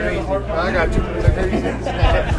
I got you.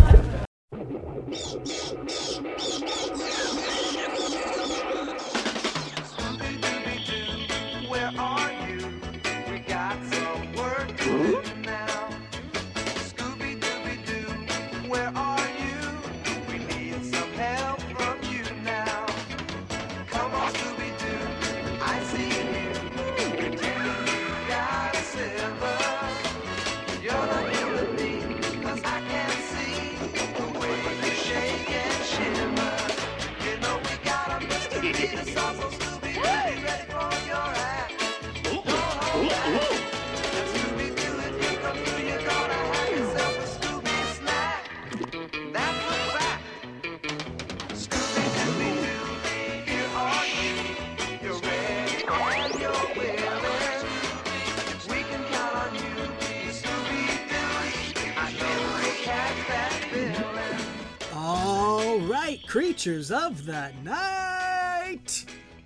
Creatures of the night.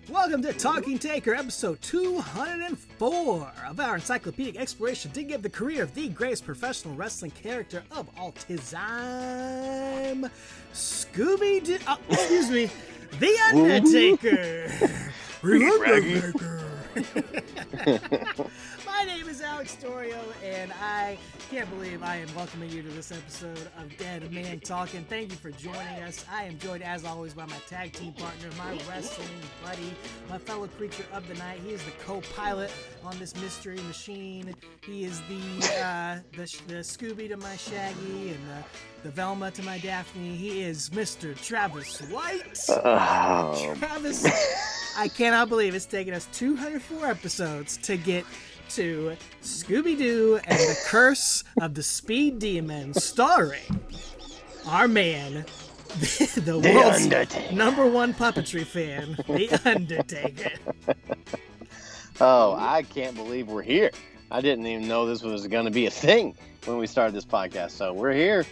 Welcome to Talking Taker, episode 204 of our encyclopedic exploration to give the career of the greatest professional wrestling character of all time, Scooby Doo. Oh, uh, excuse me, The Undertaker. Undertaker. My name is Alex Torio, and I can't believe I am welcoming you to this episode of Dead Man Talking. Thank you for joining us. I am joined, as always, by my tag team partner, my wrestling buddy, my fellow creature of the night. He is the co-pilot on this mystery machine. He is the uh, the, the Scooby to my Shaggy and the, the Velma to my Daphne. He is Mr. Travis White. Oh, Travis, I cannot believe it's taken us 204 episodes to get to Scooby Doo and the Curse of the Speed Demon, starring our man, the, the world's Undertaker. number one puppetry fan, The Undertaker. oh, I can't believe we're here. I didn't even know this was going to be a thing when we started this podcast. So we're here.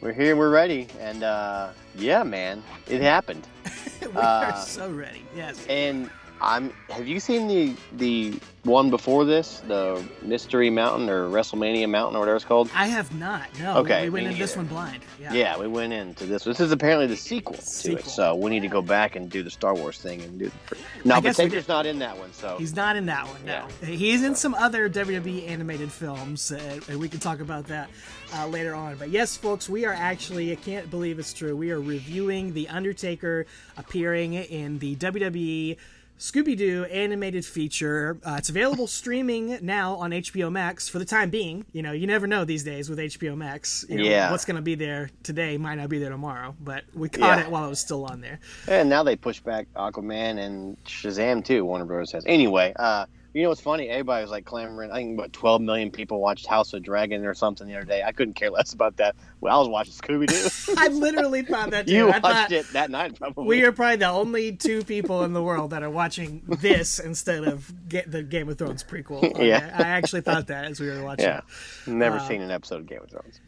We're here. We're ready. And uh, yeah, man, it happened. we Uh, are so ready. Yes. And I'm. Have you seen the the one before this, the Mystery Mountain or WrestleMania Mountain or whatever it's called? I have not. No. Okay, We went me in this one blind. Yeah. Yeah, we went into this. This is apparently the sequel, to it, so we need to go back and do the Star Wars thing and do. The... No, I but Taker's not in that one, so He's not in that one. No, he's in some other WWE animated films, uh, and we can talk about that uh, later on. But yes, folks, we are actually—I can't believe it's true—we are reviewing the Undertaker appearing in the WWE. Scooby Doo animated feature. Uh, it's available streaming now on HBO Max for the time being. You know, you never know these days with HBO Max. You know, Yeah. What's going to be there today might not be there tomorrow, but we caught Yeah. it while it was still on there. And now they push back Aquaman and Shazam too. Warner Bros. has. Anyway, uh, you know what's funny? Everybody was like clamoring. I think what 12 million people watched House of Dragon or something the other day. I couldn't care less about that. Well, I was watching Scooby Doo. I literally thought that too. you I watched it that night, probably. We are probably the only two people in the world that are watching this instead of get the Game of Thrones prequel. Yeah. I actually thought that as we were watching. Yeah, never Uh, seen an episode of Game of Thrones.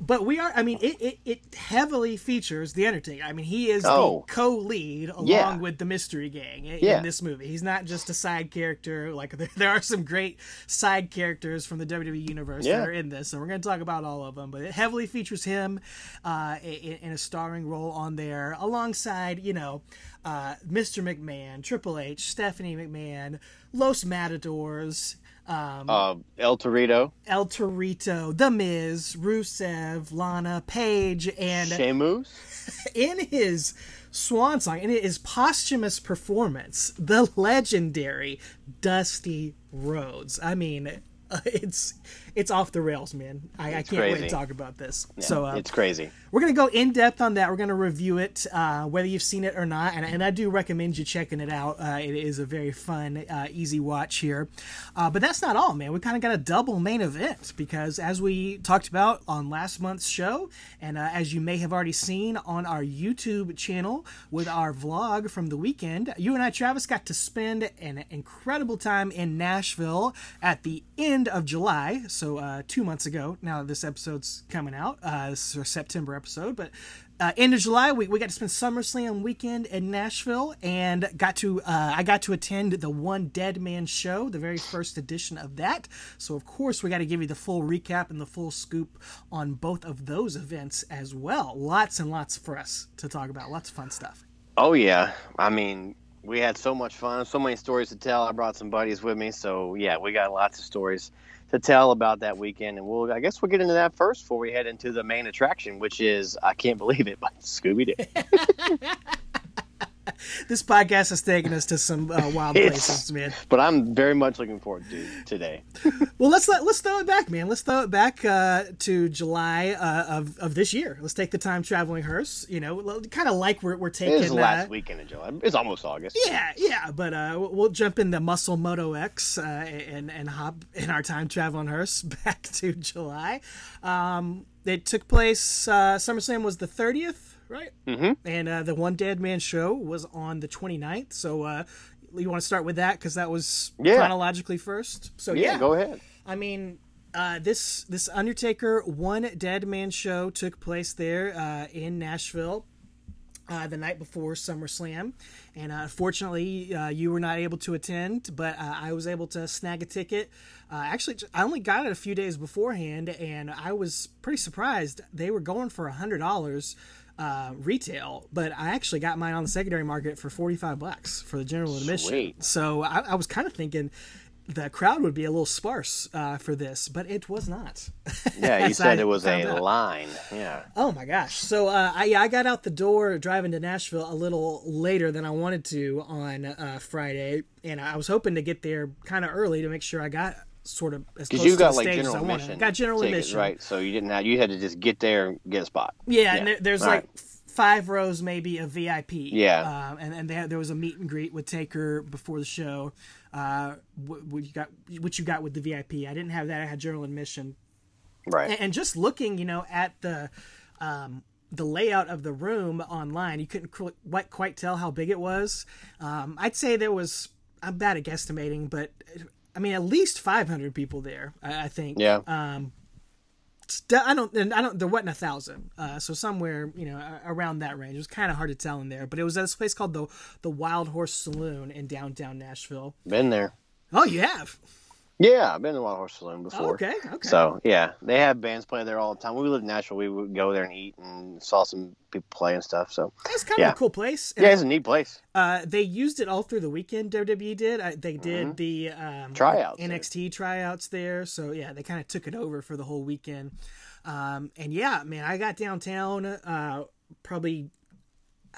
But we are, I mean, it, it, it heavily features The Undertaker. I mean, he is Oh. the co lead along Yeah. with the Mystery Gang in, Yeah. this movie. He's not just a side character. Like, there, there are some great side characters from the WWE Universe Yeah. that are in this. and we're going to talk about all of them. But it heavily features him uh, in, in a starring role on there alongside, you know, uh, Mr. McMahon, Triple H, Stephanie McMahon, Los Matadors. Um, Uh, El Torito, El Torito, The Miz, Rusev, Lana, Paige, and Sheamus. in his swan song, in his posthumous performance, the legendary Dusty Rhodes. I mean, it's it's off the rails, man. I, I can't wait to talk about this. so uh, it's crazy. we're gonna go in depth on that. We're gonna review it, uh, whether you've seen it or not, and, and I do recommend you checking it out. Uh, it is a very fun, uh, easy watch here. Uh, but that's not all, man. We kind of got a double main event because, as we talked about on last month's show, and uh, as you may have already seen on our YouTube channel with our vlog from the weekend, you and I, Travis, got to spend an incredible time in Nashville at the end of July. So so uh, two months ago. Now this episode's coming out. Uh, this is our September episode, but uh, end of July we, we got to spend SummerSlam weekend in Nashville, and got to uh, I got to attend the One Dead Man show, the very first edition of that. So of course we got to give you the full recap and the full scoop on both of those events as well. Lots and lots for us to talk about. Lots of fun stuff. Oh yeah, I mean, we had so much fun, so many stories to tell. I brought some buddies with me, so yeah, we got lots of stories to tell about that weekend, and we'll I guess we'll get into that first before we head into the main attraction, which is I can't believe it, but Scooby Doo. This podcast has taken us to some uh, wild It's- places, man. but I'm very much looking forward to today. Well, let's let, let's throw it back, man. Let's throw it back uh, to July uh, of of this year. Let's take the time traveling hearse. You know, kind of like we're we're taking. is the last weekend in July. It's almost August. Yeah, yeah, but uh, we'll- we'll jump in the Muscle Moto X uh, and and hop in our time traveling hearse back to July. Um, it took place. Uh, SummerSlam was the thirtieth, right? Mm-hmm. And uh, the One Dead Man show was on the 29th. So uh, you want to start with that because that was Yeah. chronologically first. So Yeah, yeah, go ahead. I mean, uh, this this Undertaker One Dead Man show took place there uh, in Nashville. Uh, the night before SummerSlam, and uh, fortunately, uh, you were not able to attend, but uh, I was able to snag a ticket. Uh, actually, I only got it a few days beforehand, and I was pretty surprised. They were going for a hundred dollars uh, retail, but I actually got mine on the secondary market for forty five bucks for the general admission. Sweet. So I, I was kind of thinking the crowd would be a little sparse uh, for this, but it was not. Yeah, you said I it was a out. line. Yeah. Oh my gosh! So uh, I I got out the door driving to Nashville a little later than I wanted to on uh, Friday, and I was hoping to get there kind of early to make sure I got sort of as Because close you to got the like stage as I general wanted. admission. Got general tickets, admission, right? So you didn't have you had to just get there and get a spot. Yeah, and there, there's Right. like f- five rows maybe of VIP. Yeah. um, and and they had, there was a meet and greet with Taker before the show. Uh, what, what you got? What you got with the VIP? I didn't have that. I had general admission. Right. and, and just looking, you know, at the um, the layout of the room online, you couldn't quite quite tell how big it was. Um, I'd say there was. I'm bad at guesstimating, but I mean, at least 500 people there. I, I think. Yeah. Um, I don't. and I don't. There wasn't a thousand. Uh, so somewhere, you know, around that range. It was kind of hard to tell in there, but it was at this place called the the Wild Horse Saloon in downtown Nashville. Been there. Oh, you have. Yeah, I've been to Wild Horse Saloon before. Okay. Okay. So yeah, they have bands play there all the time. When we lived in Nashville, we would go there and eat and saw some people play and stuff. So It's kind of a cool place. And yeah, it's a neat place. Uh, they used it all through the weekend. WWE did. Uh, they did the um, Mm-hmm. Tryouts there. NXT tryouts there. So yeah, they kind of took it over for the whole weekend. Um, and yeah, man, I got downtown. Uh, probably,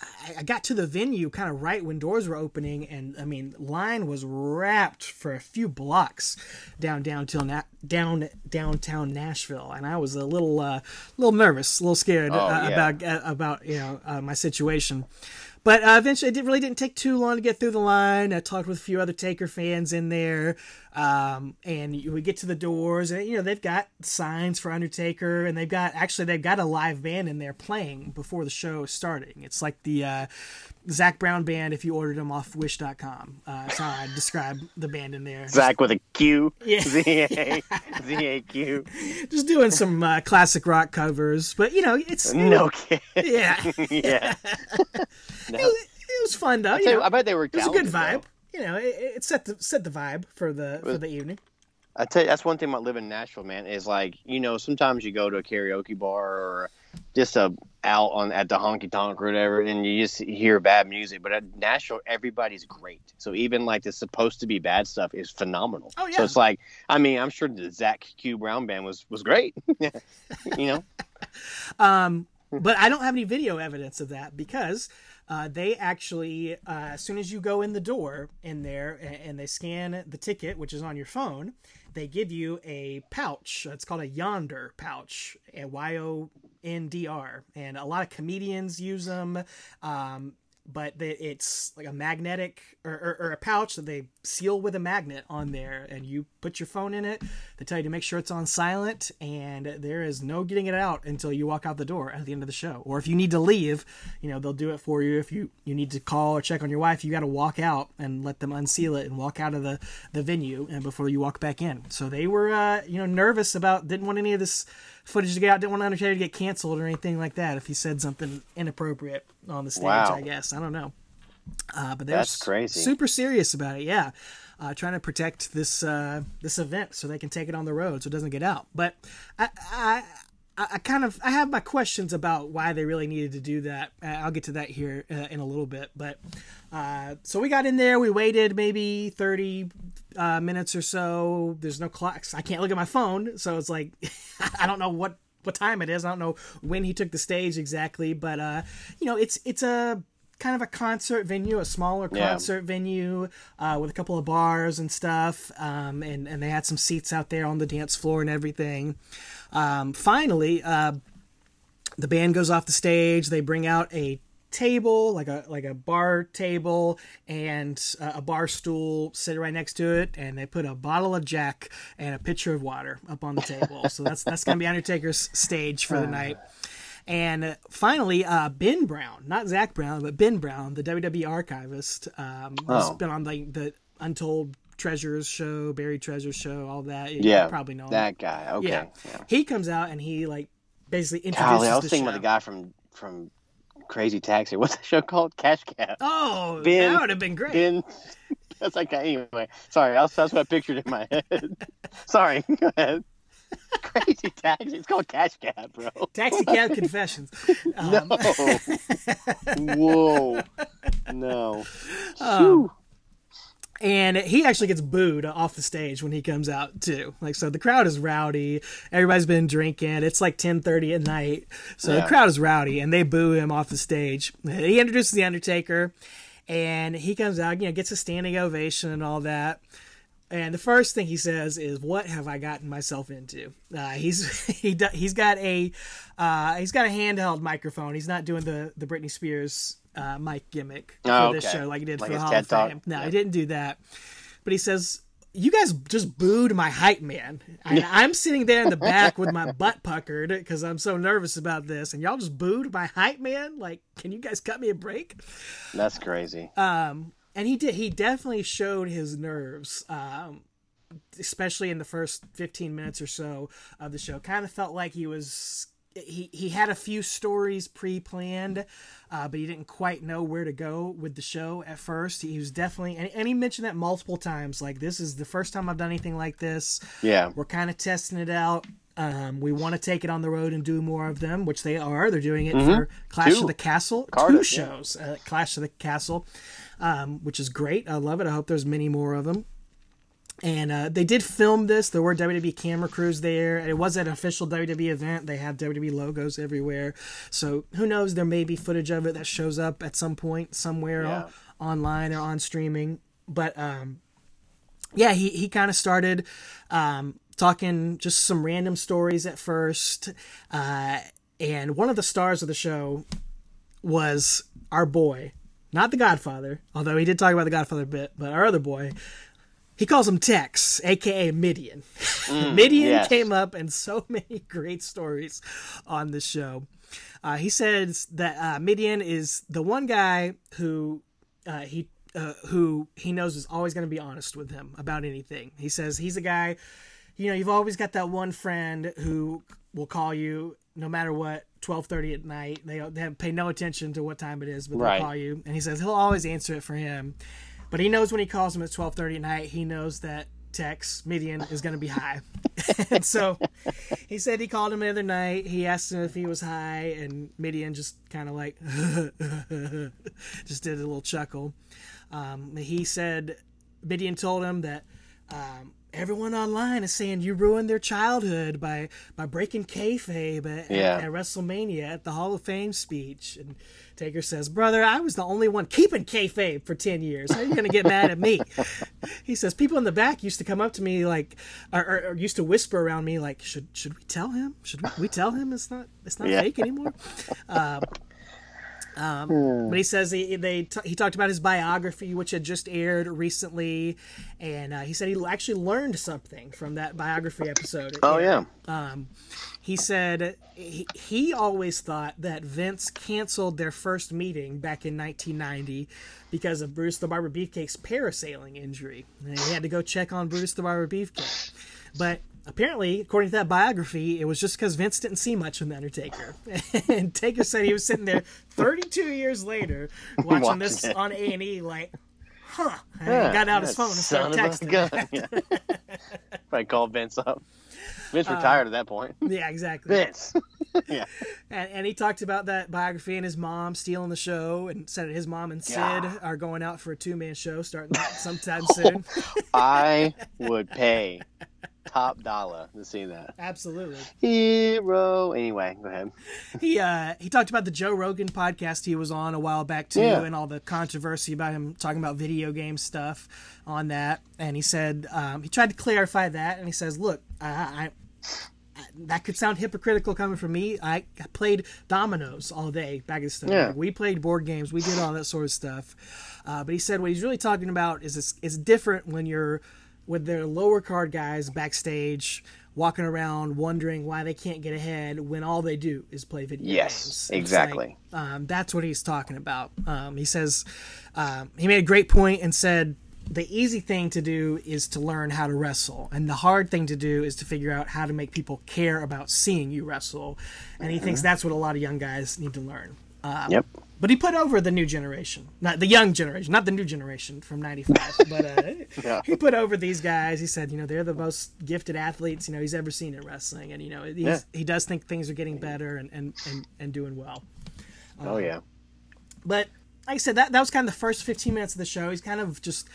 I, I got to the venue kind of right when doors were opening, and I mean, line was wrapped for a few blocks down downtown Na- down downtown Nashville, and I was a little uh, little nervous, a little scared Oh, uh, yeah. about uh, about you know uh, my situation. But uh, eventually, it did, really didn't take too long to get through the line. I talked with a few other Taker fans in there, um, and we get to the doors, and you know they've got signs for Undertaker, and they've got actually they've got a live band in there playing before the show is starting. It's like the uh, Zach Brown band if you ordered them off Wish.com. Uh, that's how I describe the band in there. Zach with a Q. Yeah. Z A Z A Q. Just doing some uh, classic rock covers, but you know it's No kid. yeah. yeah. it, was, it was fun though. You I bet they were. it was a good vibe. though. You know, it, it set the set the vibe for the for the evening. I tell you, that's one thing about living in Nashville, man. Is like you know, sometimes you go to a karaoke bar or just a out on at the honky tonk or whatever, and you just hear bad music. But at Nashville, everybody's great. So even like the supposed to be bad stuff is phenomenal. Oh, yeah. So it's like, I mean, I'm sure the Zach Q Brown band was was great. you know. Um, but I don't have any video evidence of that because uh, they actually, uh, as soon as you go in the door in there and, and they scan the ticket, which is on your phone, they give you a pouch. It's called a Yondr pouch, a Y O N D R, and a lot of comedians use them. Um, but it's like a magnetic or, or, or, a pouch that they seal with a magnet on there, and you put your phone in it. They tell you to make sure it's on silent, and there is no getting it out until you walk out the door at the end of the show. Or if you need to leave, you know they'll do it for you. If you you need to call or check on your wife, you got to walk out and let them unseal it and walk out of the the venue, and before you walk back in. So they were uh, you know nervous about didn't want any of this footage to get out. Didn't want Undertaker to get canceled or anything like that if he said something inappropriate on the stage. Wow. I guess I don't know. Uh, but they're That's crazy. super serious about it. Yeah, uh, trying to protect this uh, this event so they can take it on the road so it doesn't get out. But I. I I I kind of I have my questions about why they really needed to do that. Uh, I'll get to that here uh, in a little bit. But uh, so we got in there. We waited maybe thirty uh, minutes or so. There's no clocks. I can't look at my phone, so it's like I don't know what what time it is. I don't know when he took the stage exactly, but uh, you know, it's it's a kind of a concert venue, a smaller Yeah. concert venue uh, with a couple of bars and stuff, um, and and they had some seats out there on the dance floor and everything. Um, finally, uh, the band goes off the stage. They bring out a table, like a like a bar table, and uh, a bar stool, sit right next to it, and they put a bottle of Jack and a pitcher of water up on the table. so that's that's gonna be Undertaker's stage for the night. And finally, uh, Ben Brown, not Zach Brown, but Ben Brown, the WWE archivist, um, has Oh. been on like the Untold Treasures show, Buried Treasures show, all that. You Yeah, probably know him. that guy. Okay. Yeah. Yeah. He comes out and he like basically introduces Golly, I was the thinking show. about the guy from from Crazy Taxi. What's the show called? Cash Cab. Oh, Ben- that would have been great. Ben. That's like anyway. Sorry, that's, that's what I pictured in my head. Sorry, go ahead. Crazy Taxi. It's called Cash Cab, bro. Taxi Cab Confessions. No. Um, Whoa. No. Um, and he actually gets booed off the stage when he comes out too. Like so, the crowd is rowdy. Everybody's been drinking. It's like ten thirty at night, so the crowd is rowdy, and they boo him off the stage. He introduces the Undertaker, and he comes out. You know, gets a standing ovation and all that. And the first thing he says is, "What have I gotten myself into?" Uh, he's he do, he's got a uh, he's got a handheld microphone. He's not doing the the Britney Spears uh, mic gimmick for Oh, this okay. show like he did Like for the Hall of? Fame. No, Yeah. he didn't do that. But he says, "You guys just booed my hype man, and I'm sitting there in the back with my butt puckered because I'm so nervous about this, and y'all just booed my hype man. Like, can you guys cut me a break?" That's crazy. Um, and he did. He definitely showed his nerves, um, especially in the first 15 minutes or so of the show. Kind of felt like he was. He, he had a few stories pre-planned, uh, but he didn't quite know where to go with the show at first. He was definitely, and, and he mentioned that multiple times. Like this is the first time I've done anything like this. Yeah. We're kind of testing it out. Um, we want to take it on the road and do more of them, which they are. They're doing it for Clash Two. of the Castle, two Cardiff, yeah. shows, uh, Clash of the Castle, um, which is great. I love it. I hope there's many more of them. And uh, they did film this. There were WWE camera crews there. It was an official WWE event. They have WWE logos everywhere. So who knows? There may be footage of it that shows up at some point somewhere Yeah. online or on streaming. But um, yeah, he, he kind of started um, talking just some random stories at first. Uh, and one of the stars of the show was our boy, not the Godfather, although he did talk about the Godfather a bit, but our other boy. He calls him Tex, aka Mideon. Mideon yes. came up in so many great stories on the show. Uh, he says that uh, Mideon is the one guy who uh, he uh, who he knows is always going to be honest with him about anything. He says he's a guy, you know, you've always got that one friend who will call you no matter what, twelve thirty at night. They they have, pay no attention to what time it is, but they'll Right. call you, and he says he'll always answer it for him. But he knows when he calls him at twelve thirty at night, he knows that Tex Mideon is going to be high. and so he said he called him the other night. He asked him if he was high, and Mideon just kind of like just did a little chuckle. Um, he said Mideon told him that um, everyone online is saying you ruined their childhood by by breaking kayfabe at, Yeah. at, at WrestleMania at the Hall of Fame speech. And Taker says, "Brother, I was the only one keeping kayfabe for ten years. How are you gonna get mad at me?" he says, "People in the back used to come up to me like, or, or, or used to whisper around me like, should should we tell him? Should we, we tell him it's not it's not Yeah. fake anymore?" Uh, Um, Um, But he says he they t- he talked about his biography, which had just aired recently, and uh, he said he actually learned something from that biography episode. Oh yeah. He said he, he always thought that Vince canceled their first meeting back in 1990 because of Bruce the Barber Beefcake's parasailing injury. And he had to go check on Bruce the Barber Beefcake. But apparently, according to that biography, it was just because Vince didn't see much from The Undertaker. and Taker said he was sitting there 32 years later watching, Watching this it. on A&E like, huh. And Yeah, got out his phone and started of texting. gun. Yeah. I called Vince up. Vince Uh, retired at that point. Yeah, exactly. Vince. yeah. And, and he talked about that biography and his mom stealing the show, and said that his mom and Sid Yeah. are going out for a two man show starting sometime soon. I would pay top dollar to see that. Absolutely. Hero. Anyway, go ahead. He uh, he talked about the Joe Rogan podcast he was on a while back too, Yeah. and all the controversy about him talking about video game stuff on that. And he said um, he tried to clarify that, and he says, "Look, I." I that could sound hypocritical coming from me. I played dominoes all day back in the day. Yeah. We played board games. We did all that sort of stuff. Uh, but he said what he's really talking about is it's, it's different when you're with their lower card guys backstage walking around wondering why they can't get ahead when all they do is play video Yes, games. It's exactly. like, um, that's what he's talking about. Um, he says um, he made a great point and said the easy thing to do is to learn how to wrestle, and the hard thing to do is to figure out how to make people care about seeing you wrestle. And he thinks that's what a lot of young guys need to learn. Um, Yep. But he put over the new generation, not the young generation, not the new generation from '95. but uh, Yeah. he put over these guys. He said, you know, they're the most gifted athletes you know he's ever seen in wrestling, and you know, he's, Yeah. he does think things are getting better and and and, and doing well. Oh yeah. But like I said, that that was kind of the first 15 minutes of the show. He's kind of just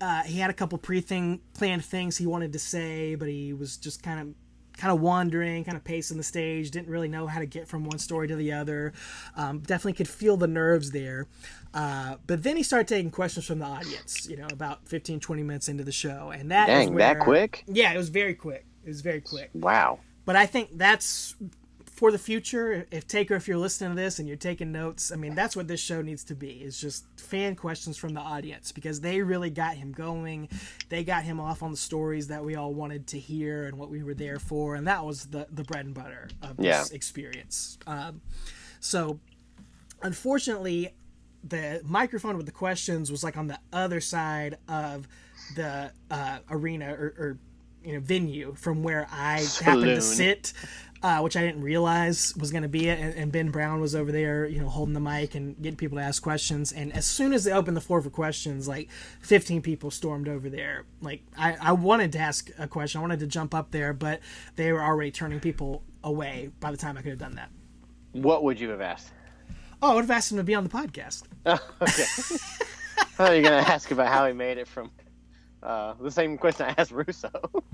uh, he had a couple pre thing planned things he wanted to say, but he was just kind of kind of wandering, kind of pacing the stage. Didn't really know how to get from one story to the other. Um, definitely could feel the nerves there. Uh, but then he started taking questions from the audience. You know, about 15, 20 minutes into the show, and that Dang, that where- quick? Yeah, it was very quick. It was very quick. Wow. But I think that's for the future. If Taker, if you're listening to this and you're taking notes, I mean, that's what this show needs to be. It's just fan questions from the audience because they really got him going. They got him off on the stories that we all wanted to hear and what we were there for, and that was the the bread and butter of this Yeah. experience. Um, so, unfortunately, the microphone with the questions was like on the other side of the uh, arena or, or you know venue from where I happened to sit, uh, which I didn't realize was going to be it. And, and Ben Brown was over there, you know, holding the mic and getting people to ask questions. And as soon as they opened the floor for questions, like 15 people stormed over there. Like I, I wanted to ask a question, I wanted to jump up there, but they were already turning people away by the time I could have done that. What would you have asked? Oh, I would have asked him to be on the podcast. Oh, okay. I thought you were gonna ask about how he made it from uh, the same question I asked Russo.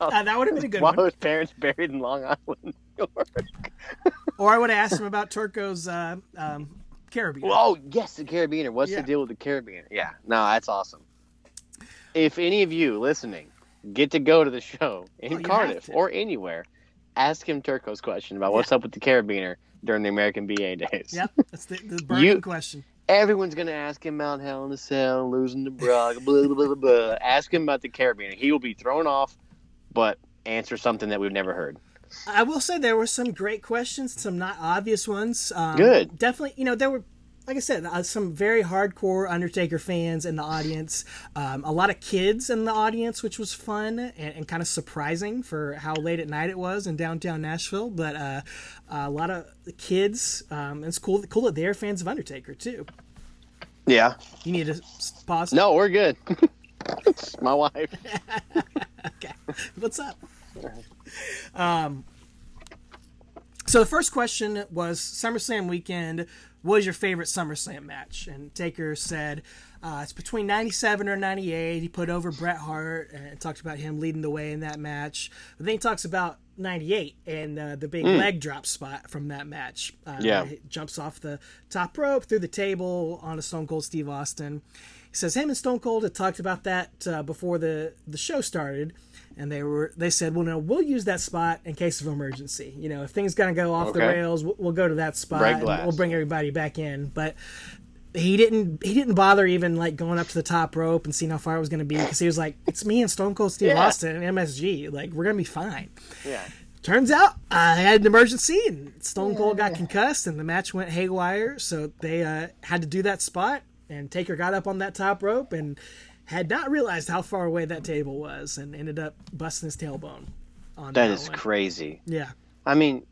Uh, that would have been a good one. Why was parents buried in Long Island, New York? Or I would have asked him about Turco's uh, um, Caribbean. Oh yes, the carabiner. What's Yeah. the deal with the carabiner? Yeah, no, that's awesome. If any of you listening get to go to the show in Oh, Cardiff or anywhere, ask him Turco's question about what's up with the Carabiner during the American BA days. Yep, that's the, the burning You- question. Everyone's gonna ask him about Hell in the Cell, losing to Brock, blah blah blah blah. blah. Ask him about the Caribbean. He will be thrown off, but answer something that we've never heard. I will say there were some great questions, some not obvious ones. Um, Good. Definitely, you know, there were, like I said, uh, some very hardcore Undertaker fans in the audience. Um, a lot of kids in the audience, which was fun and, and kind of surprising for how late at night it was in downtown Nashville. But uh, a lot of kids. Um, it's cool, cool that they're fans of Undertaker too. Yeah. You need to pause. No, we're good. It's My wife. Okay. What's up? Um, so the first question was SummerSlam weekend. What was your favorite SummerSlam match? And Taker said uh, it's between 97 or 98. He put over Bret Hart and talked about him leading the way in that match. But then he talks about 98 and uh, the big leg drop spot from that match. Uh, Yeah. He jumps off the top rope through the table on a Stone Cold Steve Austin. He says him and Stone Cold had talked about that uh, before the, the show started. And they were they said, well, no, we'll use that spot in case of emergency. You know, if things gonna go off the rails, we'll, we'll go to that spot. And we'll bring everybody back in. But he didn't he didn't bother even like going up to the top rope and seeing how far it was going to be because he was like it's me and stone cold steve Yeah. austin and msg like we're going to be fine Yeah. turns out i had an emergency and stone cold got concussed and the match went haywire so they uh, had to do that spot and taker got up on that top rope and had not realized how far away that table was and ended up busting his tailbone on That that is one. crazy. yeah I mean,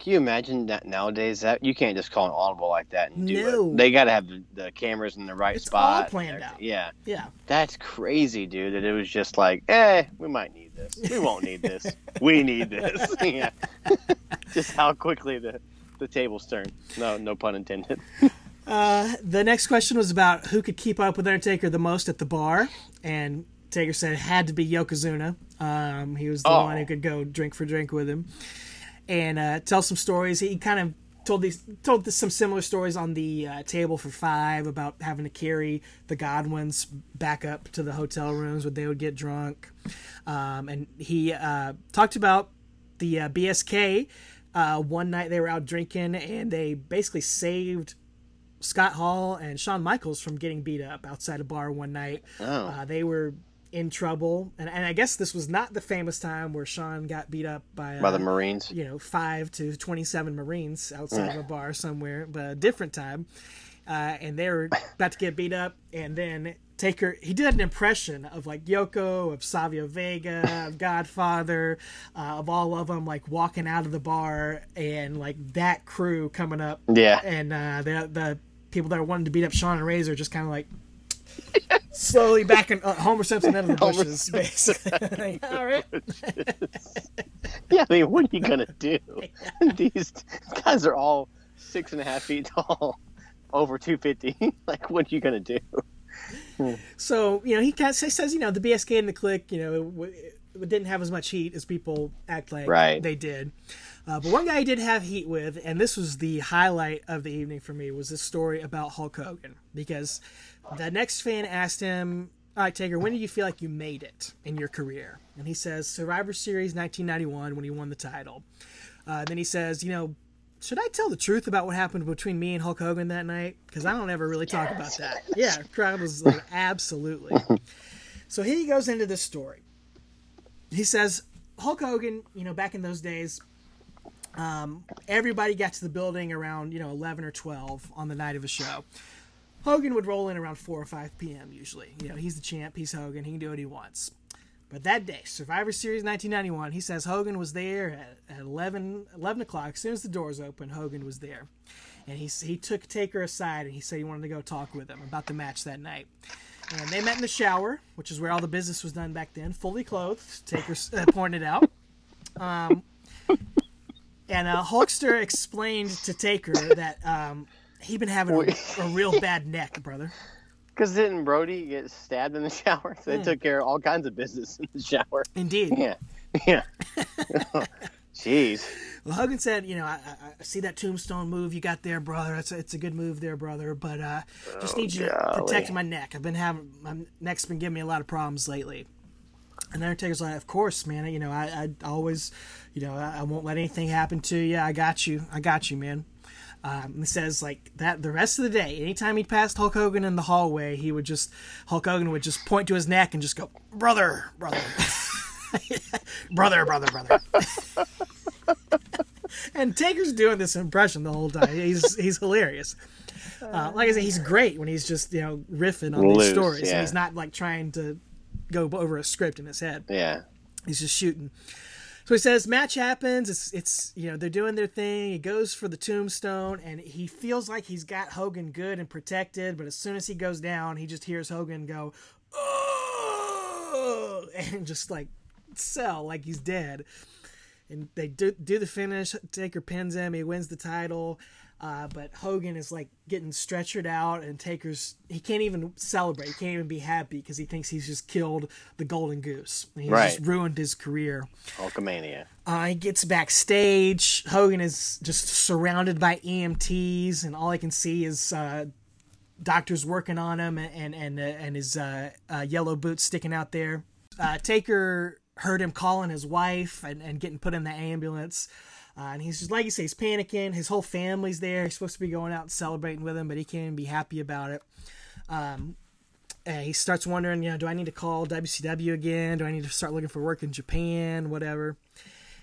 can you imagine that nowadays? That you can't just call an audible like that and do No. it. They got to have the, the cameras in the right It's spot. all planned out. Yeah, yeah that's crazy, dude. That it was just like, eh, we might need this. We won't need this. we need this. yeah. just how quickly the the tables turn. No, no pun intended. Uh, the next question was about who could keep up with Undertaker the most at the bar, and Taker said it had to be Yokozuna. Um, he was the Oh. one who could go drink for drink with him and uh, tell some stories. He kind of told these told this, some similar stories on the uh, table for five about having to carry the Godwins back up to the hotel rooms when they would get drunk, um, and he uh, talked about the uh, BSK. Uh, one night they were out drinking and they basically saved Scott Hall and Shawn Michaels from getting beat up outside a bar one night. Oh. Uh, they were in trouble, and, and I guess this was not the famous time where Shawn got beat up by, uh, By the Marines. you know, five to twenty-seven Marines outside of a bar somewhere, but a different time. Uh, and they were about to get beat up, and then Taker he did an impression of like Yoko, of Savio Vega, of Godfather, uh, of all of them like walking out of the bar, and like that crew coming up Yeah. and uh, the the people that are wanting to beat up Shawn and Razor just kind of like slowly backing uh, Homer Simpson out of the Homer bushes, basically. All right, Yeah, I mean, what are you gonna do? These guys are all six and a half feet tall, over two fifty. like, what are you gonna do? so you know he kind of says you know the BSK and the Click you know it, it didn't have as much heat as people act like Right. they did. Uh, but one guy I did have heat with, and this was the highlight of the evening for me, was this story about Hulk Hogan. Because the next fan asked him, All right, Taker, when did you feel like you made it in your career? And he says, Survivor Series 1991 when he won the title. Uh, then he says, You know, should I tell the truth about what happened between me and Hulk Hogan that night? Because I don't ever really talk about that. Yeah, crowd was like, Absolutely. so he goes into this story. He says, Hulk Hogan, you know, back in those days, um, everybody got to the building around, you know, 11 or 12 on the night of a show. Hogan would roll in around 4 or 5 p.m. usually. You know, he's the champ, he's Hogan, he can do what he wants. But that day, Survivor Series 1991, he says Hogan was there at, at 11, 11 o'clock. As soon as the doors opened, Hogan was there. And he, he took Taker aside and he said he wanted to go talk with him about the match that night. And they met in the shower, which is where all the business was done back then, fully clothed. Taker uh, pointed out. Um, and uh, Hulkster explained to Taker that um, he'd been having a, a real bad neck, brother. Because didn't Brody get stabbed in the shower? So they Hmm. took care of all kinds of business in the shower. Indeed. Yeah, yeah. Jeez. Well, Hogan said, you know, I, I, see that tombstone move you got there, brother. It's a, it's a good move there, brother. But uh, just need you to protect my neck. I've been having my neck's been giving me a lot of problems lately. And Undertaker's like, of course, man. You know, I, I always, you know, I, I won't let anything happen to you. I got you. I got you, man. Um, he says like that the rest of the day, anytime he passed Hulk Hogan in the hallway, he would just Hulk Hogan would just point to his neck and just go, brother, brother, brother, brother, brother. and Taker's doing this impression the whole time. He's he's hilarious. Uh, like I said, he's great when he's just you know riffing on these stories, yeah. and he's not like trying to go over a script in his head. Yeah. He's just shooting. So he says, match happens. It's it's you know they're doing their thing. He goes for the tombstone, and he feels like he's got Hogan good and protected. But as soon as he goes down, he just hears Hogan go, oh, and just like sell like he's dead. And they do do the finish. Taker pins him. He wins the title. Uh, but Hogan is like getting stretchered out, and Taker's he can't even celebrate. He can't even be happy because he thinks he's just killed the golden goose. He's just Right. ruined his career. Hulkamania. Uh, he gets backstage. Hogan is just surrounded by EMTs, and all I can see is uh, doctors working on him, and and and, uh, and his uh, uh, yellow boots sticking out there. Uh, Taker heard him calling his wife and, and getting put in the ambulance. Uh, and he's just like you say, he's panicking. His whole family's there. He's supposed to be going out and celebrating with him, but he can't even be happy about it. Um, and he starts wondering, you know, do I need to call WCW again? Do I need to start looking for work in Japan? Whatever.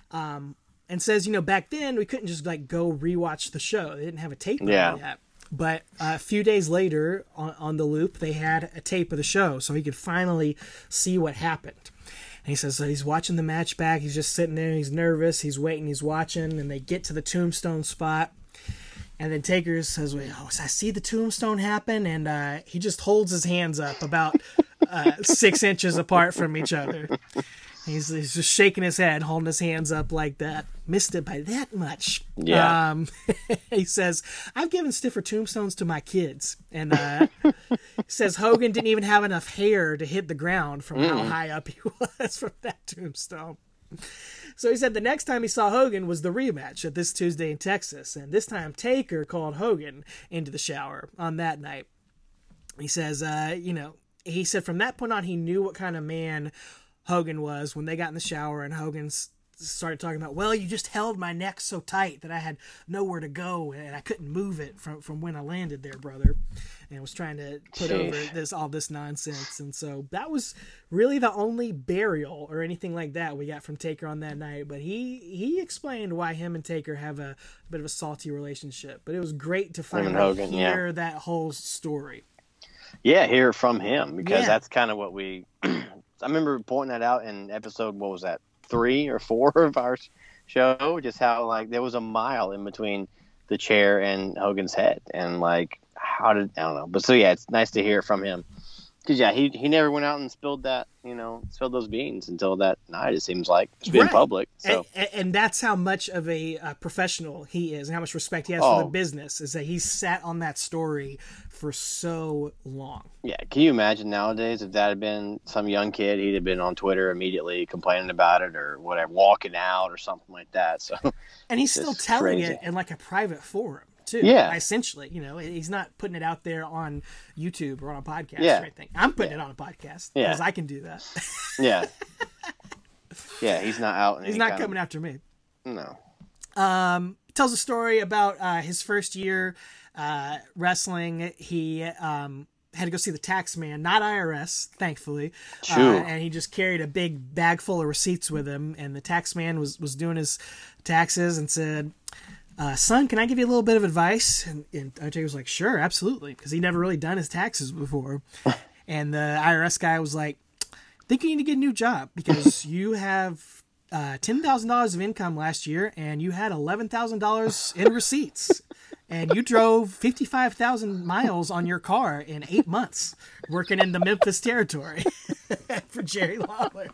Um, and says, you know, back then we couldn't just like go rewatch the show. They didn't have a tape Yeah. yet. But uh, a few days later, on, on the loop, they had a tape of the show, so he could finally see what happened. He says so he's watching the match back. He's just sitting there. He's nervous. He's waiting. He's watching. And they get to the tombstone spot. And then Taker says, "Wait, oh, I see the tombstone happen." And uh, he just holds his hands up about uh, six inches apart from each other. He's, he's just shaking his head, holding his hands up like that. Missed it by that much. Yeah. Um, he says, I've given stiffer tombstones to my kids. And uh, says Hogan didn't even have enough hair to hit the ground from how high up he was from that tombstone. So he said the next time he saw Hogan was the rematch at this Tuesday in Texas. And this time Taker called Hogan into the shower on that night. He says, uh, you know, he said from that point on, he knew what kind of man Hogan was when they got in the shower and Hogan started talking about, well, you just held my neck so tight that I had nowhere to go and I couldn't move it from, from when I landed there, brother. And was trying to put Sheesh. over this all this nonsense. And so that was really the only burial or anything like that we got from Taker on that night. But he he explained why him and Taker have a, bit of a salty relationship. But it was great to finally Hogan, yeah. hear that whole story. Yeah, hear from him because Yeah. that's kind of what we. I remember pointing that out in episode. What was that? Three or four of our show. Just how like there was a mile in between the chair and Hogan's head, and like how did I don't know. But so yeah, it's nice to hear from him. Cause yeah, he he never went out and spilled that you know spilled those beans until that night. It seems like it's been Right. public. So and, and that's how much of a uh, professional he is and how much respect he has for Oh. the business is that he's sat on that story for so long Yeah, can you imagine nowadays if that had been some young kid, he'd have been on Twitter immediately complaining about it or whatever, walking out or something like that. So and he's still telling crazy. it in like a private forum too Yeah. essentially you know he's not putting it out there on youtube or on a podcast Yeah. or anything i'm putting it on a podcast Yeah. because i can do that yeah, yeah, he's not out. he's not coming after me no, um, tells a story about uh, his first year uh, wrestling. He um, had to go see the tax man, not IRS, thankfully. Uh, and he just carried a big bag full of receipts with him. And the tax man was, was doing his taxes and said, uh, son, can I give you a little bit of advice? And, and Undertaker was like, sure, absolutely, because he never really done his taxes before. and the IRS guy was like, think you need to get a new job because you have uh, ten thousand dollars of income last year, and you had eleven thousand dollars in receipts, and you drove fifty five thousand miles on your car in eight months, working in the Memphis territory for Jerry Lawler.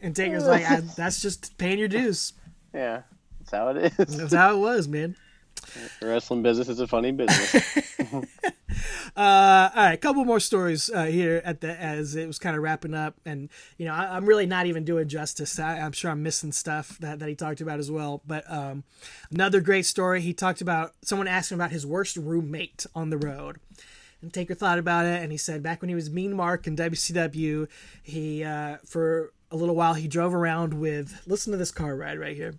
and Taker's like, "That's just paying your dues. Yeah, that's how it is. That's how it was, man." The wrestling business is a funny business. Uh, all right, a couple more stories uh, here at the as it was kind of wrapping up, and you know I, I'm really not even doing justice. I, I'm sure I'm missing stuff that, that he talked about as well. But um, another great story. He talked about someone asked him about his worst roommate on the road. And Taker thought about it, and he said back when he was Mean Mark in WCW, he uh, for a little while he drove around with. Listen to this car ride right here: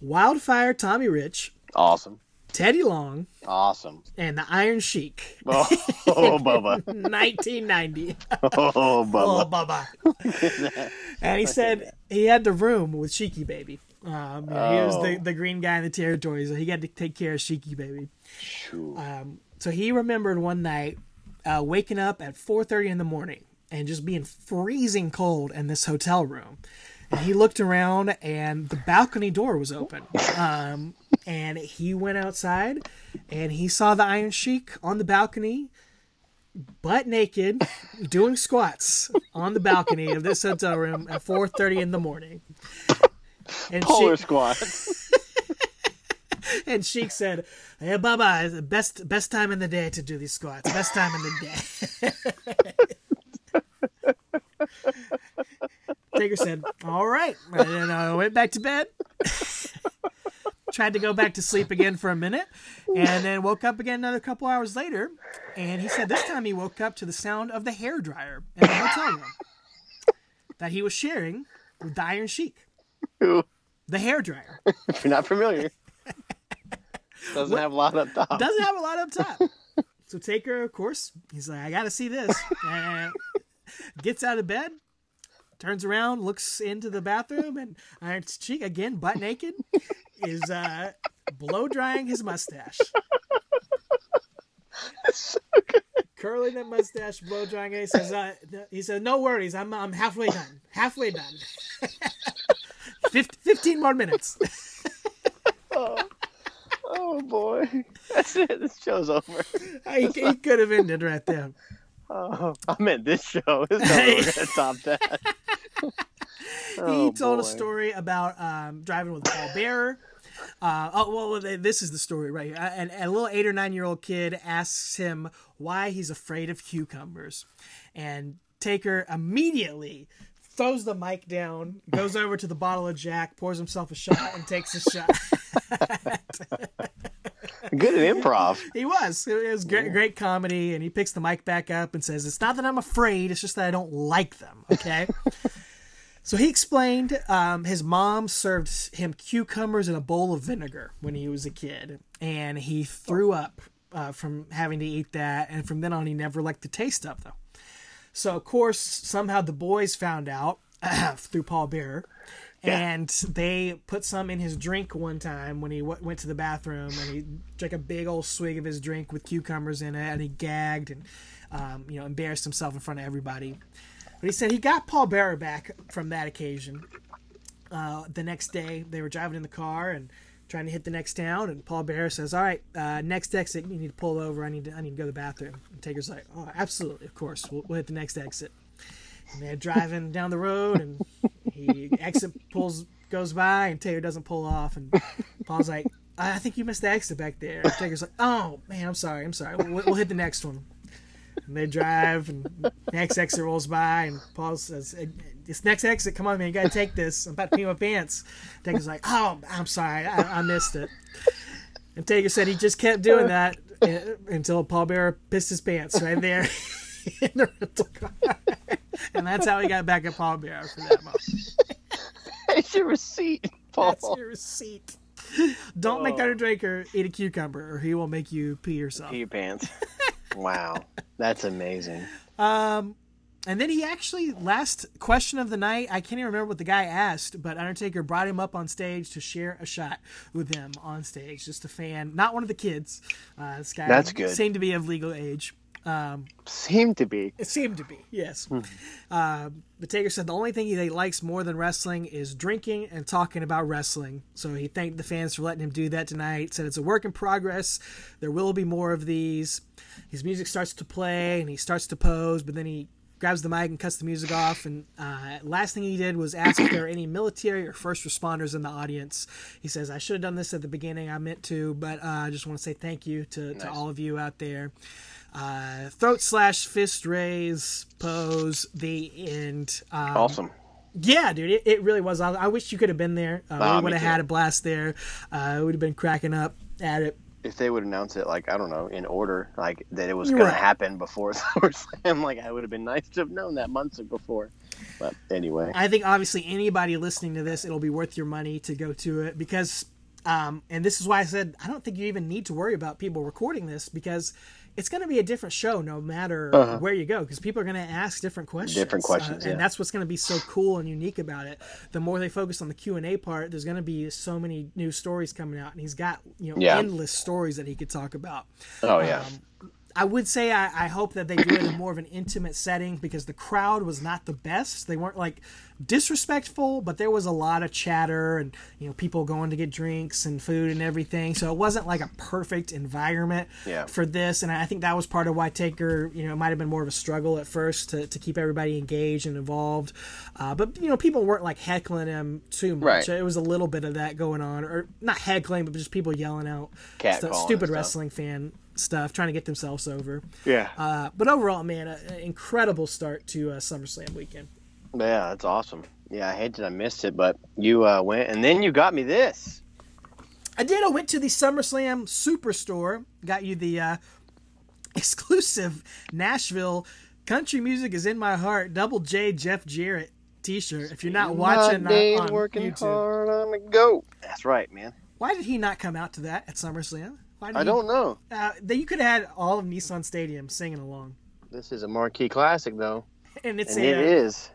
Wildfire Tommy Rich, awesome, Teddy Long, awesome. and the Iron Sheik. Oh, oh Bubba, 1990. oh Oh, Bubba. Bubba. and he said he had the room with Sheiky Baby. Um, you know, He was the, Oh. the green guy in the territory, so he got to take care of Sheiky Baby. Um, so he remembered one night uh, waking up at 4.30 in the morning and just being freezing cold in this hotel room. And he looked around and the balcony door was open. Um, and he went outside and he saw the Iron Sheik on the balcony, butt naked, doing squats on the balcony of this hotel room at 4:30 in the morning. And Polar Sheik, squad. and Sheik said, "Hey, Baba, the best best time in the day to do these squats. Best time in the day." Taker said, "All right," and then I went back to bed. Tried to go back to sleep again for a minute, and then woke up again another couple hours later. And he said this time he woke up to the sound of the hair dryer in the hotel room. that he was sharing with the Iron Sheik, Who, the hair dryer. if you're not familiar, doesn't have a lot up top. Doesn't have a lot up top. So Taker, of course, he's like, I gotta see this. Gets out of bed, turns around, looks into the bathroom, and Iron Sheik again, butt naked, is uh, blow drying his mustache. Curling that mustache, blow drying it. He says, uh, he says, no worries, I'm I'm halfway done. Halfway done. Fif- 15 more minutes. Oh boy, that's it. This show's over. he, he could have ended right there. Oh, I meant this show. This is gonna top that. he Oh, told a story about um, driving with Paul Bearer. Uh, oh well, well, this is the story right here. And a little eight or nine year old kid asks him why he's afraid of cucumbers, and Taker immediately throws the mic down, goes over to the bottle of Jack, pours himself a shot, and takes a shot. Good at improv. he was. It was great, great comedy, and he picks the mic back up and says, "It's not that I'm afraid; it's just that I don't like them." Okay. So he explained um, his mom served him cucumbers in a bowl of vinegar when he was a kid, and he threw up uh, from having to eat that. And from then on, he never liked the taste of them. So, of course, somehow the boys found out through Paul Bearer, and they put some in his drink one time when he w- went to the bathroom, and he drank a big old swig of his drink with cucumbers in it, and he gagged and um, you know embarrassed himself in front of everybody. But he said he got Paul Bearer back from that occasion. Uh, the next day, they were driving in the car and trying to hit the next town, and Paul Bearer says, "All right, uh, next exit, you need to pull over. I need to, I need to go to the bathroom." And Taker's like, "Oh, absolutely, of course. We'll, we'll hit the next exit." And they're driving down the road, and he exit pulls goes by, and Taker doesn't pull off, and Paul's like, "I think you missed the exit back there." And Taker's like, "Oh man, I'm sorry, I'm sorry. We'll, we'll hit the next one." And they drive, and the next exit rolls by, and Paul says, "This next exit, come on, man, you gotta take this. I'm about to pee my pants." Taker's like, "Oh, I'm sorry, I, I missed it." And Taker said he just kept doing that uh, until Paul Bearer pissed his pants right there in the rental car, and that's how he got back at Paul Bearer for that moment. It's your receipt, Paul. That's your receipt. Don't make Oh. Undertaker eat a cucumber, or he will make you pee yourself. Pee your pants. wow, that's amazing. Um, and then he actually last question of the night. I can't even remember what the guy asked, but Undertaker brought him up on stage to share a shot with him on stage. Just a fan, not one of the kids. Uh, this guy That's good. Seemed to be of legal age. Um, Seemed to be. it seemed to be, yes. Hmm. Uh, but Taker said the only thing he likes more than wrestling is drinking and talking about wrestling. So he thanked the fans for letting him do that tonight. Said it's a work in progress. There will be more of these. His music starts to play and he starts to pose, but then he grabs the mic and cuts the music off. And uh, last thing he did was ask if there are any military or first responders in the audience. He says, I should have done this at the beginning. I meant to, but uh, I just want to say thank you to, to all of you out there. Uh, throat slash fist raise pose the end. Um, Awesome. Yeah, dude, it, it really was. I, I wish you could have been there. Uh, Ah, we would have had a blast there. Uh, would have been cracking up at it. If they would announce it, like I don't know, in order, like that it was going right. to happen before SummerSlam, like I would have been nice to have known that months before. But anyway, I think obviously anybody listening to this, it'll be worth your money to go to it because, um, and this is why I said I don't think you even need to worry about people recording this because it's going to be a different show no matter where you go because people are going to ask different questions. Uh-huh. Different questions, uh, and that's what's going to be so cool and unique about it. The more they focus on the Q and A part, there's going to be so many new stories coming out, and he's got you know Yeah. endless stories that he could talk about. oh yeah, Um, I would say I, I hope that they do it in more of an intimate setting because the crowd was not the best. They weren't like disrespectful, but there was a lot of chatter and you know people going to get drinks and food and everything. So it wasn't like a perfect environment Yeah. for this. And I think that was part of why Taker, you know, it might have been more of a struggle at first to, to keep everybody engaged and involved. Uh, but you know, people weren't like heckling him too much. Right. It was a little bit of that going on, or not heckling, but just people yelling out Cat stu- stupid wrestling fan stuff, trying to get themselves over. yeah, Uh, but overall, man, an incredible start to uh, SummerSlam weekend. yeah, that's awesome. Yeah, I hate that I missed it, but you uh, went and then you got me this. I did. I went to the SummerSlam Superstore, got you the uh, exclusive Nashville Country Music is in My Heart Double J Jeff Jarrett T-shirt. If you're not watching My uh, days on working YouTube, hard on the go. That's right, man. why did he not come out to that at SummerSlam? Why I don't know. Uh, that you could have had all of Nissan Stadium singing along, This is a marquee classic, though, and it's and a, it is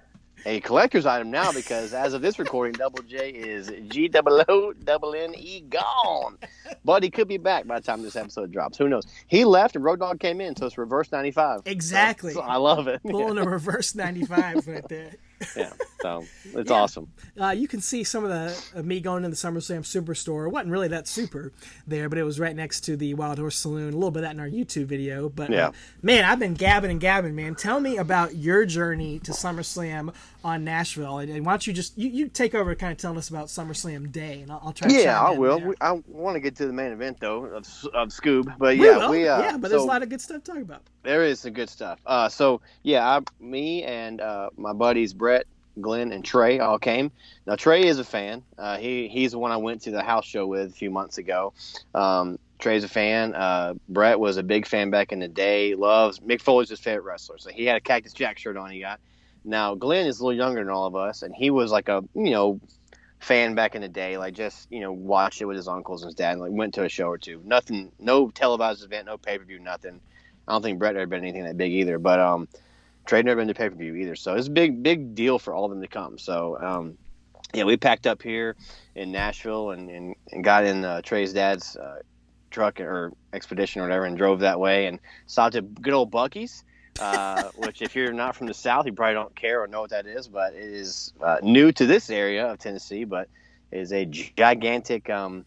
a collector's item now because as of this recording, Double J is G double O double N E gone. But he could be back by the time this episode drops. Who knows? He left and Road Dogg came in, so it's reverse ninety five. Exactly. I love it. pulling a reverse 95 right there. Yeah, so it's Yeah. awesome. Uh, you can see some of the of me going to the SummerSlam Superstore. It wasn't really that super there, but it was right next to the Wild Horse Saloon. A little bit of that in our YouTube video. But Yeah. uh, man, I've been gabbing and gabbing, man. Tell me about your journey to SummerSlam on Nashville, and, and why don't you just you, you take over, kind of telling us about SummerSlam Day, and I'll, I'll try. to Yeah, I will. We, I want to get to the main event though of, of Scoob, but We yeah, will. we uh, yeah, but there's a lot of good stuff to talk about. There is some good stuff. Uh, so yeah, I, me and uh, my buddies Brett, Glenn, and Trey all came. Now Trey is a fan. Uh, he he's the one I went to the house show with a few months ago. Um, Trey's a fan. Uh, Brett was a big fan back in the day. Loves Mick Foley's his favorite wrestler. So he had a Cactus Jack shirt on. He got. Now Glenn is a little younger than all of us, and he was like a you know fan back in the day. Like just you know watched it with his uncles and his dad. And, like went to a show or two. Nothing. No televised event. No pay per view. Nothing. I don't think Brett ever been anything that big either. But um, Trey never been to pay per view either. So it's a big big deal for all of them to come. So um, yeah, we packed up here in Nashville and and, and got in uh, Trey's dad's uh, truck or expedition or whatever and drove that way and stopped at good old Buc-ee's. Uh, which, if you're not from the South, you probably don't care or know what that is. But it is uh, new to this area of Tennessee, but it is a gigantic um,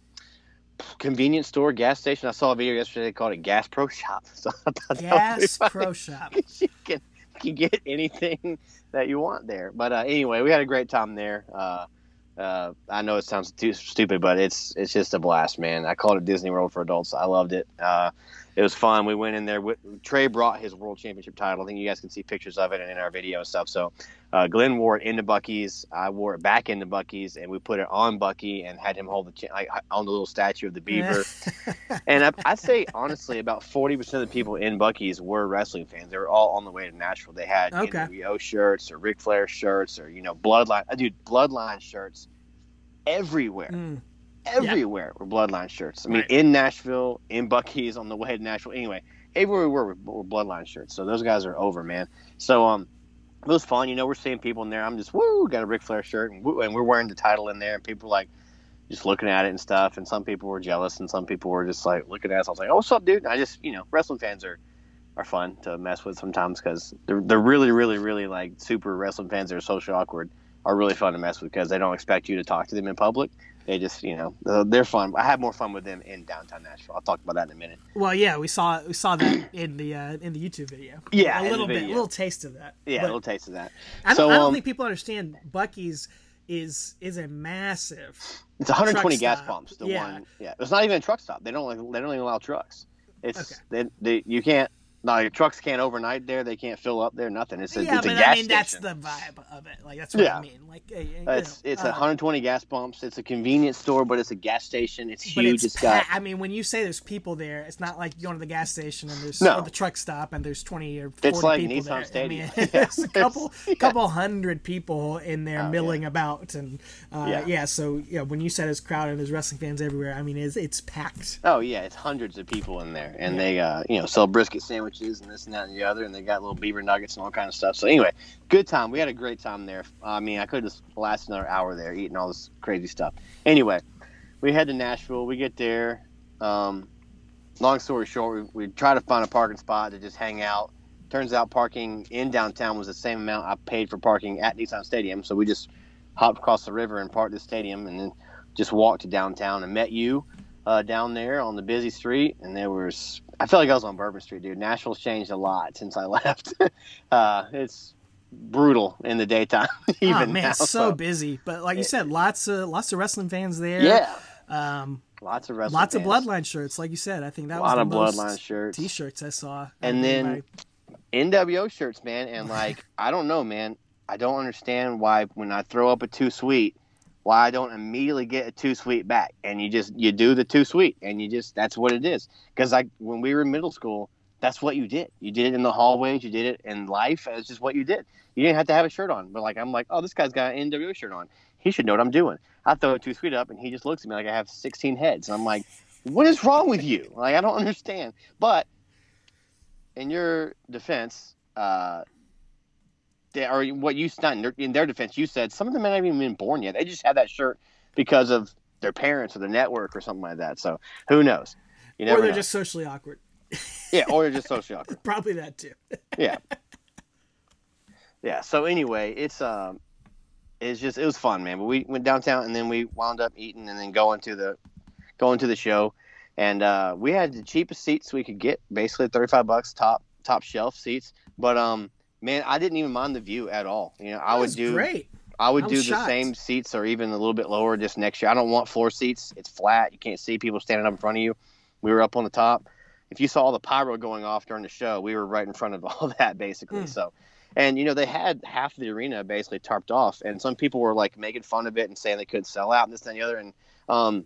convenience store, gas station. I saw a video yesterday. They called it Gas Pro Shop. So I thought that was Gas. Pro Shop. you can you can get anything that you want there. But uh, anyway, we had a great time there. Uh, uh, I know it sounds too stupid, but it's it's just a blast, man. I called it Disney World for adults. I loved it. It was fun. We went in there. Trey brought his world championship title. I think you guys can see pictures of it and in our video and stuff. So uh, Glenn wore it into Buc-ee's. I wore it back into Buc-ee's, and we put it on Buc-ee and had him hold the cha- like, on the little statue of the beaver. and I, I'd say honestly, about forty percent of the people in Buc-ee's were wrestling fans. They were all on the way to Nashville. They had Okay. NWO shirts or Ric Flair shirts or you know Bloodline. uh, Dude, Bloodline shirts everywhere. Mm. Everywhere were Bloodline shirts. I mean, Right. in Nashville, in Buc-ee's, on the way to Nashville. Anyway, everywhere we were, were were Bloodline shirts. So those guys are over, man. So um, it was fun. You know, we're seeing people in there. I'm just woo, got a Ric Flair shirt, and, woo, and we're wearing the title in there, and people like just looking at it and stuff. And some people were jealous, and some people were just like looking at us. I was like, "Oh, what's up, dude?" And I just, you know, wrestling fans are are fun to mess with sometimes because they're they're really, really, really like super wrestling fans that are social awkward are really fun to mess with because they don't expect you to talk to them in public. They just, you know, uh, they're fun. I had more fun with them in downtown Nashville. I'll talk about that in a minute. Well, yeah, we saw we saw that in the uh, in the YouTube video. Yeah, a little bit, a little taste of that. Yeah, But a little taste of that. I don't, so, I don't um, think people understand Buc-ee's is is a massive. It's 120 truck gas stop. pumps. The Yeah. one, yeah. It's not even a truck stop. They don't like. They don't even allow trucks. It's Okay. they, they you can't. No, your trucks can't overnight there. They can't fill up there. Nothing. It's a, yeah, it's a but gas I mean that's the vibe of it. Like that's what I mean. Like uh, it's know, it's uh, 120 gas pumps. It's a convenience store, but it's a gas station. It's huge. it's it's got I mean, when you say there's people there, it's not like going to the gas station and there's No. the truck stop and there's 20 or 40 It's like people Nissan there. Stadium. I mean, Yeah. it's a couple Yeah. couple hundred people in there Oh, milling about and uh, yeah. Yeah. So yeah, when you said it's crowded, and there's wrestling fans everywhere. I mean, it's it's packed. Oh yeah, it's hundreds of people in there, and they uh, you know sell brisket sandwiches and this and that and the other, and they got little beaver nuggets and all kind of stuff. So anyway, good time. We had a great time there. I mean, I could have lasted another hour there eating all this crazy stuff. Anyway, we head to Nashville. We get there. Um, long story short, we, we try to find a parking spot to just hang out. Turns out parking in downtown was the same amount I paid for parking at Nissan Stadium. So we just hopped across the river and parked the stadium, and then just walked to downtown and met you uh, down there on the busy street, and there was. I felt like I was on Bourbon Street, dude. Nashville's changed a lot since I left. uh, it's brutal in the daytime, even oh man, now. so busy. But like you said, lots of lots of wrestling fans there. yeah, Um, lots of wrestling. lots of bloodline shirts, like you said. I think that A was lot the of bloodline shirts. T-shirts I saw. And then- NWO shirts, man, and like I don't know, man. I don't understand why when I throw up a too sweet, why I don't immediately get a too sweet back, and you just you do the too sweet, and you just that's what it is. Because like when we were in middle school, that's what you did. You did it in the hallways. You did it in life. It's just what you did. You didn't have to have a shirt on. But like I'm like, oh, this guy's got an NWO shirt on. He should know what I'm doing. I throw a two sweet up, and he just looks at me like I have 16 heads. And I'm like, what is wrong with you? Like I don't understand. But in your defense, uh, they, or what you not in their, in their defense, you said some of them haven't even been born yet. They just had that shirt because of their parents or the network or something like that. So who knows? You or they're know. just socially awkward. yeah, or they're just socially awkward. Probably that too. yeah yeah so anyway it's um it's just it was fun man but we went downtown and then we wound up eating and then going to the going to the show and uh we had the cheapest seats we could get basically 35 bucks top top shelf seats but um man i didn't even mind the view at all you know i would do great. i would I do the shocked. same seats or even a little bit lower just next year i don't want floor seats it's flat you can't see people standing up in front of you we were up on the top if you saw all the pyro going off during the show, we were right in front of all that basically. Hmm. So, and you know they had half the arena basically tarped off, and some people were like making fun of it and saying they couldn't sell out and this and the other. And um,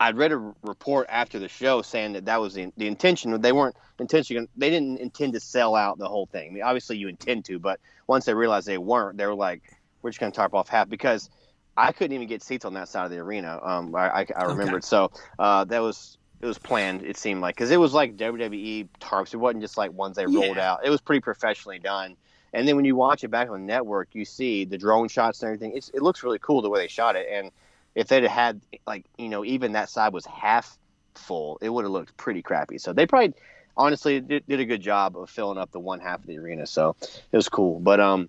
I'd read a report after the show saying that that was the, the intention. They weren't intention. They didn't intend to sell out the whole thing. I mean, obviously you intend to, but once they realized they weren't, they were like, "We're just going to tarp off half." Because I couldn't even get seats on that side of the arena. Um, I, I, I remembered. So uh, that was it was planned. It seemed like because it was like WWE tarps. It wasn't just like ones they rolled out. It was pretty professionally done. And then when you watch it back on the network, you see the drone shots and everything. It's, it looks really cool the way they shot it. And if they'd had like you know even that side was half full, it would have looked pretty crappy. So they probably honestly did, did a good job of filling up the one half of the arena. So it was cool. But um,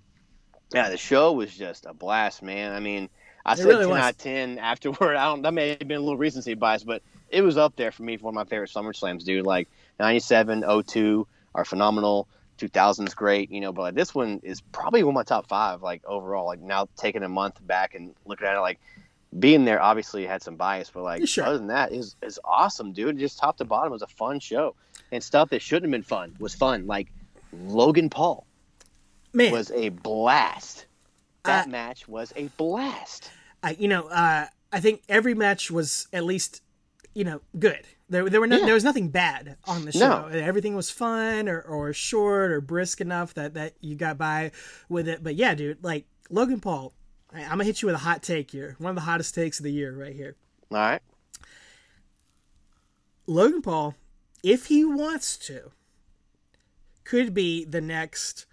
yeah, the show was just a blast, man. I mean, I It said really ten was. out of ten afterward. I don't. That may have been a little recency bias, but it was up there for me for one of my favorite Summer Slams, dude. Like 97, 02 are phenomenal. 2000 is great, you know, but like this one is probably one of my top five, like overall. Like now taking a month back and looking at it, like being there obviously had some bias, but like Sure. other than that, is is awesome, dude. Just top to bottom was a fun show, and stuff that shouldn't have been fun was fun. Like Logan Paul Man, was a blast. That Uh, match was a blast. I, you know, uh, I think every match was at least, you know, good. There, there were no, Yeah. there was nothing bad on the No. show. Everything was fun or, or short or brisk enough that, that you got by with it. But yeah, dude, like Logan Paul, I'm gonna hit you with a hot take here. One of the hottest takes of the year, right here. All right. Logan Paul, if he wants to, could be the next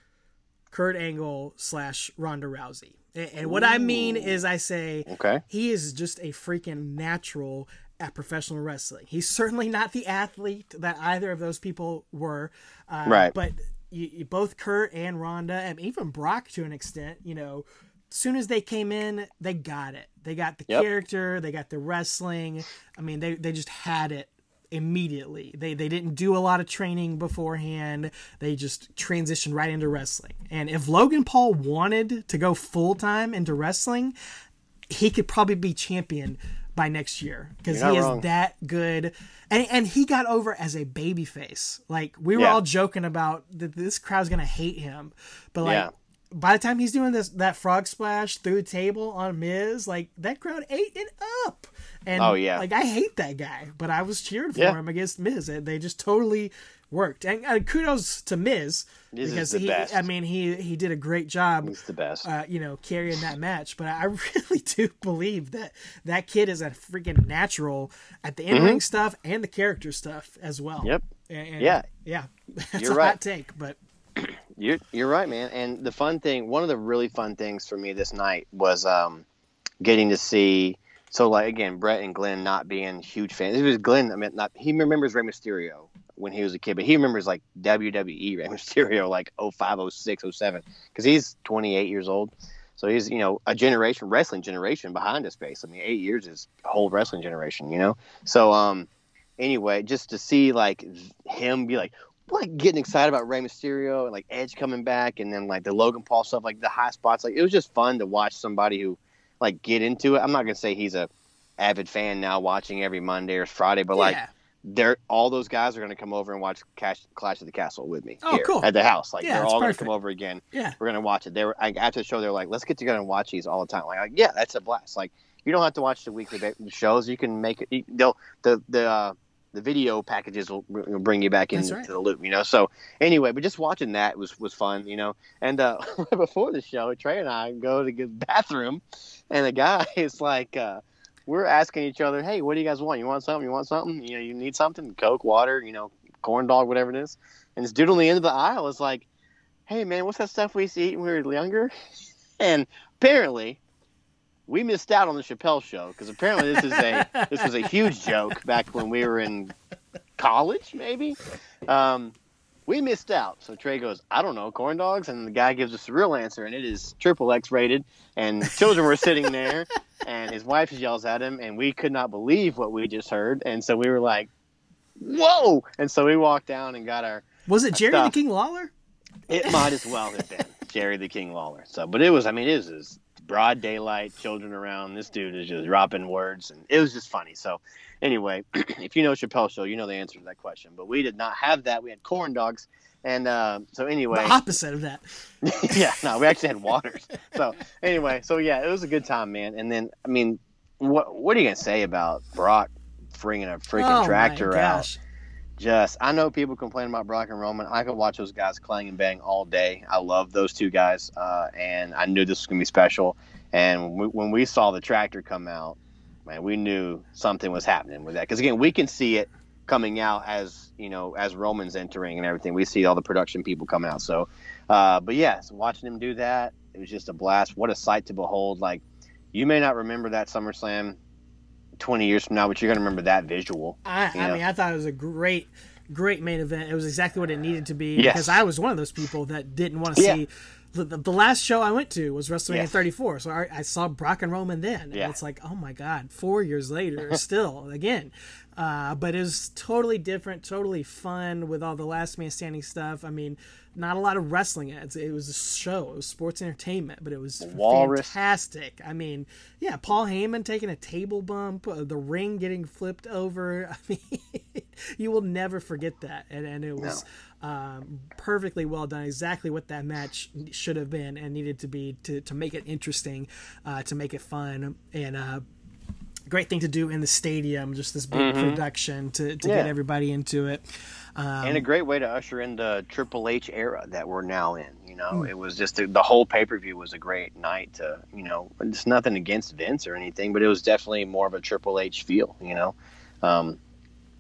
Kurt Angle slash Ronda Rousey. And, what I mean is, I say Okay. he is just a freaking natural at professional wrestling. He's certainly not the athlete that either of those people were. Uh, Right. But you, you, both Kurt and Ronda, and even Brock to an extent, you know, soon as they came in, they got it. They got the Yep. character, they got the wrestling. I mean, they, they just had it immediately. They they didn't do a lot of training beforehand. They just transitioned right into wrestling. And if Logan Paul wanted to go full time into wrestling, he could probably be champion by next year because he is wrong. that good. And and he got over as a baby face. Like we were Yeah. all joking about that this crowd's gonna hate him, but like. Yeah. By the time he's doing this, that frog splash through the table on Miz, like that crowd ate it up. And Oh, yeah. like I hate that guy, but I was cheering for Yeah. him against Miz. And They just totally worked. And uh, kudos to Miz Miz because the he, best. I mean, he he did a great job He's the best. uh, you know, carrying that match. But I really do believe that that kid is a freaking natural at the in ring stuff and the character stuff as well. Mm-hmm. Yep. And, and- Yeah. yeah. That's You're a right. hot take, but You're you're right, man. And the fun thing, one of the really fun things for me this night was um, getting to see. So like again, Brett and Glenn not being huge fans. It was Glenn. I mean, not he remembers Rey Mysterio when he was a kid, but he remembers like WWE Rey Mysterio like 05, 06, 07 because he's 28 years old. So he's you know a generation wrestling generation behind his face. I mean, eight years is a whole wrestling generation, you know. So um, anyway, just to see like him be like, like getting excited about Rey Mysterio and like Edge coming back, and then like the Logan Paul stuff, like the high spots. Like it was just fun to watch somebody who like get into it. I'm not gonna say he's a avid fan now, watching every Monday or Friday, but like yeah. they're all those guys are gonna come over and watch Cash, Clash of the Castle with me Oh, here cool. at the house. Like Yeah, they're all perfect. gonna come over again. Yeah. We're gonna watch it. They were like, after the show. They're like, let's get together and watch these all the time. Like, like, yeah, that's a blast. Like you don't have to watch the weekly shows. You can make it. you- They'll the the uh, the video packages will, will bring you back into right. the loop, you know. So anyway, but just watching that was was fun, you know. And uh, before the show, Trey and I go to the bathroom, and the guy is like, uh, we're asking each other, "Hey, what do you guys want? You want something? You want something? You know, you need something? Coke, water, you know, corn dog, whatever it is." And this dude on the end of the aisle is like, "Hey, man, what's that stuff we used to eat when we were younger?" And apparently, we missed out on the Chappelle show because apparently this is a this was a huge joke back when we were in college, maybe. Um, we missed out. So Trey goes, I don't know, corn dogs, and the guy gives us the real answer, and it is triple X rated. And children were sitting there, and his wife yells at him, and we could not believe what we just heard, and so we were like, "Whoa!" And so we walked down and got our. Was it Jerry the King Lawler? It might as well have been Jerry the King Lawler. So, but it was. I mean, it just broad daylight, children around. This dude is just dropping words, and it was just funny. So, anyway, if you know Chappelle Show, you know the answer to that question. But we did not have that. We had corn dogs, and uh, so anyway, The opposite of that. yeah, no, we actually had waters. So anyway, so yeah, it was a good time, man. And then, I mean, what what are you gonna say about Brock bringing a freaking oh, tractor out? Just, I know people complain about Brock and Roman. I could watch those guys clang and bang all day. I love those two guys, uh, and I knew this was gonna be special. And when we, when we saw the tractor come out, man, we knew something was happening with that. Because again, we can see it coming out as you know as Roman's entering and everything. We see all the production people coming out. So, uh, but yeah, so watching him do that, it was just a blast. What a sight to behold! Like you may not remember that SummerSlam twenty years from now, but you're gonna remember that visual. I, I mean, I thought it was a great, great main event. It was exactly what it needed to be Yes. because I was one of those people that didn't want to Yeah. see. The, the, the last show I went to was WrestleMania Yes. 34, so I, I saw Brock and Roman then. And Yeah. it's like, oh my God, four years later, still again. Uh, but it was totally different, totally fun with all the last man standing stuff. I mean, not a lot of wrestling. It's, it was a show. It was sports entertainment, but it was Walrus. fantastic. I mean, yeah, Paul Heyman taking a table bump, uh, the ring getting flipped over. I mean, you will never forget that. And, and it was um, perfectly well done. Exactly what that match should have been and needed to be to, to make it interesting, uh, to make it fun. And, uh, Great thing to do in the stadium, just this big production to, to get everybody into it. Um, and a great way to usher in the Triple H era that we're now in. You know, Hmm. it was just the whole pay per view was a great night to, you know, it's nothing against Vince or anything, but it was definitely more of a Triple H feel. You know, um,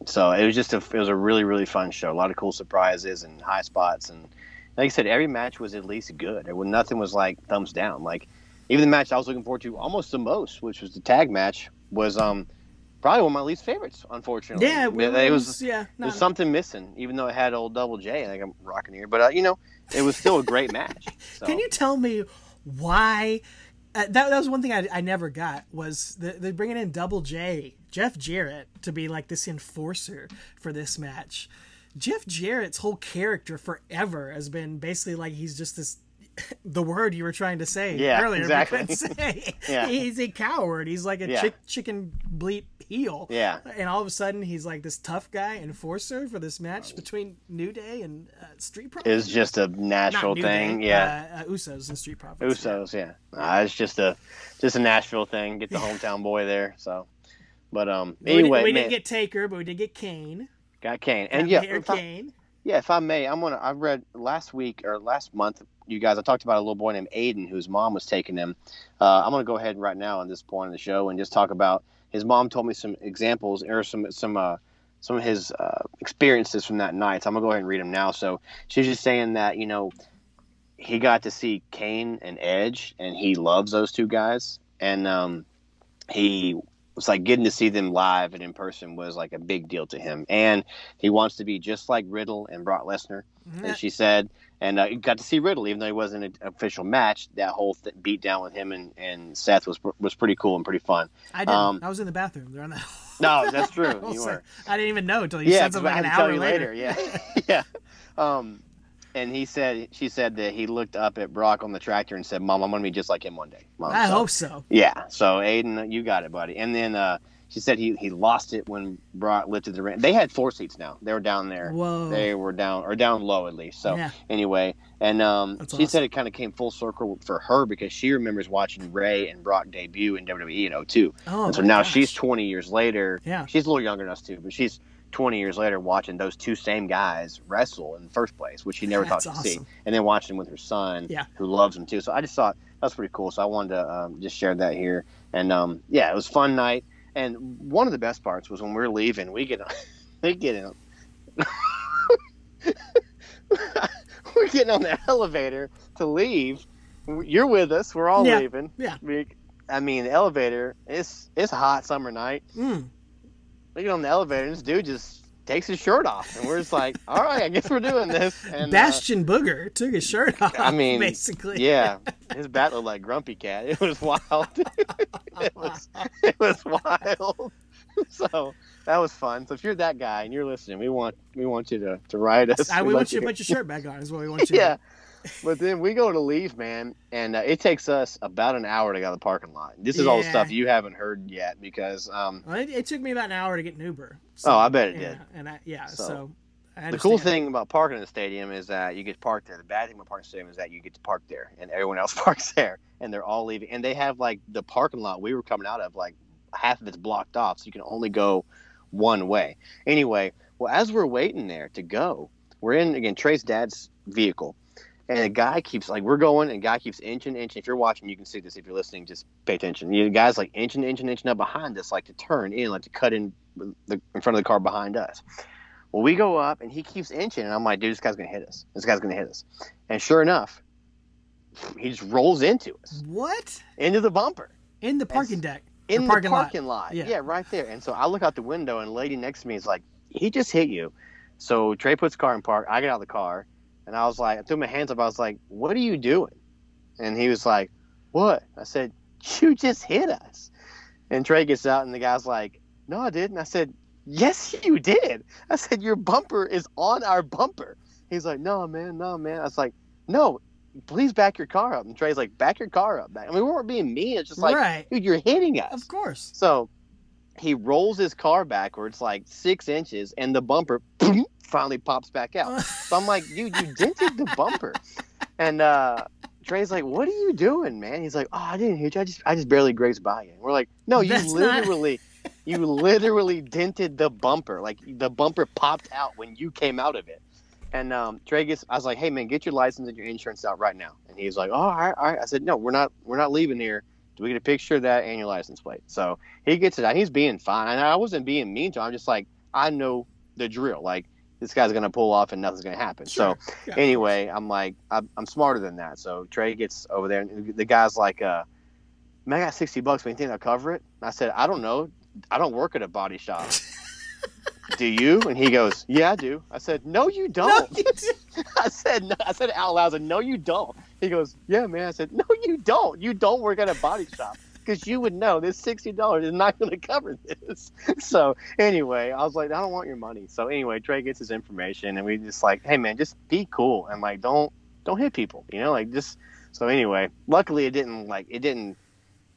so it was just a it was a really really fun show. A lot of cool surprises and high spots, and like I said, every match was at least good. There was nothing was like thumbs down. Like even the match I was looking forward to almost the most, which was the tag match, was um probably one of my least favorites. Unfortunately, yeah, it, it was, was yeah. there's not- something missing, even though it had old Double J. I think I'm rocking here, but uh, you know, it was still a great match. So. Can you tell me why? Uh, that, that was one thing I, I never got was the, they're bringing in Double J, Jeff Jarrett, to be like this enforcer for this match. Jeff Jarrett's whole character forever has been basically like he's just this. The word you were trying to say Yeah, earlier, exactly. say. Yeah. He's a coward. He's like a Yeah. chick, chicken bleep heel. Yeah. And all of a sudden, he's like this tough guy enforcer for this match between New Day and uh, Street Profits. It's just a New thing, Day, yeah. Uh, uh, Usos and Street Profits. Usos, yeah. Nah, it's just a just a Nashville thing. Get the hometown boy there. So, but um, We, anyway, we man, didn't get Taker, but we did get Kane. got Kane, and Got yeah, Mayor if I, Kane. Yeah. If I may, I'm gonna. I read last week or last month. You guys, I talked about a little boy named Aiden whose mom was taking him. Uh, I'm gonna go ahead right now on this point of the show and just talk about his mom told me some examples or some some uh, some of his uh, experiences from that night. So I'm gonna go ahead and read them now. So she's just saying that you know he got to see Kane and Edge, and he loves those two guys, and um, he was like getting to see them live and in person was like a big deal to him, and he wants to be just like Riddle and Brock Lesnar, Mhm. as she said, and uh, got to see Riddle even though he wasn't an official match. That whole th- beat down with him and, and Seth was was pretty cool and pretty fun. I didn't. um, I was in the bathroom. They're on that. No, that's true. You were. I didn't even know until you yeah, said something like an hour you later. Yeah, yeah. Um, and he said, she said that he looked up at Brock on the tractor and said, "Mom, I'm gonna be just like him one day." Mom, I so- hope so. Yeah. So Aiden, you got it, buddy. And then uh, she said he he lost it when Brock lifted the ring. They had four seats now. They were down there. Whoa. They were down or down low at least. So Yeah. anyway, and um, That's she awesome. said it kind of came full circle for her because she remembers watching Rey and Brock debut in WWE in 02. Oh, and so now gosh. she's 20 years later. Yeah. She's a little younger than us too, but she's 20 years later watching those two same guys wrestle in the first place, which he never That's thought to see, and then watching with her son, Yeah. who loves him too. So I just thought that was pretty cool. So I wanted to um, just share that here, and um, yeah, it was a fun night. And one of the best parts was when we were leaving, we get we get in. we're getting on the elevator to leave. You're with us. We're all Yeah. leaving. Yeah. We, I mean, the elevator. It's it's a hot summer night. Mm. We get on the elevator, and this dude just takes his shirt off, and we're just like, "All right, I guess we're doing this." And uh, Bastion Booger took his shirt off. I mean, basically. yeah, his bat looked like Grumpy Cat. It was wild. it was it was wild. so that was fun. So if you're that guy and you're listening, we want we want you to to write us. I, We'd we want you to put your shirt back on. Is what we want you. yeah. To But then we go to leave, man, and uh, it takes us about an hour to get out of the parking lot. This is all the stuff you haven't heard yet because um, Well, it, it took me about an hour to get an Uber. Oh, I bet it yeah, did. And I, yeah, so, So, I the cool thing about parking in the stadium is that you get parked park there. The bad thing about parking in the stadium is that you get to park there, and everyone else parks there, and they're all leaving. And they have like the parking lot we were coming out of, like half of it's blocked off, so you can only go one way. Anyway, well, as we're waiting there to go, we're in again Trey's dad's vehicle, and a guy keeps like we're going, and guy keeps inching, inching. If you're watching, you can see this. If you're listening, just pay attention. You the guy's like inching, inching, inching up behind us, like to turn in, like to cut in the in front of the car behind us. Well, we go up, and he keeps inching, and I'm like, dude, this guy's gonna hit us. This guy's gonna hit us. And sure enough, he just rolls into us, What? into the bumper In the parking deck. in The the parking parking, lot. lot. Yeah. Yeah. right there. And so I look out the window, and lady next to me is like, "He just hit you." So Trey puts the car in park. I get out of the car, and I was like, I threw my hands up. I was like, "What are you doing?" And he was like, "What?" I said, "You just hit us." And Trey gets out, and the guy's like, "No, I didn't." I said, "Yes, you did." I said, "Your bumper is on our bumper." He's like, "No, man, no, man." I was like, "No." Please back your car up. And Trey's like, back your car up. I mean, we weren't being mean. It's just like, right. dude, you're hitting us. Of course. So he rolls his car backwards like six inches, and the bumper finally pops back out. So I'm like, dude, you dented the bumper. And uh, Trey's like, what are you doing, man? He's like, oh, I didn't hit you. I just, I just barely grazed by you. And we're like, no, you That's not- literally, you literally dented the bumper. Like the bumper popped out when you came out of it. And um, Trey gets, I was like, hey man, get your license and your insurance out right now. And he's like, oh, all right, all right. I said, no, we're not, we're not leaving here. Do we get a picture of that and your license plate? So he gets it out. He's being fine. And I wasn't being mean to him. I'm just like, I know the drill. Like this guy's gonna pull off and nothing's gonna happen. Sure. So Yeah. anyway, I'm like, I'm, I'm smarter than that. So Trey gets over there, and the guy's like, uh, "Man, I got sixty bucks. But you think I'll cover it?" And I said, "I don't know. I don't work at a body shop. do you?" And he goes, "Yeah, I do." I said, "No, you don't." you didn't. I said, no, I said out loud. I said, "No, you don't." He goes, "Yeah, man." I said, "No, you don't. You don't work at a body shop." Because you would know this sixty dollars is not going to cover this. So anyway, I was like, I don't want your money. So anyway, Trey gets his information, and we just like, hey man, just be cool and like don't don't hit people, you know, like just. So anyway, luckily it didn't like it didn't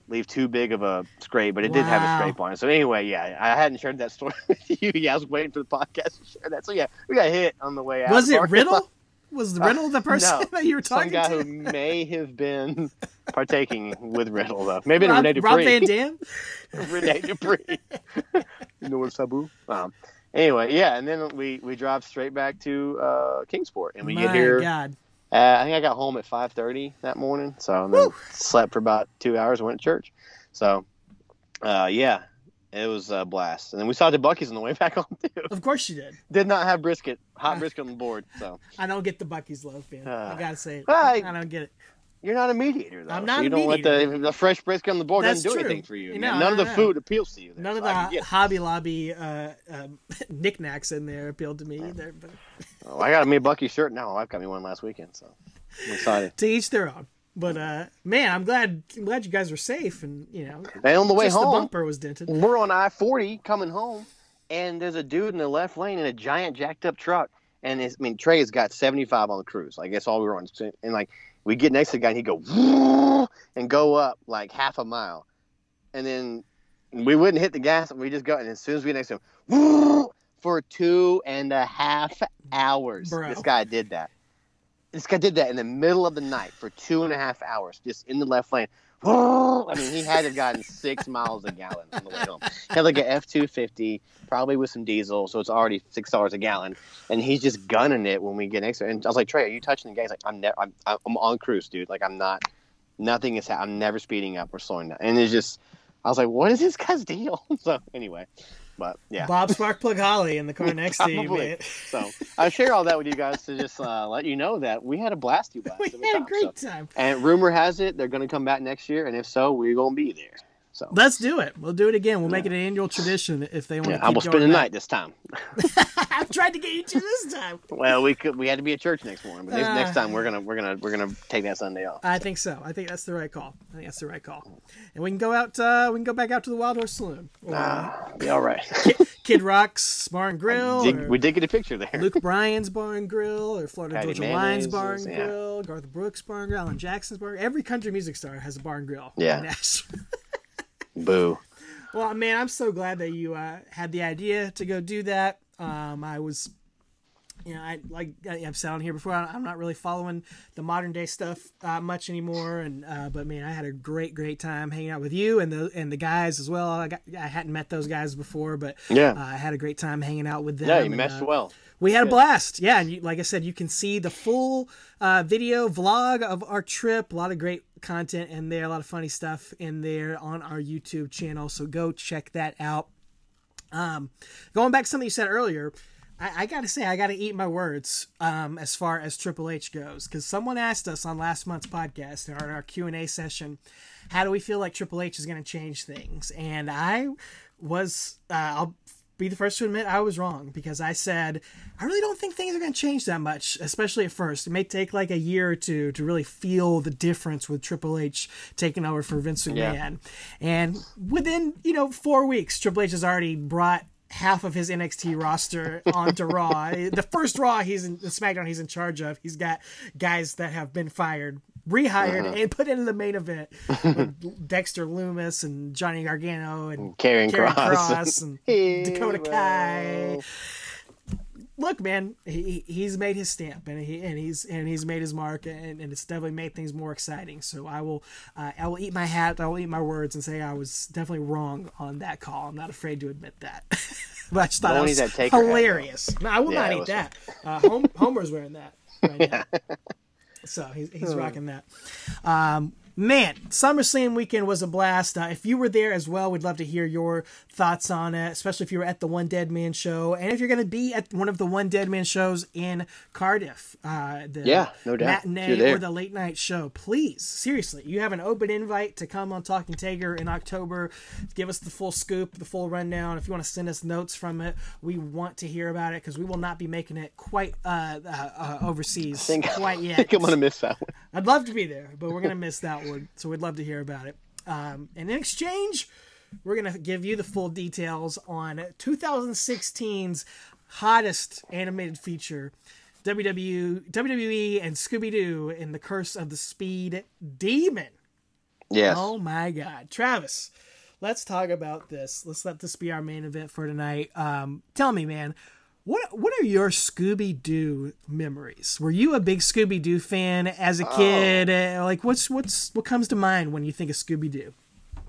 leave too big of a scrape, but it did have a scrape on it. So anyway, yeah, I hadn't shared that story with you. Yeah, I was waiting for the podcast to share that. So yeah, we got hit on the way out. Was it Riddle? Was Riddle the person no. that you were talking Some talking guy to? who may have been partaking with Riddle though. Maybe Rob, Rene Rob Van Dam? Rene Dupree. you know what's Sabu? Um, anyway, yeah, and then we we drive straight back to uh, Kingsport, and we My get here. Oh god. Uh, I think I got home at five thirty that morning, so and then slept for about two hours and went to church. So, uh, yeah, it was a blast. And then we saw the Buc-ee's on the way back home too. Of course you did. Did not have brisket, hot brisket on the board. So I don't get the Buc-ee's love, man. I Uh, gotta say it. I- I don't get it. you're not a mediator, though. I'm so not you a don't let the, the fresh brisket on the board That's doesn't do true. anything for you. You know, None of the food appeals to you. there, None of so I can the. Hobby Lobby uh, um, knickknacks in there appealed to me either. But Oh, I got me a Buc-ee shirt now. Wife got me one last weekend, so I'm excited. to each their own. But uh, man, I'm glad I'm glad you guys were safe and you know And on the way just the bumper was dented. we're on I forty coming home, and there's a dude in the left lane in a giant jacked up truck. And I mean, Trey has got 75 on the cruise. Like that's all we were on. And like we get next to the guy, and he go and go up like half a mile, and then we wouldn't hit the gas. And we just go, and as soon as we get next to him, for two and a half hours, Bro. this guy did that. This guy did that in the middle of the night for two and a half hours, just in the left lane. I mean, he had to have gotten six miles a gallon on the way home. He had like a F two fifty, probably with some diesel, so it's already six dollars a gallon. And he's just gunning it when we get next to. And I was like, Trey, are you touching the gas? Like, I'm never, I'm, I'm on cruise, dude. Like, I'm not. Nothing is. ha- I'm never speeding up or slowing down. And it's just, I was like, what is this guy's deal? So anyway, but yeah. Bob Sparkplug Holly in the car next to you, man. So I share all that with you guys to just uh, let you know that we had a blast. You guys, We had a great so. time. And rumor has it they're going to come back next year, and if so, we're going to be there. So Let's do it. We'll do it again. We'll make it an annual tradition if they want yeah, to I will spend the night this time. I've tried to get you to this time. Well, we could we had to be at church next morning, but next, Uh. next time we're gonna we're gonna we're gonna take that Sunday off. I think so. I think that's the right call. I think that's the right call. And we can go out. Uh, we can go back out to the Wild Horse Saloon, or Ah, be all right. Kid Rock's Bar and Grill, we did get a picture there. Luke Bryan's Bar and Grill, or Florida Patty Georgia Line's Bar and yeah. Grill, Garth Brooks Bar and Grill, Alan Jackson's Bar. Every country music star has a bar and grill. Yeah. Boo. Well, man, I'm so glad that you uh, had the idea to go do that. Um, I was, you know, I like I've said on here before. I'm not really following the modern day stuff uh, much anymore, and uh, but man, I had a great, great time hanging out with you and the and the guys as well. I got I hadn't met those guys before, but Yeah. uh, I had a great time hanging out with them. Yeah, you and, meshed uh, well. We had a blast. Yeah, and you, like I said, you can see the full uh, video vlog of our trip. A lot of great content in there, a lot of funny stuff in there on our YouTube channel. So go check that out. Um, going back to something you said earlier, I, I got to say I got to eat my words um, as far as Triple H goes because someone asked us on last month's podcast or our, in our Q and A session, how do we feel like Triple H is going to change things? And I was uh, I'll be the first to admit I was wrong because I said I really don't think things are going to change that much, especially at first. It may take like a year or two to really feel the difference with Triple H taking over for Vince McMahon. Yeah. And within, you know, 4 weeks Triple H has already brought half of his NXT roster onto Raw. The first Raw he's in the SmackDown he's in charge of, he's got guys that have been fired, rehired, and put into the main event. with Dexter Lumis and Johnny Gargano and Karrion Kross. Cross and Dakota Kai. Look, man, he he's made his stamp and he and he's and he's made his mark and, and it's definitely made things more exciting. So I will uh, I will eat my hat, I will eat my words and say I was definitely wrong on that call. I'm not afraid to admit that. but I just thought Don't that was Taker hat, hilarious. no, I will Yeah, not eat that. Uh, Hom- Homer's wearing that right now. So he's, he's rocking that. Um, man, SummerSlam weekend was a blast. Uh, if you were there as well, we'd love to hear your thoughts on it, especially if you were at the One Dead Man show. And if you're going to be at one of the One Dead Man shows in Cardiff, uh, the Yeah, no doubt. Matinee or the late night show, please, seriously, you have an open invite to come on Talking Taker in October. Give us the full scoop, the full rundown. If you want to send us notes from it, we want to hear about it because we will not be making it quite uh, uh, uh, overseas think- quite I yet. think I'm gonna miss that one. I'd love to be there, but we're gonna miss that So we'd love to hear about it. Um, and in exchange, we're gonna give you the full details on 2016's hottest animated feature, WW, WWE and Scooby Doo in the Curse of the Speed Demon. Yes. Oh my God, Travis. Let's talk about this. Let's let this be our main event for tonight. Um, tell me, man, what what are your Scooby Doo memories? Were you a big Scooby Doo fan as a kid? Uh, like, what's what's what comes to mind when you think of Scooby Doo?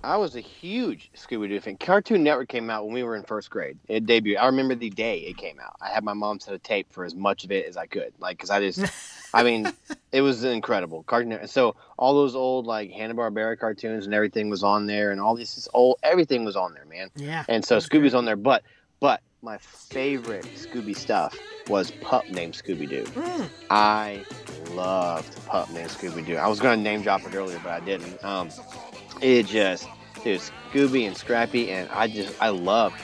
I was a huge Scooby Doo fan. Cartoon Network came out when we were in first grade. It debuted. I remember the day it came out. I had my mom set a tape for as much of it as I could, like because I just, I mean, it was incredible. Cartoon Network. So all those old like Hanna Barbera cartoons and everything was on there, and all this this old everything was on there, man. Yeah, And so Scooby's great. on there, but but my favorite Scooby stuff was Pup named Scooby Doo. Mm, I loved Pup named Scooby Doo. I was going to name drop it earlier, but I didn't. Um, it just, dude, Scooby and Scrappy, and I just, I loved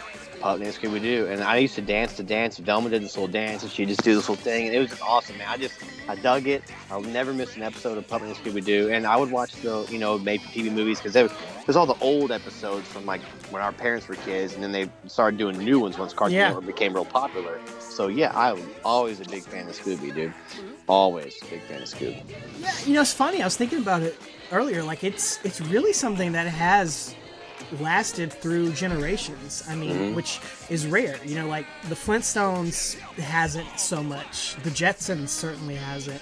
Pup named Scooby Doo. And I used to dance to dance. Velma did this little dance, and she just do this little thing, and it was just awesome, man. I just, I dug it. I'll never miss an episode of Pup named Scooby Doo. And I would watch the, you know, made for TV movies because there was all the old episodes from like when our parents were kids, and then they started doing new ones once Cartoon Yeah. Network became real popular. So yeah, I was always a big fan of Scooby, dude. Always a big fan of Scooby. yeah. You know, it's funny. I was thinking about it earlier. Like, it's it's really something that has lasted through generations. I mean, Mhm. which is rare. You know, like the Flintstones hasn't so much. The Jetsons certainly hasn't.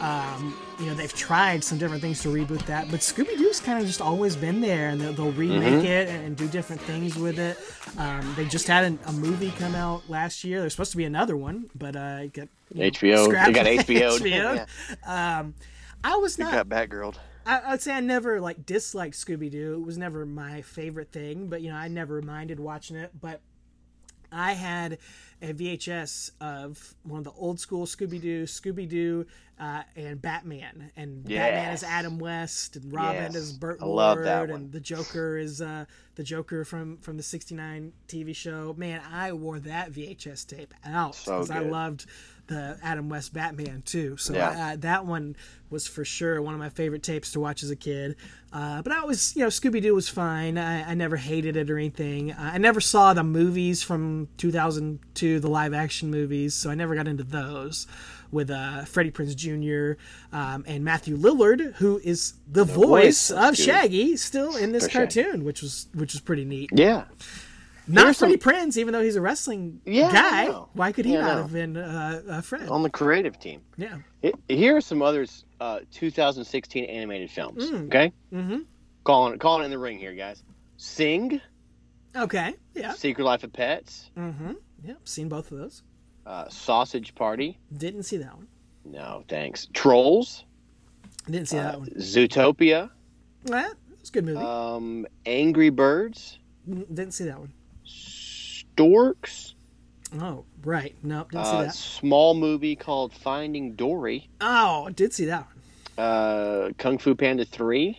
Um, you know they've tried some different things to reboot that, but Scooby Doo's kind of just always been there, and they'll, they'll remake Mm-hmm. it and, and do different things with it. Um, they just had an, a movie come out last year. There's supposed to be another one, but uh, it got you know, HBO. scrapped. They got HBO. HBO. Yeah. I was not. not got Batgirl. I, would say I never like disliked Scooby Doo. It was never my favorite thing, but you know I never minded watching it. But I had a VHS of one of the old school Scooby Doo, Scooby Doo, uh, and Batman. And Batman is Adam West, and Robin Yes. is Burt Ward, love that one. and the Joker is uh, the Joker from from the '69 TV show. Man, I wore that VHS tape out So because I loved the Adam West Batman too. So Yeah. uh, that one was for sure one of my favorite tapes to watch as a kid. Uh, but I was, you know, Scooby Doo was fine. I, I never hated it or anything. Uh, I never saw the movies from 2002, the live action movies, so I never got into those with uh, Freddie Prinze Jr. Um, and Matthew Lillard, who is the, voice, voice of Shaggy, still in this For Shaggy. cartoon, which was which was pretty neat. Yeah. Not Freddie some- Prinze, even though he's a wrestling Yeah, guy. Why could he Yeah, not have been uh, uh, Fred? On the creative team. yeah. Here- are some others. Uh, 2016 animated films. Mm. Okay. Mm-hmm. Calling calling in the ring here, guys. Sing. Okay. Yeah. Secret Life of Pets. Mm-hmm. Yeah. Seen both of those. Uh, Sausage Party. Didn't see that one. No, thanks. Trolls. Didn't see Uh, that one. Zootopia. Well, it's a good movie. Um, Angry Birds. Mm, didn't see that one. Storks. Oh, right. Nope. Didn't see Uh, that. small movie called Finding Dory. Oh, I did see that one. Uh, Kung Fu Panda 3.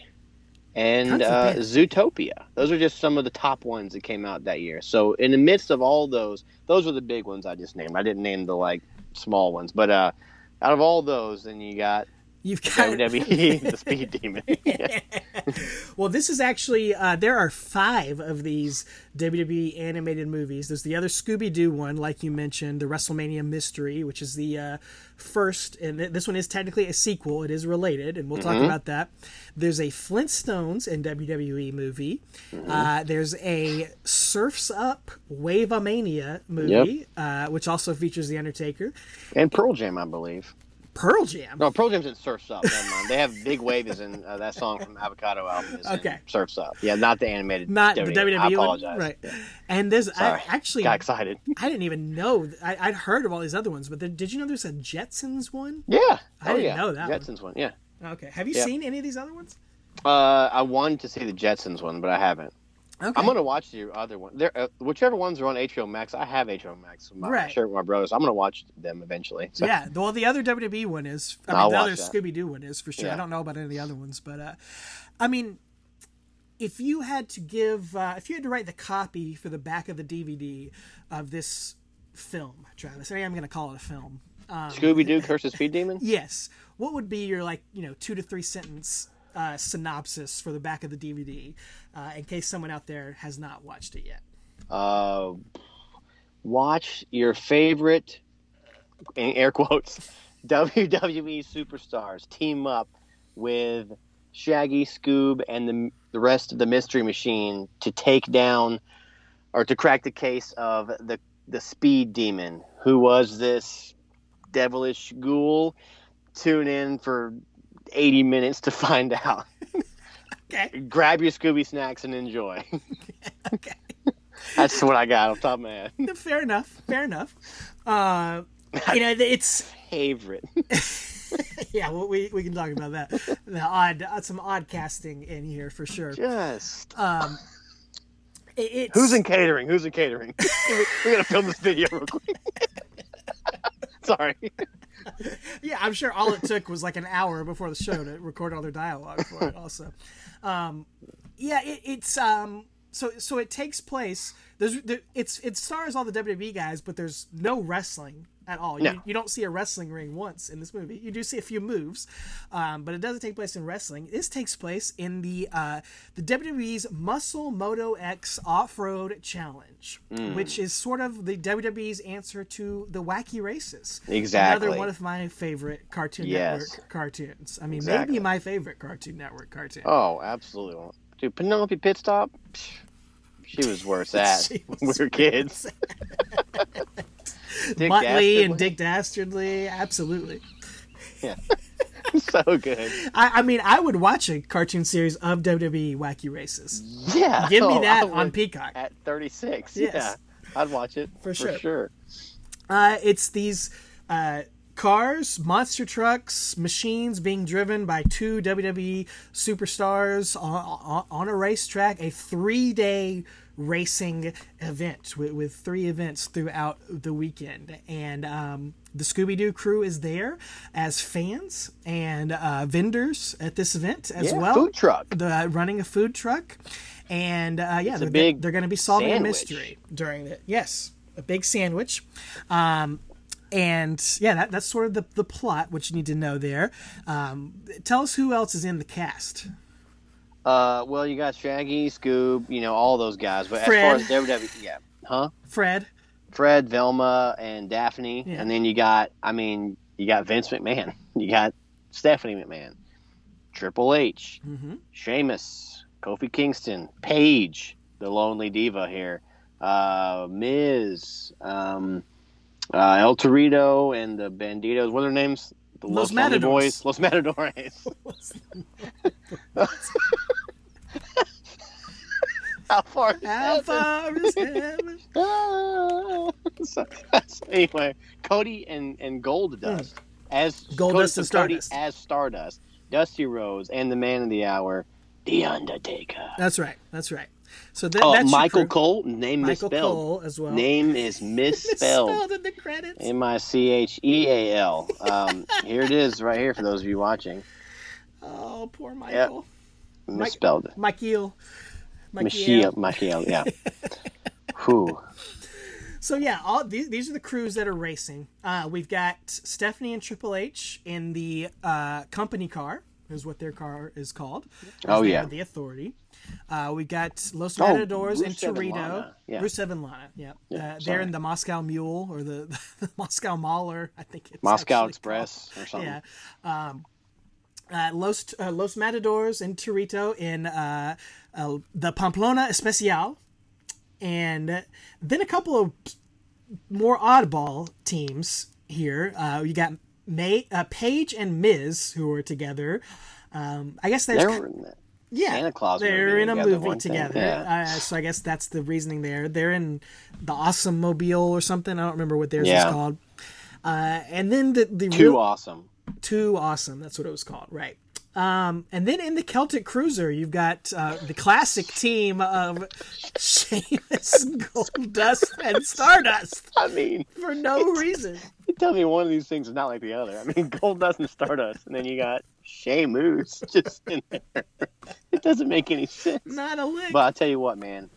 And uh. Zootopia. Those are just some of the top ones that came out that year. So, in the midst of all those, those were the big ones I just named. I didn't name the like small ones, but uh, out of all those, then you got You've got WWE, the Speed Demon. well, this is actually uh, there are five of these WWE animated movies. There's the other Scooby Doo one, like you mentioned, the WrestleMania Mystery, which is the uh, first, and th- this one is technically a sequel. It is related, and we'll talk about that. There's a Flintstones and WWE movie. Uh, there's a Surfs Up Wave Mania movie, uh, which also features the Undertaker. and Pearl Jam, I believe. Pearl Jam. No, Pearl Jam's in Surfs Up. They have Big Wave is in uh, that song from Avocado album. Is Okay. Surfs Up. Yeah, not the animated. Not the WWE. WWE I one, apologize. right? And there's I, actually Got excited. I didn't even know. I, I'd heard of all these other ones, but there, did you know there's a Jetsons one? Yeah. I oh, didn't yeah. know that one. Jetsons one. Yeah. Okay. Have you Yeah. seen any of these other ones? Uh, I wanted to see the Jetsons one, but I haven't. Okay. I'm gonna watch the other one. There, uh, whichever ones are on HBO Max. I have HBO Max. with My, Right. Share it with my brothers. I'm gonna watch them eventually. So. Yeah. Well, the other WWE one is. I mean, I'll the other. Scooby Doo one is for sure. I don't know about any of the other ones, but uh, I mean, if you had to give, uh, if you had to write the copy for the back of the DVD of this film, Travis, I am going to call it a film. Um, Scooby Doo, Curse of Speed Demon. Yes. What would be your like you know two to three sentence uh, synopsis for the back of the DVD, uh, in case someone out there has not watched it yet? Uh, watch your favorite, in air quotes, WWE superstars team up with Shaggy, Scoob, and the the rest of the Mystery Machine to take down or to crack the case of the the Speed Demon, who was this devilish ghoul. Tune in for 80 minutes to find out. Okay. Grab your Scooby snacks and enjoy. Okay. That's what I got off top of my head. Fair enough. Fair enough. Uh, you know, it's Favorite. yeah. Well, we we can talk about that. The odd, uh, some odd casting in here for sure. Just Um, who's in catering? Who's in catering? we gotta film this video real quick. Sorry. yeah, I'm sure all it took was like an hour before the show to record all their dialogue for it. Also, um, yeah, it, it's um, so so it takes place. There's there, it's it stars all the WWE guys, but there's no wrestling at all. No. You, you don't see a wrestling ring once in this movie. You do see a few moves, um, but it doesn't take place in wrestling. This takes place in the uh, the WWE's Muscle Moto X Off Road Challenge, Mm. which is sort of the WWE's answer to the Wacky Races. Exactly. Another one of my favorite Cartoon Yes. Network cartoons. I mean, Exactly. maybe my favorite Cartoon Network cartoon. Oh, absolutely. Dude, Penelope Pit Stop. She was worse at when we were kids. Dick Muttley and Dick Dastardly, absolutely. Yeah. so good. I, I mean, I would watch a cartoon series of WWE Wacky Races. Yeah. Give me oh, that on Peacock. At 36. Yes. Yeah. I'd watch it. For For sure. sure. Uh, it's these uh, cars, monster trucks, machines being driven by two WWE superstars on, on, on a racetrack, a three day racing event with, with three events throughout the weekend. And um, the Scooby Doo crew is there as fans and uh, vendors at this event as Yeah, well. food truck. The, running a food truck. And uh, yeah, they're, big they're going to be solving a mystery during it. Yes, a big sandwich. Um, and yeah, that, that's sort of the, the plot, which you need to know there. Um, tell us who else is in the cast. Uh, well, you got Shaggy, Scoob, you know, all those guys. But Fred. as far as WWE, yeah. Huh? Fred. Fred, Velma, and Daphne. Yeah. And then you got, I mean, you got Vince McMahon. You got Stephanie McMahon. Triple H. Mm-hmm. Sheamus, Kofi Kingston, Paige, the lonely diva here, uh, Miz, um, uh, El Torito, and the Banditos. What are their names? The Los Lonely Matadors. Boys. Los Matadores. How far? is How heaven? far is heaven? So, so anyway, Cody and and Goldust hmm. as Gold Goldust Cody, and so Cody Stardust. as Stardust, Dusty Rhodes, and the Man of the Hour, the Undertaker. That's right. That's right. So that, Oh, that's your Michael. Cole, name Michael misspelled. Cole as well. Name is misspelled. Misspelled in the credits. M I C H E A L. Um, here it is, right here for those of you watching. Oh, poor Michael. Misspelled. Michael. Michiel, Michiel, yeah. Whew. So yeah, all these, these are the crews that are racing. Uh, we've got Stephanie and Triple H in the uh, company car, is what their car is called. Oh, yeah. the Authority. Uh, we got Los Oh, Matadors and Torito. Lana, yeah. Rusev and Lana. Yeah, Yeah, uh, they're in the Moscow Mule or the, the Moscow Mauler. I think it's Moscow Express or something. Yeah. Um, uh, Los uh, Los Matadors and Torito in uh, uh, the Pamplona Especial, and then a couple of more oddball teams here. Uh, you got May, uh, Paige and Miz who are together. Um, I guess there's in that. Yeah, Santa Claus They're movie in a together movie together. yeah. Uh, so I guess that's the reasoning there. They're in the Awesome Mobile or something. I don't remember what theirs Yeah. is called. Uh, and then the the Too real, awesome. too awesome. That's what it was called, right? Um, and then in the Celtic Cruiser, you've got uh, the classic team of Sheamus, Goldust, and Stardust I mean, for no reason. you tell me one of these things is not like the other. I mean, Gold Dust and Stardust, and then you got Sheamus just in there. It doesn't make any sense. Not a lick. But I'll tell you what, man.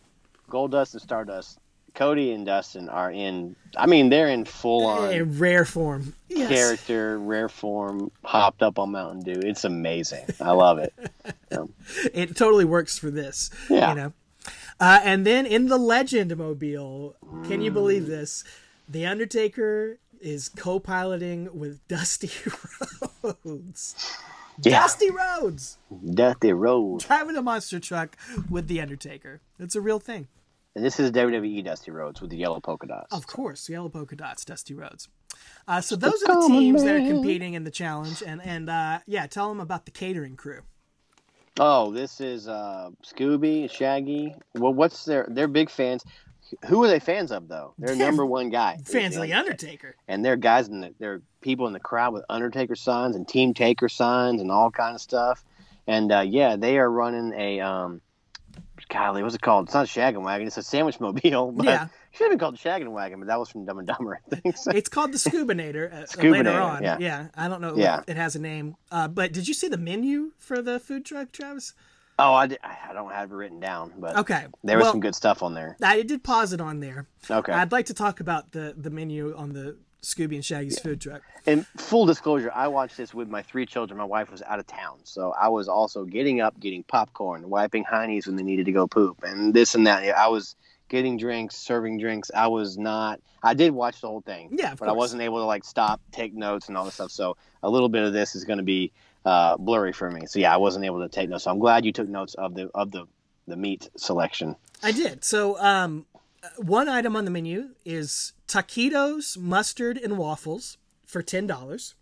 Gold Dust and Stardust, Cody and Dustin are in. I mean, they're in full on rare form. Yes. character, rare form, hopped up on Mountain Dew. It's amazing. I love it. it totally works for this. Yeah. You know. Uh, and then in the Legend Mobile, can you believe this? The Undertaker is co-piloting with Dusty Rhodes. Yeah. Dusty Rhodes Dusty Rhodes. driving a monster truck with the Undertaker. It's a real thing. And this is WWE Dusty Rhodes with the yellow polka dots. Of course, yellow polka dots, Dusty Rhodes. Uh, so those are the teams that are competing in the challenge, and and uh, yeah, tell them about the catering crew. Oh, this is uh, Scooby, Shaggy. Well, what's their? They're big fans. Who are they fans of though? Their They're number one guy. Fans of the Undertaker. and they're guys in the, they're people in the crowd with Undertaker signs and Team Taker signs and all kind of stuff. And uh, yeah, they are running a um, golly, what's it called? It's not a shaggin' wagon. It's a sandwich mobile. But Yeah. it should have been called the shaggin' wagon, but that was from Dumb and Dumber, I think. So, It's called the Scoobinator. Uh, later Scoobinator, on, yeah. I don't know. if Yeah. it has a name. Uh, but did you see the menu for the food truck, Travis? Oh, I, did, I don't have it written down, but Okay, there was well, some good stuff on there. I did pause it on there. Okay. I'd like to talk about the the menu on the Scooby and Shaggy's food truck. And full disclosure, I watched this with my three children. My wife was out of town, so I was also getting up, getting popcorn, wiping heinies when they needed to go poop, and this and that. I was getting drinks, serving drinks. I was not. I did watch the whole thing, Yeah, of but I wasn't able to like stop, take notes, and all this stuff. So a little bit of this is going to be uh, blurry for me. So yeah, I wasn't able to take notes. So I'm glad you took notes of the of the the meat selection. I did. So, um, one item on the menu is taquitos, mustard, and waffles for ten dollars.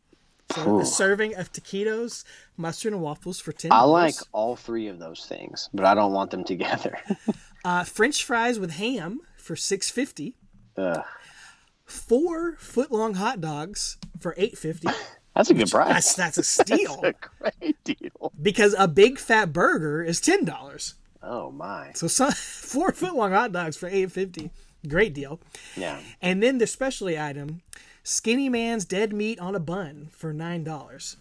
So Ooh. a serving of taquitos, mustard, and waffles for ten. I like all three of those things, but I don't want them together. uh, French fries with ham for six fifty. Four foot long hot dogs for eight fifty. That's a good price. That's that's a steal a great deal. because a big fat burger is ten dollars. Oh my. So some, four foot long hot dogs for eight fifty. Great deal. Yeah. And then the specialty item, Skinny Man's dead meat on a bun for nine dollars.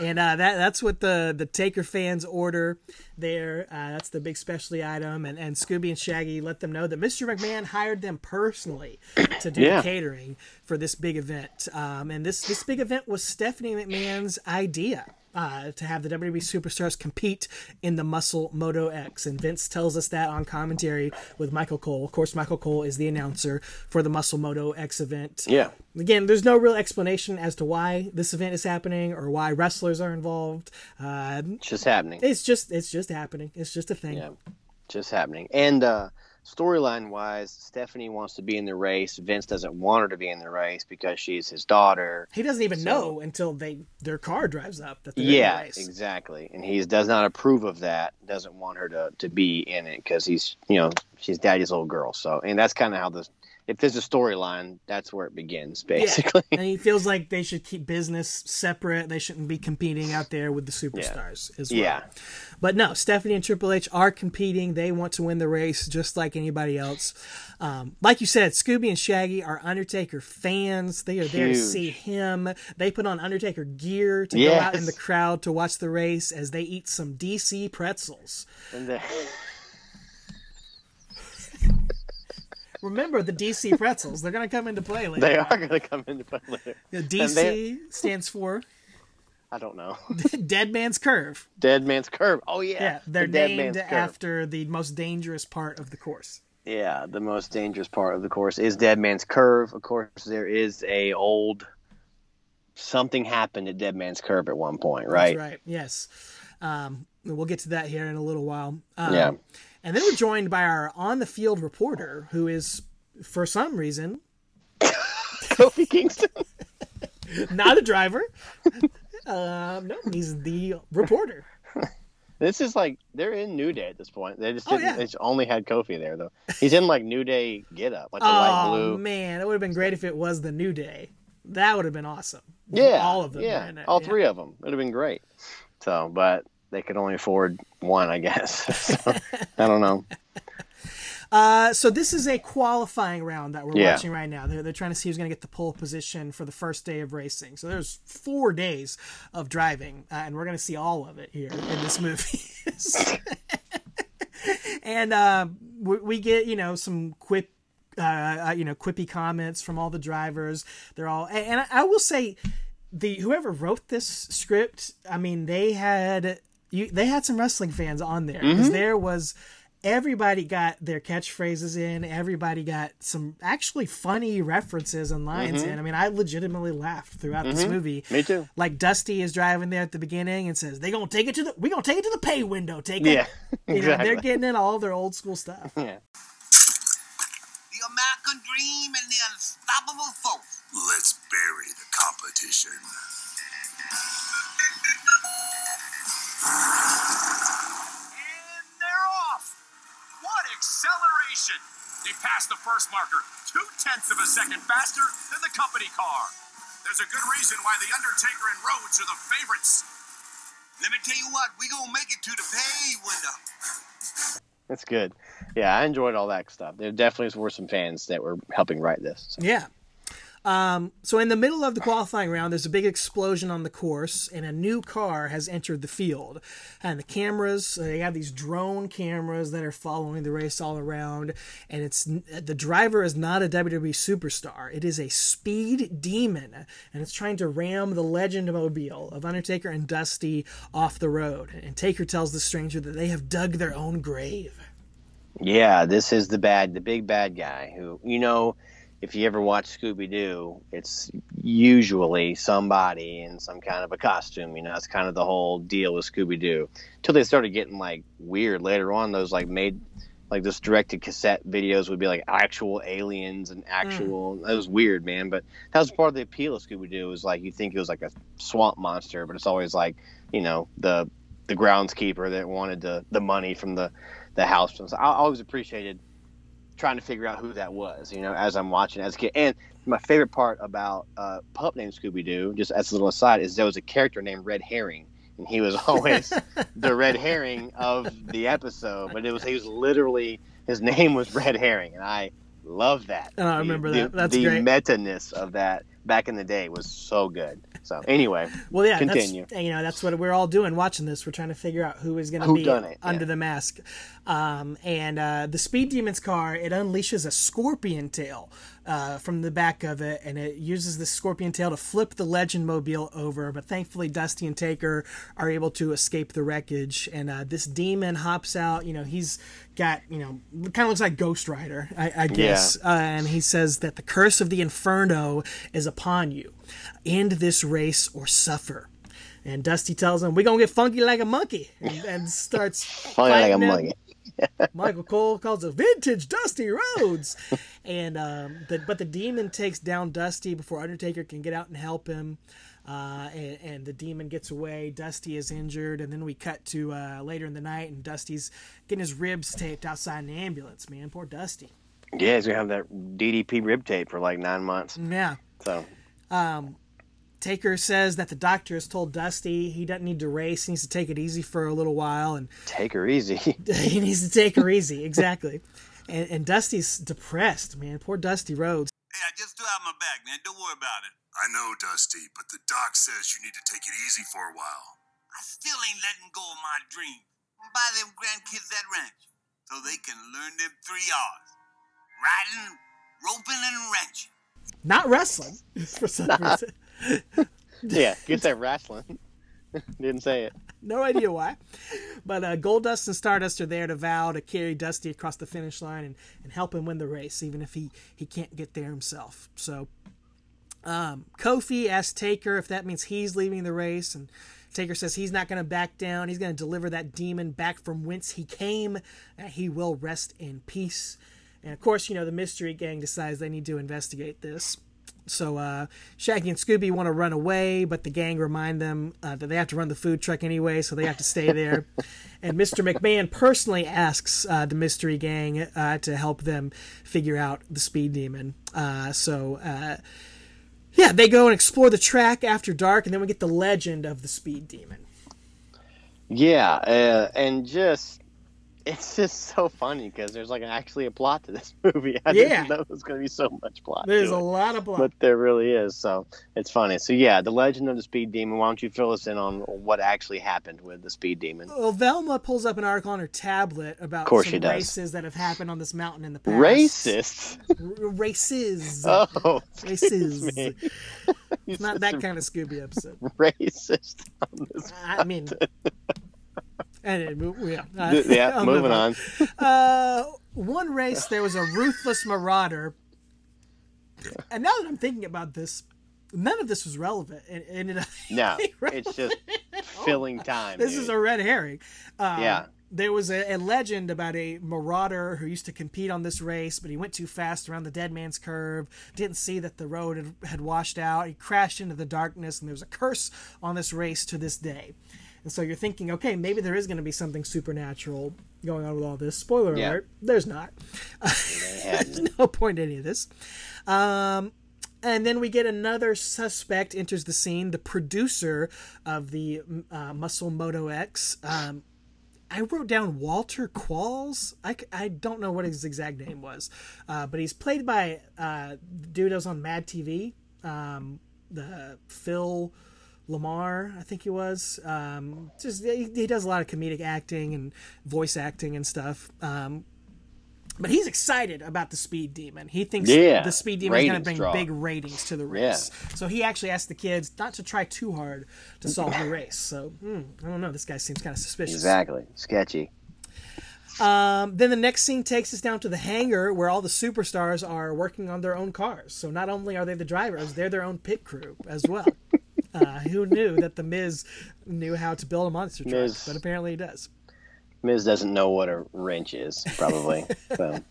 And uh, that that's what the the Taker fans order there. Uh, that's the big specialty item. And, and Scooby and Shaggy let them know that Mr. McMahon hired them personally to do Yeah. the catering for this big event. Um, and this this big event was Stephanie McMahon's idea. Uh, to have the WWE superstars compete in the Muscle Moto X. And Vince tells us that on commentary with Michael Cole. Of course, Michael Cole is the announcer for the Muscle Moto X event. Yeah. Again, there's no real explanation as to why this event is happening or why wrestlers are involved. Uh, It's just happening. it's just it's just happening. It's just a thing. Yeah. Just happening. And uh storyline wise, Stephanie wants to be in the race. Vince doesn't want her to be in the race because she's his daughter. He doesn't even So- know until they their car drives up that they're Yeah, in the race. exactly. And he does not approve of that. Doesn't want her to, to be in it because he's, you know, she's daddy's little girl. So, and that's kind of how this. If there's a storyline, that's where it begins, basically. Yeah. and he feels like they should keep business separate. They shouldn't be competing out there with the superstars as well. Yeah. But no, Stephanie and Triple H are competing. They want to win the race just like anybody else. Um, like you said, Scooby and Shaggy are Undertaker fans. They are there to see him. They put on Undertaker gear to go out in the crowd to watch the race as they eat some DC pretzels. And then, Remember the DC pretzels. They're going to come into play later. they are going to come into play later. The And DC stands for I don't know. Dead Man's Curve. Dead Man's Curve. Oh, yeah. Yeah, they're the named after the most dangerous part of the course. Yeah, the most dangerous part of the course is Dead Man's Curve. Of course, there is a old something happened at Dead Man's Curve at one point, right? That's right. Yes. Um, we'll get to that here in a little while. Um, Yeah. And then we're joined by our on the field reporter, who is, for some reason, Kofi Kingston. not a driver. um, no, he's the reporter. This is like they're in New Day at this point. They just Oh, didn't. yeah. They just only had Kofi there though. He's in like New Day get up, like the light Oh blue. man, it would have been great if it was the New Day. That would have been awesome. Yeah, all of them. Yeah, all yeah. three of them. It'd have been great. So, but they could only afford one, I guess. So, I don't know. Uh, so this is a qualifying round that we're Yeah. watching right now. They're, they're trying to see who's going to get the pole position for the first day of racing. So there's four days of driving, uh, and we're going to see all of it here in this movie. and uh, we, we get you know some quip. Uh, uh, you know, quippy comments from all the drivers. They're all, and, and I, I will say, the whoever wrote this script, I mean, they had you, they had some wrestling fans on there because mm-hmm. there was everybody got their catchphrases in. Everybody got some actually funny references and lines mm-hmm. in. I mean, I legitimately laughed throughout this mm-hmm. movie. Me too. Like Dusty is driving there at the beginning and says, "They gonna take it to the we gonna take it to the pay window. Take it." Yeah, You know, exactly. they're getting in all their old school stuff. Yeah. The American dream and the unstoppable force. Let's bury the competition. And they're off. What acceleration! They passed the first marker two tenths of a second faster than the company car. There's a good reason why The Undertaker and Rhodes are the favorites. Let me tell you what, we gonna make it to the pay window. That's good. Yeah, I enjoyed all that stuff. There definitely were some fans that were helping write this. So. Yeah. Um, so in the middle of the qualifying round, there's a big explosion on the course, and a new car has entered the field. And the cameras, uh, they have these drone cameras that are following the race all around. And it's the driver is not a WWE superstar; it is a speed demon, and it's trying to ram the Legend Mobile of Undertaker and Dusty off the road. And Taker tells the stranger that they have dug their own grave. Yeah, this is the bad, the big bad guy who, you know, if you ever watch Scooby Doo, it's usually somebody in some kind of a costume. You know, that's kind of the whole deal with Scooby Doo. Until they started getting like weird later on, those like made like this directed cassette videos would be like actual aliens and hmm. actual. That was weird, man. But that was part of the appeal of Scooby Doo. Was like you think it was like a swamp monster, but it's always like you know the the groundskeeper that wanted the the money from the the house. So I always appreciated trying to figure out who that was. You know, as I'm watching as a kid. And my favorite part about uh, pup named Scooby Doo, just as a little aside, is there was a character named Red Herring and he was always the red herring of the episode. But it was he was literally his name was Red Herring, and I love that. Oh, I remember the, that. That's the great. meta-ness of that back in the day was so good. So anyway, Well, yeah, Continue. that's you know that's what we're all doing watching this. We're trying to figure out who is going to be it, under yeah. the mask. Um, and uh, the Speed Demon's car it unleashes a scorpion tail uh, from the back of it, and it uses the scorpion tail to flip the Legend Mobile over. But thankfully, Dusty and Taker are able to escape the wreckage, and uh, this demon hops out. You know, he's got you know kind of looks like Ghost Rider, I, I guess, uh, and he says that the curse of the Inferno is upon you. End this race or suffer. And Dusty tells him, "We're gonna get funky like a monkey," and, and starts funny like a monkey. Michael Cole calls it vintage Dusty Rhodes, and um, the, but the demon takes down Dusty before Undertaker can get out and help him. Uh, and, and the demon gets away. Dusty is injured, and then we cut to uh, later in the night, and Dusty's getting his ribs taped outside an ambulance. Man, poor Dusty. Yeah, he's gonna have that DDP rib tape for like nine months. Yeah. So Taker says that the doctor has told Dusty he doesn't need to race. He needs to take it easy for a little while, and take her easy. he needs to take her easy. Exactly. And, and Dusty's depressed, man. Poor Dusty Rhodes. Hey, I just threw out my bag, man. Don't worry about it. I know, Dusty, but the doc says you need to take it easy for a while. I still ain't letting go of my dream. Buy them grandkids that ranch so they can learn them three R's. Riding, roping, and wrenching. Not wrestling for some reason. Yeah, gets that wrestling. Didn't say it. No idea why. But uh, Goldust and Stardust are there to vow to carry Dusty across the finish line and, and help him win the race, even if he, he can't get there himself. So um, Kofi asks Taker if that means he's leaving the race, and Taker says he's not going to back down. He's going to deliver that demon back from whence he came, he will rest in peace. And of course, you know, the Mystery Gang decides they need to investigate this. So uh, Shaggy and Scooby want to run away, but the gang remind them uh, that they have to run the food truck anyway, so they have to stay there. and Mr. McMahon personally asks uh, the Mystery Gang uh, to help them figure out the Speed Demon. Uh, so uh, yeah, they go and explore the track after dark, and then we get the legend of the Speed Demon. Yeah, uh, and just it's just so funny because there's like actually a plot to this movie. I Yeah. didn't know there was going to be so much plot. There's a it. lot of plot, but there really is. So it's funny. So yeah, the legend of the Speed Demon. Why don't you fill us in on what actually happened with the Speed Demon? Well, Velma pulls up an article on her tablet about of course some she does. races that have happened on this mountain in the past. Racist. R- races. Oh, Races. me. It's not that kind of Scooby episode. racist on this. I mean, and it, yeah, uh, yeah, moving on. Uh, one race, there was a ruthless marauder, and now that I'm thinking about this, none of this was relevant. It ended up. No, it's just filling time. This dude. is a red herring. Um, Yeah. There was a, a legend about a marauder who used to compete on this race, but he went too fast around the dead man's curve, didn't see that the road had, had washed out. He crashed into the darkness, and there was a curse on this race to this day. And so you're thinking, okay, maybe there is going to be something supernatural going on with all this. Spoiler Yeah. alert, there's not. There's no point in any of this. Um, and then we get another suspect enters the scene, the producer of the uh, Muscle Moto X. Um, I wrote down Walter Qualls. I, I don't know what his exact name was, uh, but he's played by uh, the dude that was on Mad TV, um, the Phil LaMarr, I think he was. Um, just he, he does a lot of comedic acting and voice acting and stuff. Um, but he's excited about the Speed Demon. He thinks Yeah, the Speed Demon is going to bring draw. big ratings to the race. So he actually asked the kids not to try too hard to solve the race. So hmm, I don't know. This guy seems kind of suspicious. exactly sketchy. Um, then the next scene takes us down to the hangar where all the superstars are working on their own cars. So not only are they the drivers, they're their own pit crew as well. Uh, who knew that the Miz knew how to build a monster truck? Miz. But apparently he does. Miz doesn't know what a wrench is, probably. so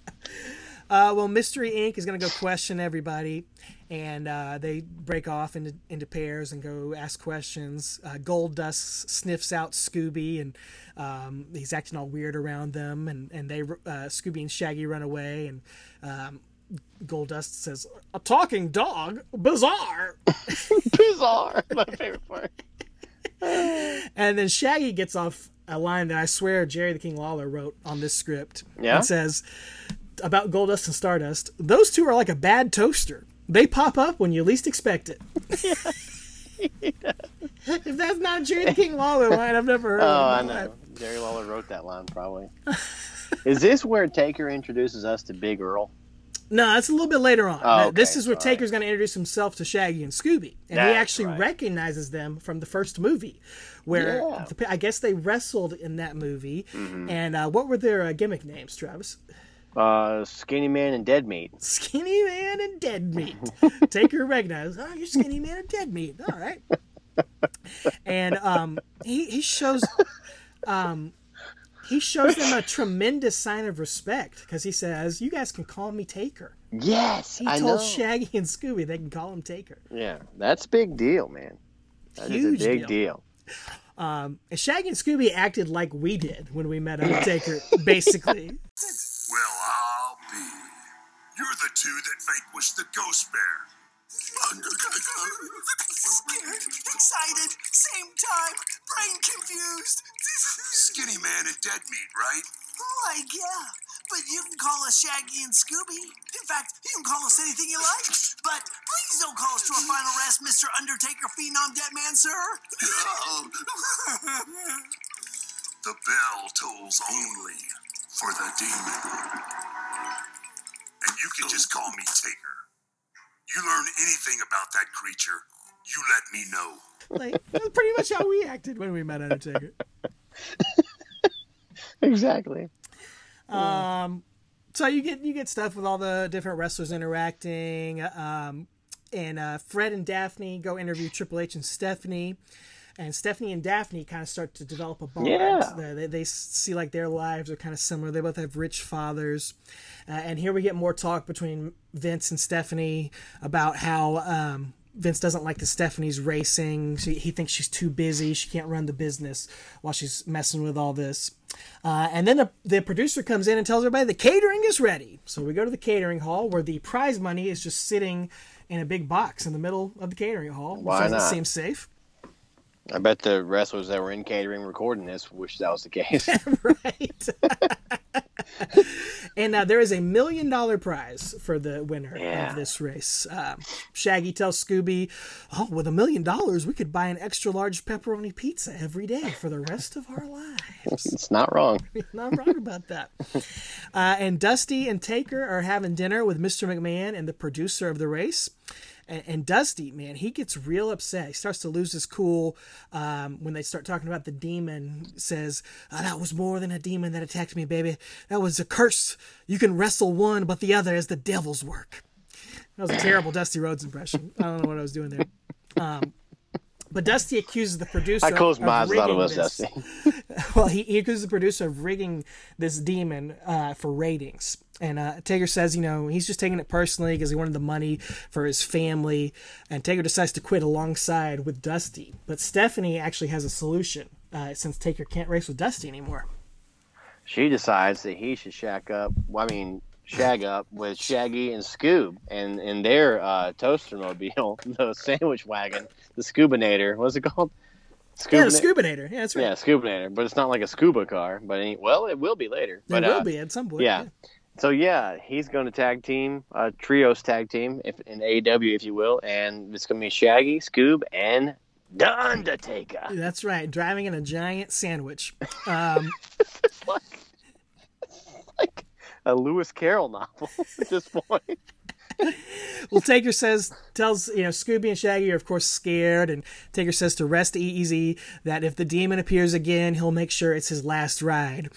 Uh, well, Mystery Inc. is going to go question everybody, and uh, they break off into, into pairs and go ask questions. Uh, Gold Dust sniffs out Scooby, and um, he's acting all weird around them, and and they uh, Scooby and Shaggy run away, and um, Gold Dust says, "A talking dog, bizarre." bizarre. My favorite part. And then Shaggy gets off a line that I swear Jerry the King Lawler wrote on this script. Yeah? It says about Goldust and Stardust, those two are like a bad toaster. They pop up when you least expect it. if that's not Jerry the King Lawler line, I've never heard Oh, of I know. life. Jerry Lawler wrote that line, probably. is this where Taker introduces us to Big Earl? No, that's a little bit later on. Oh, This is where All Taker's going to introduce himself to Shaggy and Scooby, and he actually right. recognizes them from the first movie, where Yeah. the- I guess they wrestled in that movie. Mm-hmm. And uh, what were their uh, gimmick names, Travis? Uh, Skinny Man and Dead Meat. Skinny Man and Dead Meat. Taker recognizes, oh, you're Skinny Man and Dead Meat. All right. And um, he he shows um, he shows them a tremendous sign of respect because he says, "You guys can call me Taker." Yes, He I told know. Shaggy and Scooby they can call him Taker. yeah, that's a big deal, man. That is Huge a big deal. deal. Um, and Shaggy and Scooby acted like we did when we met Undertaker, basically. Well, I'll be. You're the two that vanquished the Ghost Bear. Scared, excited, same time, brain confused. Skinny Man and Dead Meat, right? Like, yeah. But you can call us Shaggy and Scooby. In fact, you can call us anything you like. But please don't call us to our final rest, Mr. Undertaker Phenom Deadman, sir. The bell tolls only for the demon. And you can just call me Taker. You learn anything about that creature, you let me know. Like that's pretty much how we acted when we met Undertaker. Exactly. Um, so you get you get stuff with all the different wrestlers interacting. Um, and uh, Fred and Daphne go interview Triple H and Stephanie. And Stephanie and Daphne kind of start to develop a bond. Yeah. They, they, see like their lives are kind of similar. They both have rich fathers. Uh, and here we get more talk between Vince and Stephanie about how um, Vince doesn't like the Stephanie's racing. She, he thinks she's too busy. She can't run the business while she's messing with all this. Uh, and then the, the producer comes in and tells everybody the catering is ready. So we go to the catering hall where the prize money is just sitting in a big box in the middle of the catering hall. which Why doesn't not? seem safe. I bet the wrestlers that were in catering recording this wish that was the case. right. and uh, there is a million dollar prize for the winner Yeah. of this race. Um, Shaggy tells Scooby, "Oh, with a million dollars, we could buy an extra large pepperoni pizza every day for the rest of our lives." it's not wrong. Not wrong about that. Uh, and Dusty and Taker are having dinner with Mr. McMahon and the producer of the race. And, and Dusty, man, he gets real upset. He starts to lose his cool um, when they start talking about the demon. Says, "Ah, "That was more than a demon that attacked me, baby. That was a curse. You can wrestle one, but the other is the devil's work." That was a terrible Dusty Rhodes impression. I don't know what I was doing there. Um, but Dusty accuses the producer. I closed my eyes, thought it was. Dusty. Well, he, he accuses the producer of rigging this demon uh, for ratings. And uh, Taker says, you know, he's just taking it personally because he wanted the money for his family. And Taker decides to quit alongside with Dusty. But Stephanie actually has a solution uh, since Taker can't race with Dusty anymore. She decides that he should shack up. Well, I mean, shag up with Shaggy and Scoob, and in their uh, toaster mobile, the sandwich wagon, the Scoobinator. What's it called? Yeah, the Scoobinator. Yeah, that's right. Yeah, Scoobinator, but it's not like a scuba car. But any, well, it will be later. But, It will uh, be at some point. yeah. So yeah, he's going to tag team, uh, trios tag team, if in AEW, if you will, and it's going to be Shaggy, Scoob, and The Undertaker. That's right. Driving in a giant sandwich. Um, like, like a Lewis Carroll novel at this point. Well, Taker says, tells, you know, Scooby and Shaggy are, of course, scared. And Taker says to rest easy that if the demon appears again, he'll make sure it's his last ride.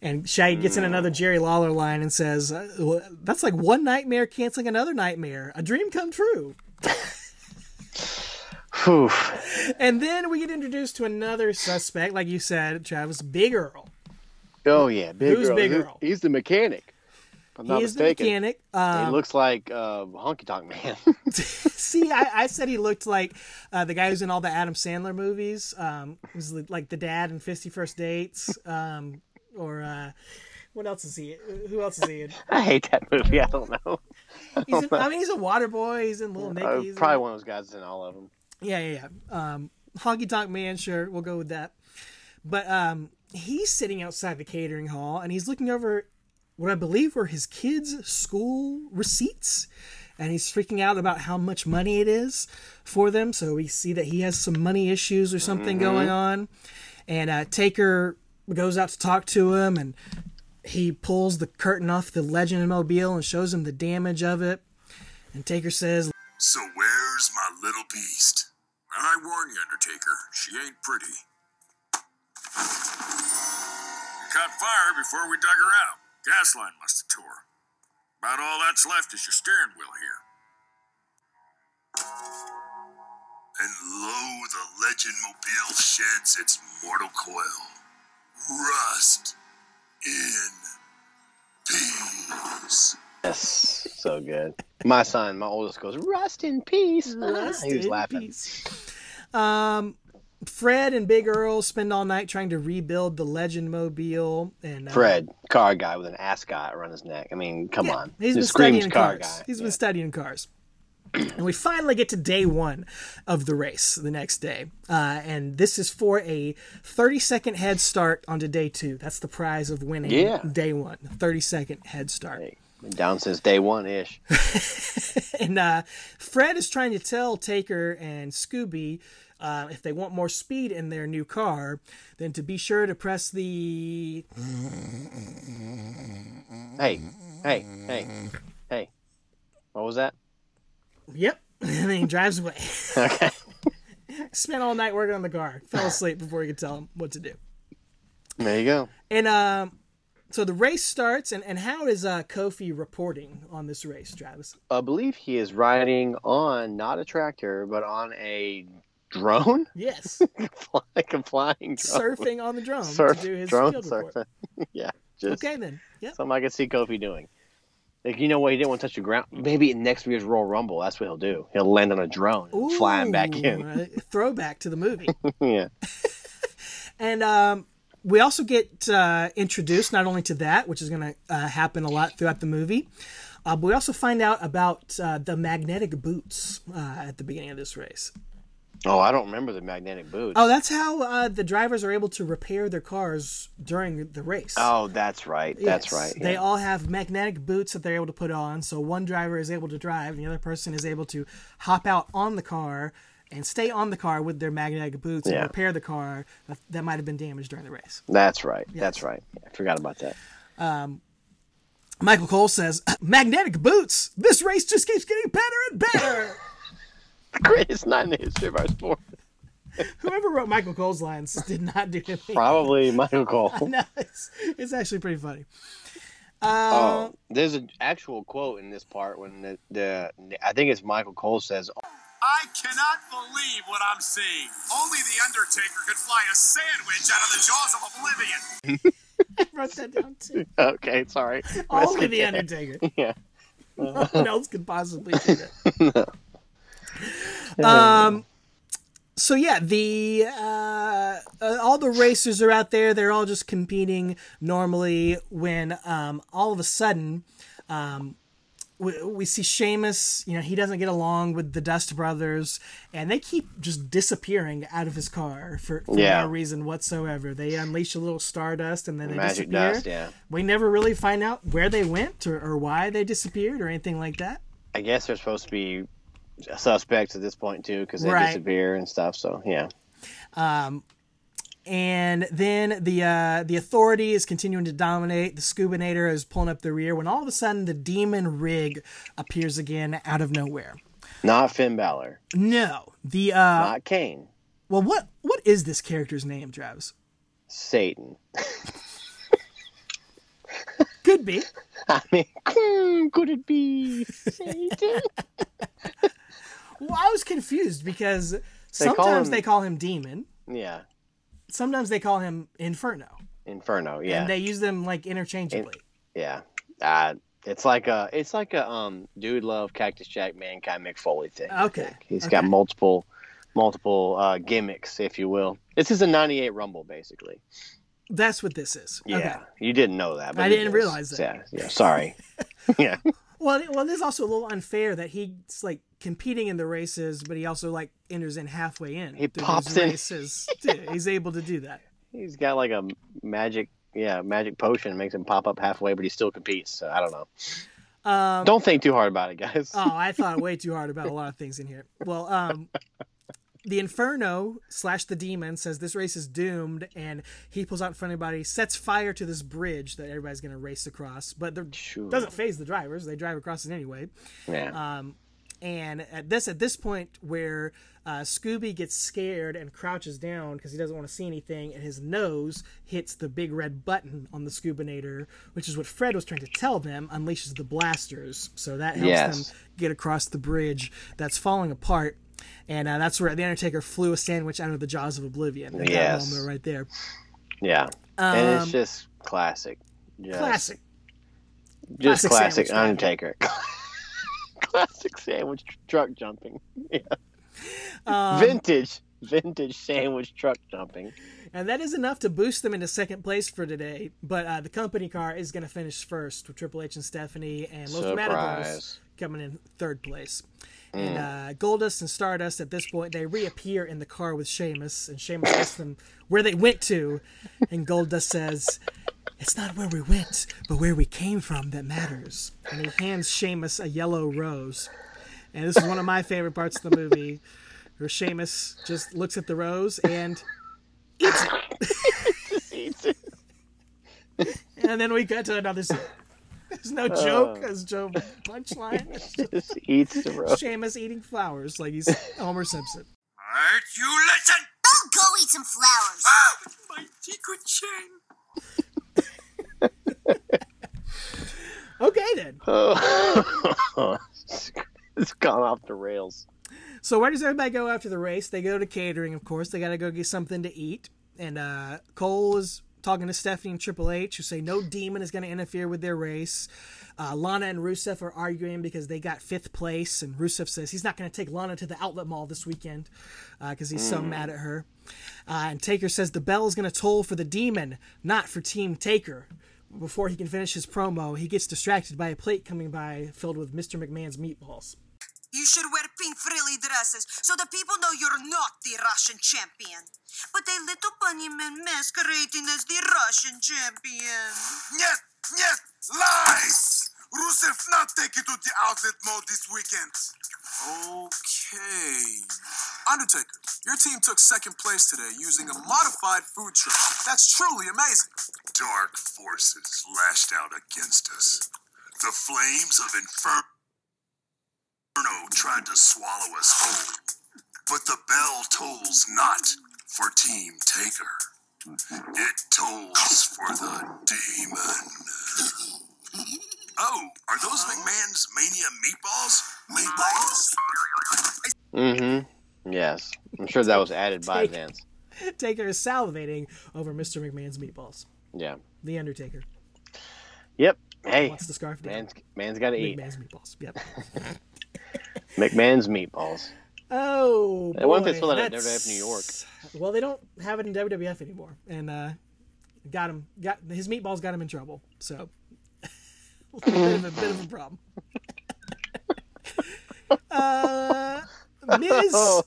And Shaggy gets in another Jerry Lawler line and says, uh, That's like one nightmare canceling another nightmare. A dream come true. Whew. And then we get introduced to another suspect, like you said, Travis, Big Earl. Oh yeah, Big Who's Earl. Big Earl? He's the mechanic. I'm not he is the mechanic. Um, he looks like uh, Honky Tonk Man. See, I, I said he looked like uh, the guy who's in all the Adam Sandler movies. Um, was like the dad in Fifty First Dates, um, or uh, what else is he? Who else is he in? I hate that movie. I don't know. He's in, I mean, he's a water boy. He's in Little Nicky. he's in- probably one of those guys in all of them. Yeah, yeah, yeah. Um, Honky Tonk Man, sure, we'll go with that. But um, he's sitting outside the catering hall and he's looking over what I believe were his kids' school receipts. And he's freaking out about how much money it is for them. So we see that he has some money issues or something going on. And uh, Taker goes out to talk to him and he pulls the curtain off the Legend Mobile and shows him the damage of it. And Taker says, So where's my little beast? I warn you, Undertaker, she ain't pretty. Caught fire before we dug her out. Gas line must have tore. About all that's left is your steering wheel here. And lo, the Legend Mobile sheds its mortal coil. Rust in peace. Yes, so good. My son, my oldest, goes rust in peace. Rust he was in laughing. peace. Um, Fred and Big Earl spend all night trying to rebuild the Legend Mobile. And uh, Fred, car guy with an ascot around his neck. I mean, come yeah, on. he's He been studying car cars. guy. He's Yeah. been studying cars. And we finally get to day one of the race the next day. Uh, and this is for a 30 second head start onto day two. That's the prize of winning Yeah. day one 30 second head start. Hey, been down since day one ish. And uh, Fred is trying to tell Taker and Scooby uh, if they want more speed in their new car, then to be sure to press the. hey, hey, hey, hey. What was that? Yep. And then he drives away. Okay. Spent all night working on the car. Fell asleep before he could tell him what to do. There you go. And um, so the race starts, and, and how is uh, Kofi reporting on this race, Travis? I believe he is riding on not a tractor, but on a drone, Yes, like a flying drone. surfing on the drone Surf, to do his drone field report. surfing. yeah, just Okay, then. Yep. something I could see Kofi doing. Like you know what, he didn't want to touch the ground. Maybe in next year's Royal Rumble, that's what he'll do. He'll land on a drone, and flying back in. throwback to the movie. yeah. And um, we also get uh, introduced not only to that, which is going to uh, happen a lot throughout the movie, uh, but we also find out about uh, the magnetic boots uh, at the beginning of this race. Oh, I don't remember the magnetic boots. Oh, that's how uh, the drivers are able to repair their cars during the race. Oh, that's right. That's Yes. right. They all have magnetic boots that they're able to put on. So one driver is able to drive, and the other person is able to hop out on the car and stay on the car with their magnetic boots and repair the car that, that might have been damaged during the race. That's right. That's right. Yeah, I forgot about that. Michael Cole says, "Magnetic boots. This race just keeps getting better and better." The greatest night in the history of our sport. Whoever wrote Michael Cole's lines did not do him. Probably Michael Cole. No, it's, it's actually pretty funny. Oh, uh, there's an actual quote in this part when the, the I think it's Michael Cole says, I cannot believe what I'm seeing. Only the Undertaker could fly a sandwich out of the jaws of oblivion. I wrote that down too. "Okay, sorry." Only the Undertaker. Yeah. No one else could possibly do that. um. So yeah, the uh, uh, all the racers are out there. They're all just competing normally. When um, all of a sudden, um, we, we see Sheamus. You know, he doesn't get along with the Dust Brothers, and they keep just disappearing out of his car for, for Yeah. no reason whatsoever. They unleash a little stardust, and then they Magic disappear. dust, yeah. We never really find out where they went or, or why they disappeared or anything like that. I guess they're supposed to be suspects at this point too, because they Right. disappear and stuff. So yeah, Um, And then the uh, the authority is continuing to dominate. The Scoobinator is pulling up the rear when all of a sudden the demon rig appears again out of nowhere. not Finn Balor, No, the uh, not Kane, well, what what is this character's name, Travis? Satan. Could be. I mean, could it be Satan? Well, I was confused because call sometimes him- they call him Demon, yeah, sometimes they call him Inferno. Inferno. Yeah, and they use them like interchangeably. yeah. Uh, it's like a it's like a um dude love Cactus Jack Mankind Mick Foley thing. Okay, he's got multiple multiple uh, gimmicks, if you will. This is a '98 Rumble, basically. That's what this is. Yeah, Okay. you didn't know that. But I didn't realize that. Yeah, yeah. Sorry. yeah, Well, well, this is also a little unfair that he's like competing in the races, but he also like enters in halfway in. He pops in. races. He's able to do that. he's got like a magic, yeah, magic potion makes him pop up halfway, but he still competes. So I don't know. Um, Don't think too hard about it, guys. oh, I thought way too hard about a lot of things in here. Well, um, the Inferno slash the Demon says this race is doomed, and he pulls out in front of everybody, sets fire to this bridge that everybody's going to race across, but it Sure. doesn't phase the drivers. They drive across it anyway. yeah. Um, and at this at this point where uh, Scooby gets scared and crouches down because he doesn't want to see anything, and his nose hits the big red button on the Scoobinator, which is what Fred was trying to tell them, unleashes the blasters. So that helps Yes. them get across the bridge that's falling apart. And uh, that's where the Undertaker flew a sandwich out of the jaws of oblivion. At Yes. moment right there. yeah. and Um, it's just classic. Just, Classic. Just classic classic. Undertaker. classic sandwich tr- truck jumping. Yeah. Um, vintage, vintage sandwich truck jumping. And that is enough to boost them into second place for today. But uh, the company car is going to finish first with Triple H and Stephanie and Los Matadors coming in third place. And uh, Goldust and Stardust at this point they reappear in the car with Sheamus, and Sheamus asks them where they went to, and Goldust says, "It's not where we went, but where we came from that matters." And he hands Sheamus a yellow rose, and this is one of my favorite parts of the movie, where Sheamus just looks at the rose and eats it. And then we cut to another scene. There's no joke, there's no punchline. It's just Just eats the road. Sheamus eating flowers like he's Homer Simpson. Alright, you listen! I'll go eat some flowers. My secret chain. Okay then. Oh, it's gone off the rails. So where does everybody go after the race? They go to catering, of course. They got to go get something to eat. And uh, Cole is talking to Stephanie and Triple H, who say no demon is going to interfere with their race. Uh, Lana and Rusev are arguing because they got fifth place, and Rusev says he's not going to take Lana to the outlet mall this weekend because he's so mad at her. Uh, and Taker says the bell is going to toll for the demon, not for Team Taker. Before he can finish his promo, he gets distracted by a plate coming by filled with Mr. McMahon's meatballs. You should wear pink frilly dresses so the people know you're not the Russian champion. But a little bunny man masquerading as the Russian champion. Нет, нет, lies! Rusev not take you to the outlet mall this weekend. Okay. Undertaker, your team took second place today using a modified food truck. That's truly amazing. Dark forces lashed out against us. The flames of Inferno tried to swallow us whole. But the bell tolls not for Team Taker. It tolls for the demon. Oh, are those McMahon's Mania meatballs? Meatballs? Mm-hmm. Yes. I'm sure that was added by Take- Vince. Taker is salivating over Mr. McMahon's meatballs. Yeah. The Undertaker Yep. Hey, wants the scarf down. man's man's got to eat. McMahon's meatballs. Yep. McMahon's meatballs. Oh, Hey, what if they boy, still it at New York? Well, they don't have it in WWF anymore, and uh, got him. Got his meatballs got him in trouble. So, a bit of a bit of a problem. uh, Miz,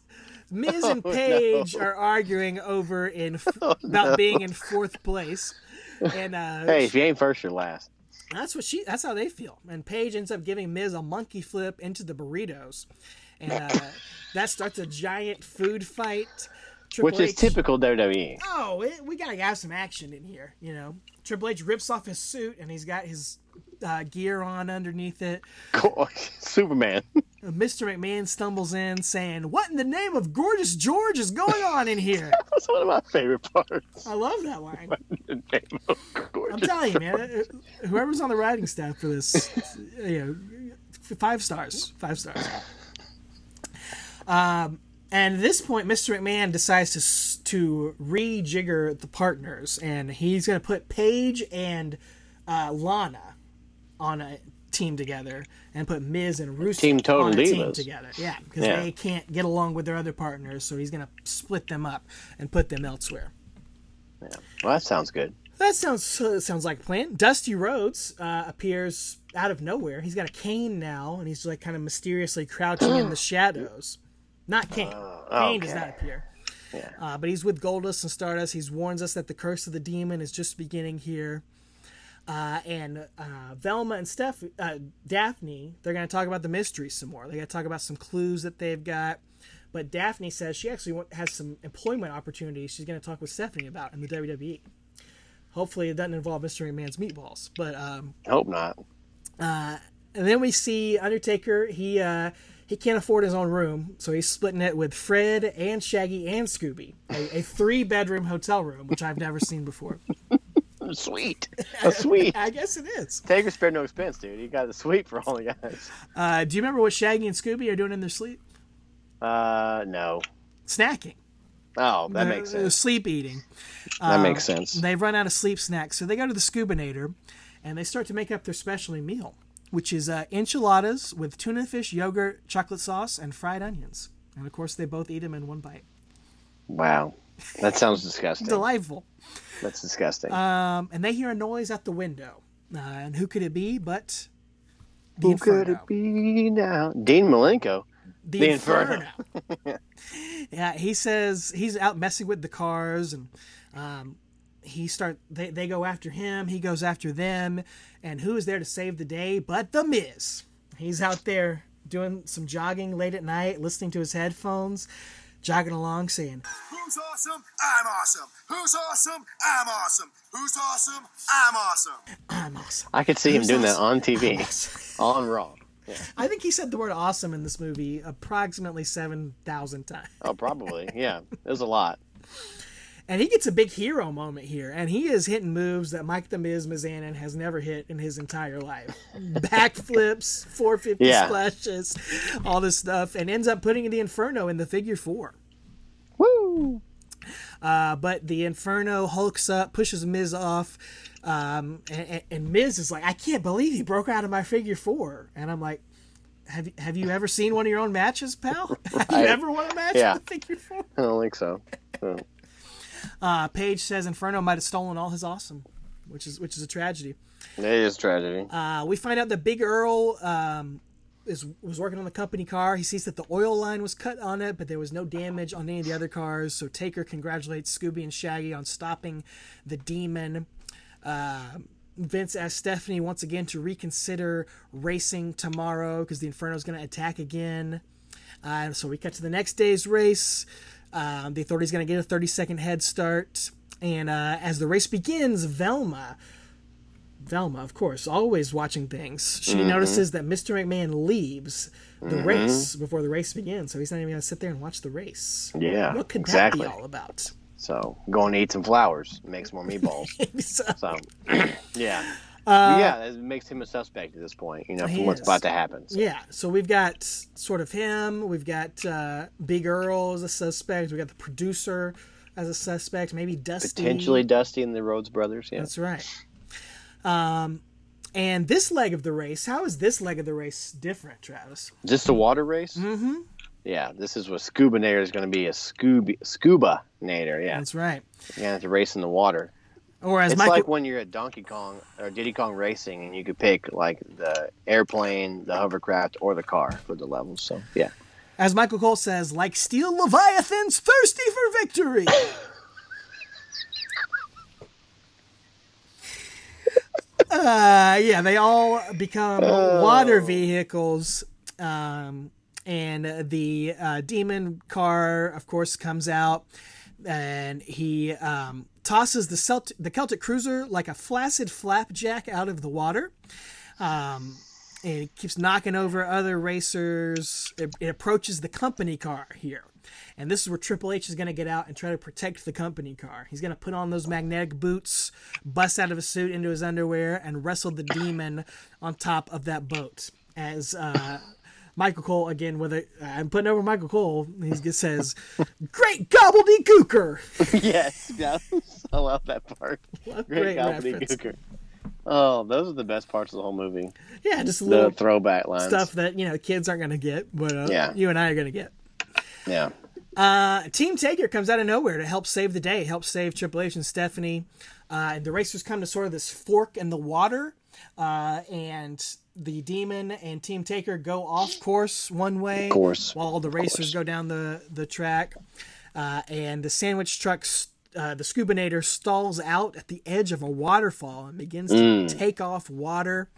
Miz and Oh, Paige no. are arguing over in f- about being in fourth place, and uh, Hey, if you ain't first, you're last. That's what she. That's how they feel. And Paige ends up giving Miz a monkey flip into the burritos, and uh, that starts a giant food fight. Triple Which is H- typical WWE. Oh, it, we gotta have some action in here. You know, Triple H rips off his suit and he's got his uh, gear on underneath it. Cool. Superman. Mr. McMahon stumbles in saying, "What in the name of gorgeous George is going on in here?" That's one of my favorite parts. I love that line. The name of I'm telling you, man. Whoever's on the writing staff for this, you know, five stars, five stars. Um, And at this point, Mr. McMahon decides to to rejigger the partners, and he's going to put Paige and uh, Lana on a team together, and put Miz and Rusev Team Total on a team together. Yeah, because Yeah. they can't get along with their other partners, so he's going to split them up and put them elsewhere. Yeah. Well, that sounds good. That sounds uh, sounds like a plan. Dusty Rhodes uh, appears out of nowhere. He's got a cane now, and he's like kind of mysteriously crouching in the shadows. Not Kane. Kane does not appear. Yeah. Uh, but he's with Goldust and Stardust. He warns us that the curse of the demon is just beginning here. Uh, and uh, Velma and Steph, uh, Daphne, they're going to talk about the mystery some more. They got to talk about some clues that they've got. But Daphne says she actually has some employment opportunities she's going to talk with Stephanie about in the WWE. Hopefully, it doesn't involve Mr. Man's meatballs. But um, Hope not. Uh, and then we see Undertaker. He uh, he can't afford his own room, so he's splitting it with Fred and Shaggy and Scooby, a, a three bedroom hotel room, which I've never seen before. Sweet. A sweet. I guess it is. Taker spared no expense, dude. He got the sweet for all the guys. Uh, do you remember what Shaggy and Scooby are doing in their sleep? Uh, no. Snacking. Oh, that They're- makes sense. Sleep eating. That makes sense. They've run out of sleep snacks, so they go to the Scoobinator, and they start to make up their specialty meal, which is uh, enchiladas with tuna fish, yogurt, chocolate sauce, and fried onions. And of course, they both eat them in one bite. Wow. That sounds disgusting. Delightful. That's disgusting. Um, and they hear a noise at the window. Uh, and who could it be but the Who Inferno? could it be now? Dean Malenko. The, The Inferno. Inferno. yeah, he says he's out messing with the cars, and um, he start. They, they go after him. He goes after them, and who is there to save the day but the Miz? He's out there doing some jogging late at night, listening to his headphones, jogging along, saying, Who's awesome? I'm awesome. Who's awesome? I'm awesome. Who's awesome? I'm awesome. "I'm awesome." I could see him Who's doing that on TV, Awesome. on Raw. I think he said the word "awesome" in this movie approximately seven thousand times. Oh, probably. Yeah, it was a lot. And he gets a big hero moment here, and he is hitting moves that Mike the Miz Mizanin has never hit in his entire life. Backflips, 450 Yeah. splashes, all this stuff, and ends up putting the Inferno in the figure four. Woo! Uh, but the Inferno hulks up, pushes Miz off, um, and, and- and Miz is like, I can't believe he broke out of my figure four. And I'm like, have you, have you ever seen one of your own matches, pal? Have you ever won a match Yeah. in the figure four? I don't think so. Oh. Uh, Paige says Inferno might have stolen all his awesome, which is which is a tragedy. It is tragedy. Uh, we find out that Big Earl um, is was working on the company car. He sees that the oil line was cut on it, but there was no damage on any of the other cars. So Taker congratulates Scooby and Shaggy on stopping the demon. Uh, Vince asks Stephanie once again to reconsider racing tomorrow because the Inferno is going to attack again. Uh, so we cut to the next day's race. Um, the authority's going to get a 30 second head start. And uh, as the race begins, Velma Velma, of course, always watching things. She Mm-hmm. notices that Mr. McMahon leaves the race before the race begins, so he's not even going to sit there and watch the race. Yeah, What could exactly. that be all about? So going to eat some flowers makes more meatballs. So- so yeah, yeah, it makes him a suspect at this point. You know, Uh, for what's is. about to happen. So, yeah, so we've got sort of him. We've got uh, Big Earl as a suspect. We've got the producer as a suspect. Maybe Dusty. Potentially Dusty and the Rhodes brothers. Yeah. That's right. Um, and this leg of the race, how is this leg of the race different, Travis? Just a water race. Mm-hmm. Yeah, this is what Scubinator is going to be a Scooby Scuba Nader. Yeah, That's right. Yeah, it's to race in the water. Or as It's Michael, like when you're at Donkey Kong or Diddy Kong Racing, and you could pick like the airplane, the hovercraft, or the car for the levels. So yeah, As Michael Cole says, like steel leviathans thirsty for victory. uh, yeah, they all become water vehicles. Um, and the uh, demon car, of course, comes out and he um, tosses the, Celt- the Celtic cruiser like a flaccid flapjack out of the water and it keeps knocking over other racers. It, it approaches the company car here. And this is where Triple H is going to get out and try to protect the company car. He's going to put on those magnetic boots, bust out of his suit into his underwear, and wrestle the demon on top of that boat. As uh, Michael Cole again with it. I'm putting over Michael Cole. He just says, "Great gobbledygooker." yes, yeah, I love that part. What Great, great reference. Oh, those are the best parts of the whole movie. Yeah, just a The little throwback lines. stuff that you know kids aren't gonna get, but uh, Yeah. you and I are gonna get. Yeah. Uh, Team Taker comes out of nowhere to help save the day, help save Triple H and Stephanie. Uh, and the racers come to sort of this fork in the water, uh, and the Demon and Team Taker go off course one way, course. while the racers go down the the track. Uh, and the sandwich truck, uh, the Scubinator, stalls out at the edge of a waterfall and begins to Mm. take off water.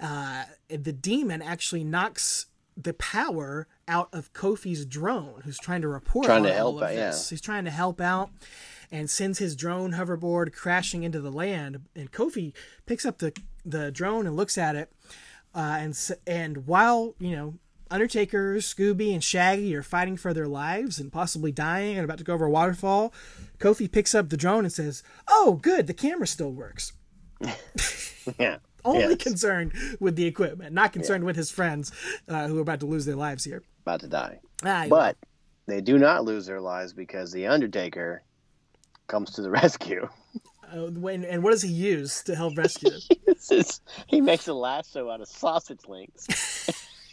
Uh, the demon actually knocks the power out of Kofi's drone, who's trying to report Trying to help out, yeah. He's trying to help out and sends his drone hoverboard crashing into the land. And Kofi picks up the the drone and looks at it. Uh, and and while you know Undertaker, Scooby, and Shaggy are fighting for their lives and possibly dying and about to go over a waterfall, Kofi picks up the drone and says, "Oh, good, the camera still works." Yeah. Only Yes. concerned with the equipment, not concerned with his friends uh, who are about to lose their lives here. About to die. Ah, But they do not lose their lives because the Undertaker comes to the rescue. Uh, when, and what does he use to help rescue? This is- he makes a lasso out of sausage links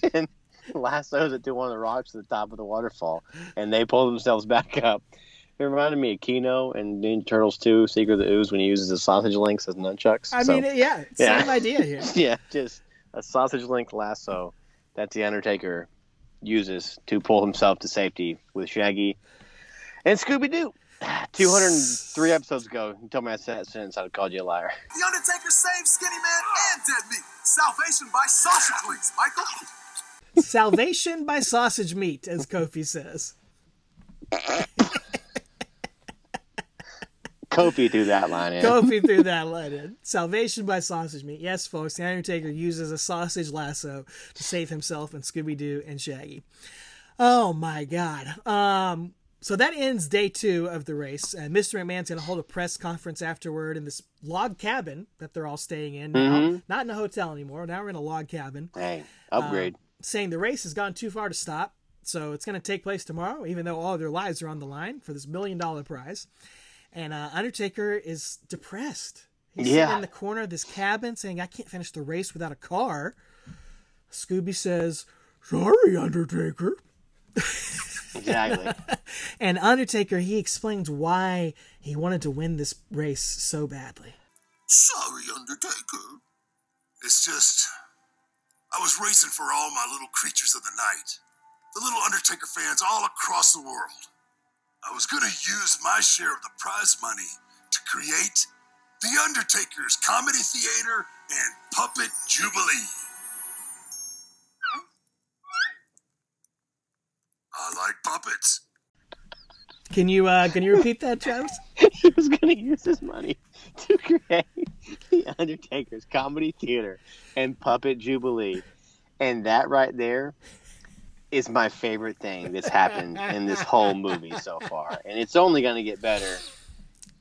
and lassos it to one of the rocks at the top of the waterfall, and they pull themselves back up. It reminded me of Keno and Ninja Turtles 2, Secret of the Ooze, when he uses the sausage links as nunchucks. I So, mean, yeah, Yeah. same idea here. yeah, just a sausage link lasso that the Undertaker uses to pull himself to safety with Shaggy and Scooby Doo. 203 episodes ago, you told me I said that sentence, I'd have called you a liar. The Undertaker saved Skinny Man and Dead Meat. Salvation by sausage links, Michael. Salvation by sausage meat, as Kofi says. Kofi threw that line in. Kofi threw that line in. Salvation by sausage meat. Yes, folks, the Undertaker uses a sausage lasso to save himself and Scooby Doo and Shaggy. Oh my God. Um, so that ends day two of the race, and Mr. McMahon's going to hold a press conference afterward in this log cabin that they're all staying in now. Not in a hotel anymore. Now we're in a log cabin. Hey, upgrade. saying the race has gone too far to stop. So it's going to take place tomorrow, even though all of their lives are on the line for this million dollar prize. And uh, Undertaker is depressed. He's sitting Yeah. in the corner of this cabin saying, I can't finish the race without a car. Scooby says, Sorry, Undertaker. exactly. And Undertaker, he explains why he wanted to win this race so badly. Sorry, Undertaker. It's just. I was racing for all my little creatures of the night. The little Undertaker fans all across the world. I was gonna use my share of the prize money to create The Undertaker's Comedy Theater and Puppet Jubilee. I like puppets. Can you uh, can you repeat that, Travis? he was going to use his money to create the Undertaker's Comedy Theater and Puppet Jubilee. And that right there is my favorite thing that's happened in this whole movie so far. And it's only going to get better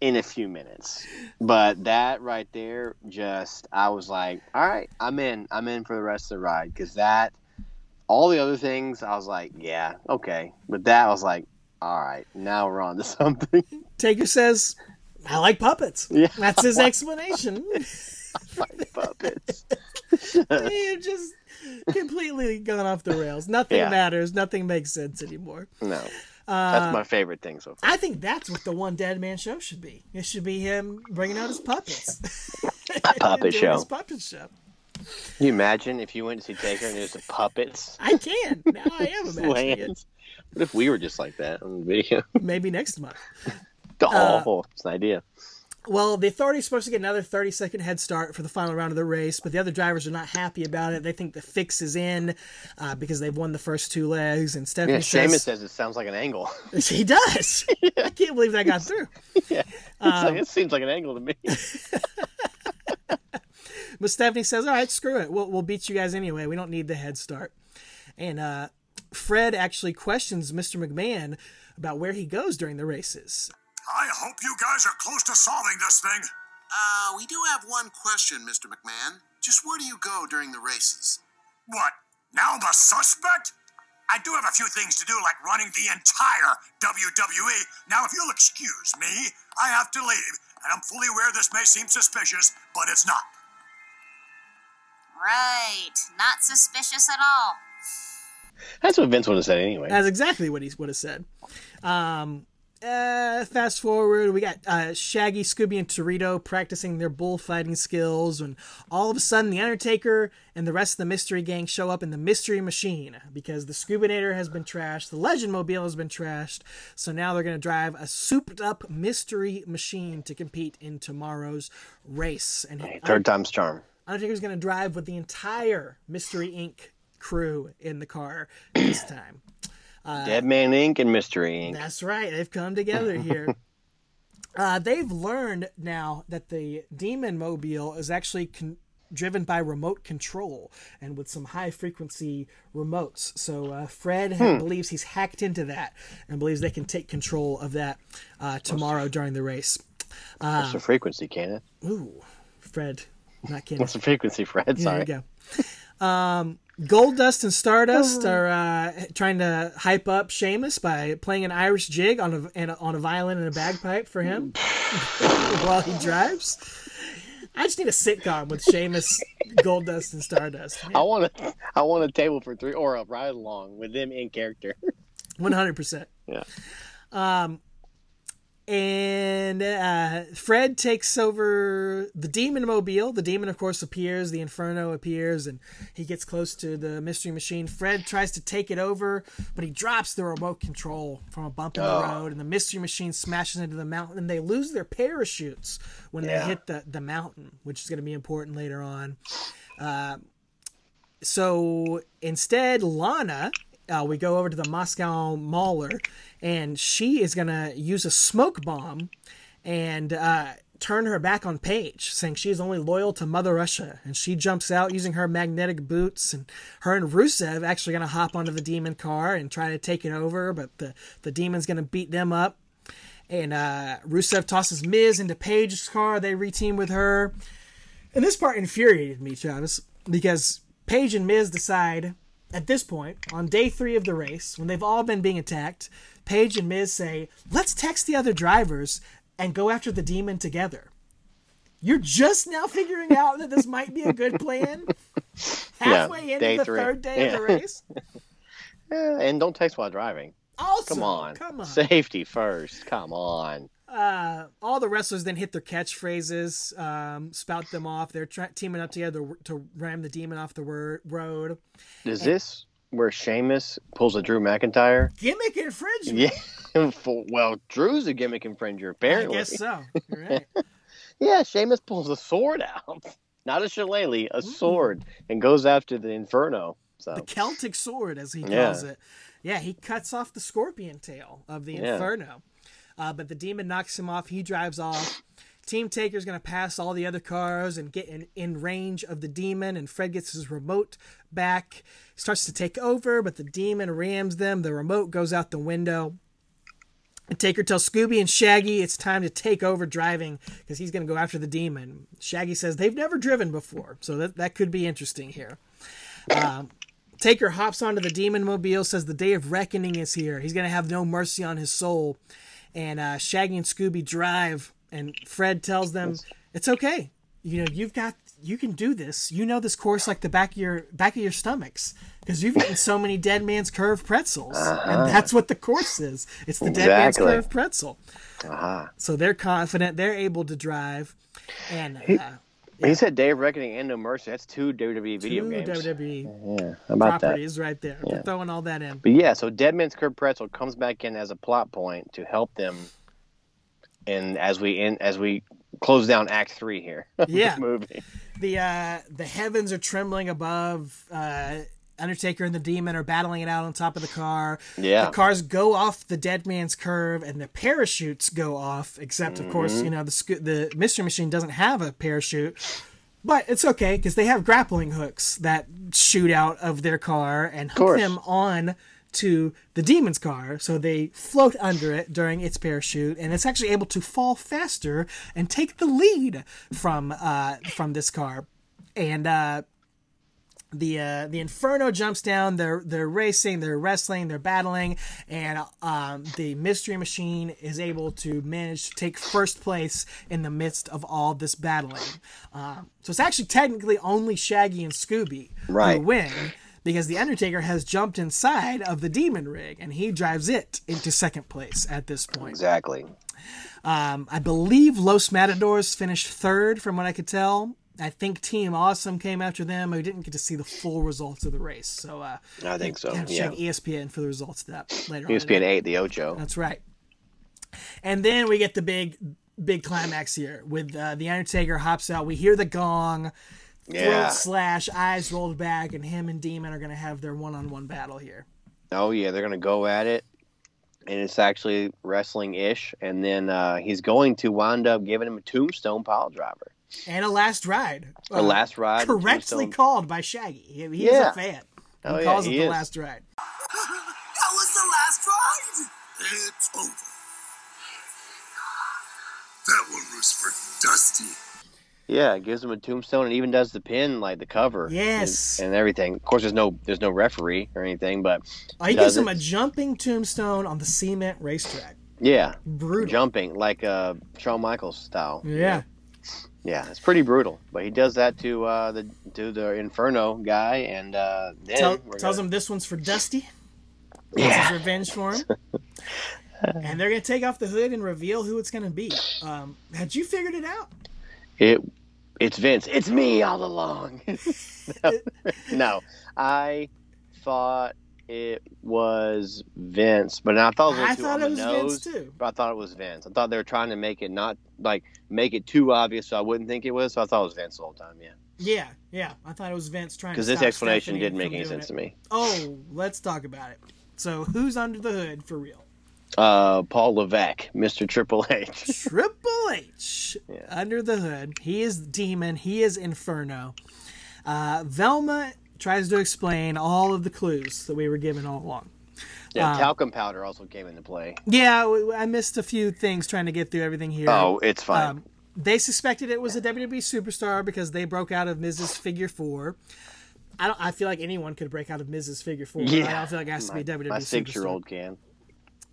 in a few minutes. But that right there, just, I was like, all right, I'm in. I'm in for the rest of the ride. Because that, all the other things, I was like, yeah, okay. But that, I was like, all right, now we're on to something. Taker says, I like puppets. Yeah. That's his explanation. like puppets. You've just completely gone off the rails. Nothing Yeah. matters. Nothing makes sense anymore. No, Uh, that's my favorite thing so far. I think that's what the one Dead Man show should be. It should be him bringing out his puppets. A puppet show. Puppet show. Can you imagine if you went to see Taker and there's the puppets? I can. Now I am imagining it. What if we were just like that on video? Maybe next month. Oh, it's an idea. Well, the authority's supposed to get another 30 second head start for the final round of the race, but the other drivers are not happy about it. They think the fix is in uh, because they've won the first two legs. And Stephanie Yeah, Sheamus says, says it sounds like an angle. He does. I can't believe that got through. yeah, Um, like, it seems like an angle to me. But Stephanie says, "All right, screw it. We'll we'll beat you guys anyway. We don't need the head start." And uh, Fred actually questions Mr. McMahon about where he goes during the races. I hope you guys are close to solving this thing. Uh, we do have one question, Mr. McMahon. Just where do you go during the races? What? Now the suspect? I do have a few things to do, like running the entire WWE. Now, if you'll excuse me, I have to leave. And I'm fully aware this may seem suspicious, but it's not. Right. Not suspicious at all. That's what Vince would have said anyway. That's exactly what he would have said. Um, uh, fast forward, we got uh, Shaggy, Scooby, and Torito practicing their bullfighting skills, and all of a sudden, the Undertaker and the rest of the Mystery Gang show up in the Mystery Machine because the Scoobinator has been trashed, the Legend Mobile has been trashed, so now they're going to drive a souped-up Mystery Machine to compete in tomorrow's race. And hey, Third time's charm. Undertaker's going to drive with the entire Mystery Inc. crew in the car this time. Dead Man Inc. and Mystery Inc. That's right. They've come together here. uh, they've learned now that the Demon Mobile is actually con- driven by remote control and with some high frequency remotes. So uh, Fred ha- believes he's hacked into that and believes they can take control of that uh, tomorrow during the race. What's the frequency, Kenneth? Ooh, Fred, not kidding. What's the frequency, Fred? Sorry. There Sorry. you go. Um, Goldust and Stardust are uh, trying to hype up Sheamus by playing an Irish jig on a, and a on a violin and a bagpipe for him while he drives. I just need a sitcom with Sheamus, Gold Dust, and Stardust. I want a, I want a table for three or a ride along with them in character. One hundred percent. yeah. And uh, Fred takes over the Demon Mobile. The Demon, of course, appears. The Inferno appears, and he gets close to the Mystery Machine. Fred tries to take it over, but he drops the remote control from a bump in the Oh. road, and the Mystery Machine smashes into the mountain. And they lose their parachutes when Yeah. they hit the, the mountain, which is going to be important later on. Uh, so instead, Lana, uh, we go over to the Moscow Mauler, and she is gonna use a smoke bomb and uh, turn her back on Paige, saying she is only loyal to Mother Russia. And she jumps out using her magnetic boots, and her and Rusev actually gonna hop onto the demon car and try to take it over, but the the demon's gonna beat them up. And uh, Rusev tosses Miz into Paige's car. They reteam with her. And this part infuriated me, Travis, because Paige and Miz decide at this point, on day three of the race, when they've all been being attacked, Paige and Miz say, let's text the other drivers and go after the demon together. You're just now figuring out that this might be a good plan? Halfway into day the three. third day of the race? Yeah, and don't text while driving. Also, Come on. Come on. Safety first. Come on. Uh, all the wrestlers then hit their catchphrases, um, spout them off. They're tra- teaming up together to ram the demon off the wor- road. Is this where Sheamus pulls a Drew McIntyre? Gimmick infringement. Yeah. Well, Drew's a gimmick infringer, apparently. I guess so. Right. Yeah, Sheamus pulls a sword out. Not a shillelagh, a sword, and goes after the Inferno. So the Celtic sword, as he Yeah. calls it. Yeah, he cuts off the scorpion tail of the Yeah. Inferno. Uh, but the demon knocks him off. He drives off. Team Taker's going to pass all the other cars and get in, in range of the demon. And Fred gets his remote back, starts to take over, but the demon rams them. The remote goes out the window. And Taker tells Scooby and Shaggy it's time to take over driving because he's going to go after the demon. Shaggy says they've never driven before, so that, that could be interesting here. Um, Taker hops onto the demon mobile, says the day of reckoning is here. He's going to have no mercy on his soul. And uh, Shaggy and Scooby drive, and Fred tells them it's okay. You know, you've got you can do this. You know this course like the back of your back of your stomachs because you've eaten so many Dead Man's Curve pretzels, and that's what the course is. It's the Dead Man's Curve pretzel. uh-huh. So they're confident. They're able to drive, and uh, he said Day of Reckoning and No Mercy. That's two WWE video two games. WWE Yeah, how about that? properties right there. They're throwing all that in. But yeah, so Dead Man's Curve Pretzel comes back in as a plot point to help them, and as we in as we close down Act Three here, of the Yeah. movie. the uh the heavens are trembling above uh undertaker and the demon are battling it out on top of the car Yeah. the cars go off the dead man's curve and the parachutes go off except of course Mm-hmm. you know the sco- the mystery machine doesn't have a parachute but it's okay because they have grappling hooks that shoot out of their car and hook them on to the demon's car so they float under it during its parachute and it's actually able to fall faster and take the lead from uh from this car and uh the uh, the Inferno jumps down. They're they're racing, they're wrestling, they're battling, and um, the Mystery Machine is able to manage to take first place in the midst of all this battling. Um, so it's actually technically only Shaggy and Scooby Right. who win. Because the Undertaker has jumped inside of the demon rig and he drives it into second place at this point. Exactly. Um, I believe Los Matadors finished third, from what I could tell. I think Team Awesome came after them. We didn't get to see the full results of the race, so uh, I think so. have to Yeah. check ESPN for the results of that later. ESPN today. eight, the Ocho. That's right. And then we get the big, big climax here with uh, the Undertaker hops out. We hear the gong, Yeah. throat slash, eyes rolled back, and him and Demon are going to have their one-on-one battle here. Oh yeah, they're gonna go at it, and it's actually wrestling ish, and then uh, he's going to wind up giving him a tombstone pile driver, And a last ride. a Uh, last ride. correctly called by Shaggy. He, he's Yeah. a fan. He Oh, yeah, calls it he the is. last ride. That was the last ride. It's over. That one was for Dusty. Yeah, it gives him a tombstone, and even does the pin like the cover. Yes. and, and everything. Of course, there's no there's no referee or anything, but Oh, he does gives him a jumping tombstone on the cement racetrack. yeah, Brutal. jumping like uh, Shawn Michaels style. Yeah. Yeah, it's pretty brutal. But he does that to uh, the to the Inferno guy, and uh, then Tell, tells gonna- him this one's for Dusty. Yeah. his revenge for him. and they're gonna take off the hood and reveal who it's gonna be. Um, had you figured it out? It it's Vince. It's me all along. no, I thought it was Vince, but I thought it was I thought it was nose. Vince too. But I thought it was Vince. I thought they were trying to make it not like make it too obvious, so I wouldn't think it was. So I thought it was Vince the whole time. Yeah, Yeah, yeah. I thought it was Vince trying because this explanation didn't make any sense it. to me. Oh, let's talk about it. So, who's under the hood for real? Uh, Paul Levesque, Mr. Triple H. Triple H Yeah. under the hood. He is Demon. He is Inferno. Uh, Velma tries to explain all of the clues that we were given all along. Yeah, Um, talcum powder also came into play. Yeah, I missed a few things trying to get through everything here. Oh, it's fine. Um, they suspected it was a WWE superstar because they broke out of Miz's Figure Four. I don't. I feel like anyone could break out of Miz's Figure Four. yeah, I don't feel like it has to be a WWE my six-year-old can.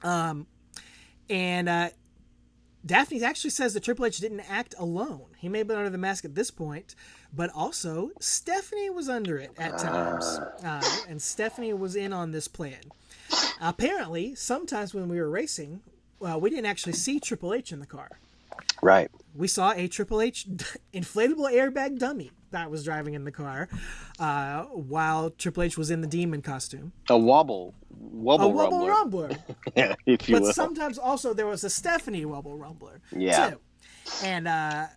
Um, And uh, Daphne actually says that Triple H didn't act alone. He may have been under the mask at this point, but also Stephanie was under it at times. Uh, and Stephanie was in on this plan. Apparently, sometimes when we were racing, uh, we didn't actually see Triple H in the car. Right. We saw a Triple H inflatable airbag dummy that was driving in the car uh, while Triple H was in the demon costume. A wobble, wobble, rumbler. A wobble rumbler. rumbler. Yeah, if you But will. sometimes also there was a Stephanie Wobble Rumbler. Yeah. Too. And uh,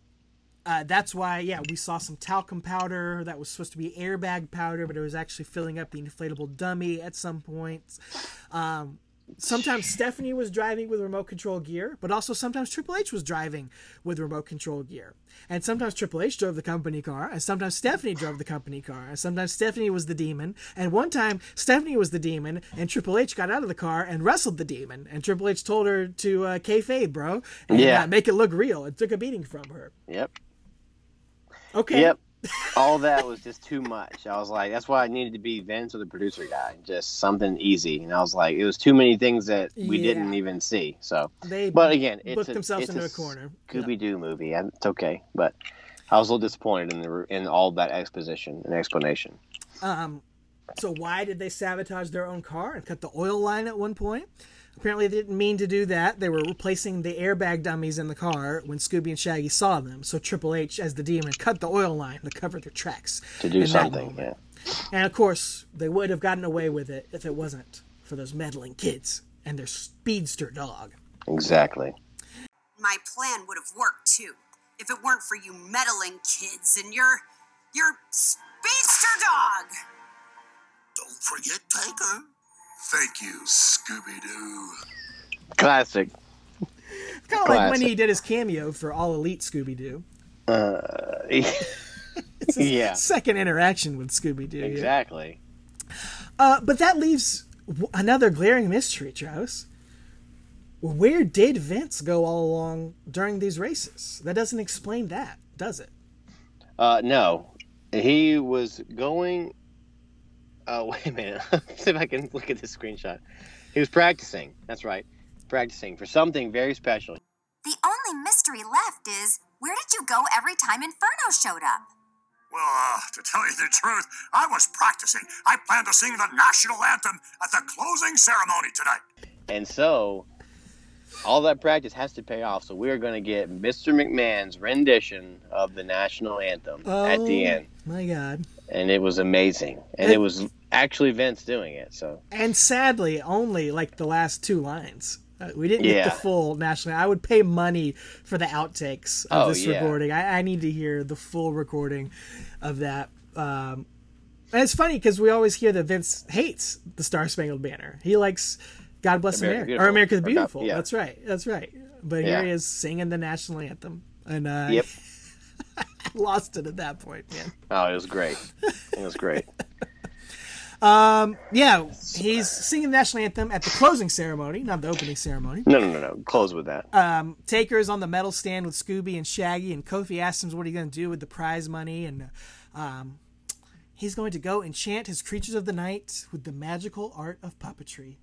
uh, that's why, yeah, we saw some talcum powder that was supposed to be airbag powder, but it was actually filling up the inflatable dummy at some points. Um, sometimes Stephanie was driving with remote control gear, but also sometimes Triple H was driving with remote control gear. And sometimes Triple H drove the company car, and sometimes Stephanie drove the company car, and sometimes Stephanie was the demon. And one time Stephanie was the demon, and Triple H got out of the car and wrestled the demon. And Triple H told her to uh, kayfabe, bro, and Yeah. uh, make it look real. It took a beating from her. Yep. Okay. Yep. All that was just too much. I was like, that's why I needed to be Vince or the producer guy, just something easy. And I was like, it was too many things that we Yeah. didn't even see. So, They but again, it's booked a, themselves it's into a, a corner. Yeah. Scooby Doo movie, and it's okay. But I was a little disappointed in the in all that exposition and explanation. Um, so why did they sabotage their own car and cut the oil line at one point? Apparently, they didn't mean to do that. They were replacing the airbag dummies in the car when Scooby and Shaggy saw them. So Triple H, as the demon, cut the oil line to cover their tracks. To do something, yeah. And of course, they would have gotten away with it if it wasn't for those meddling kids and their speedster dog. Exactly. My plan would have worked too, if it weren't for you meddling kids and your your speedster dog. Don't forget Taker. Thank you, Scooby Doo. Classic. Kind of like when he did his cameo for All Elite Scooby Doo. Uh, It's his Yeah. second interaction with Scooby Doo. exactly. Uh, but that leaves another glaring mystery, Travis. Where did Vince go all along during these races? That doesn't explain that, does it? Uh, no, he was going Oh wait a minute. See if I can look at this screenshot. He was practicing. That's right, practicing for something very special. The only mystery left is where did you go every time Inferno showed up? Well, uh, to tell you the truth, I was practicing. I plan to sing the national anthem at the closing ceremony tonight. And so, all that practice has to pay off. So we are going to get Mr. McMahon's rendition of the national anthem at the Oh. end, My God. And it was amazing. And And- it was actually Vince doing it. So And sadly, only like the last two lines. Uh, we didn't get the full national. I would pay money for the outtakes of Oh, this yeah. recording. I, I need to hear the full recording of that. Um, and it's funny because we always hear that Vince hates the Star Spangled Banner. He likes God Bless America America or America's Beautiful. Or God- Beautiful. yeah. That's right. That's right. But Yeah. here he is singing the national anthem, and uh, Yep. lost it at that point, man. oh, it was great. It was great. Um, yeah, he's singing the national anthem at the closing ceremony, not the opening ceremony. No, no, no, no. Close with that. um, Taker is on the medal stand with Scooby and Shaggy, and Kofi asks him what he's going to do with the prize money, and um, he's going to go enchant his creatures of the night with the magical art of puppetry.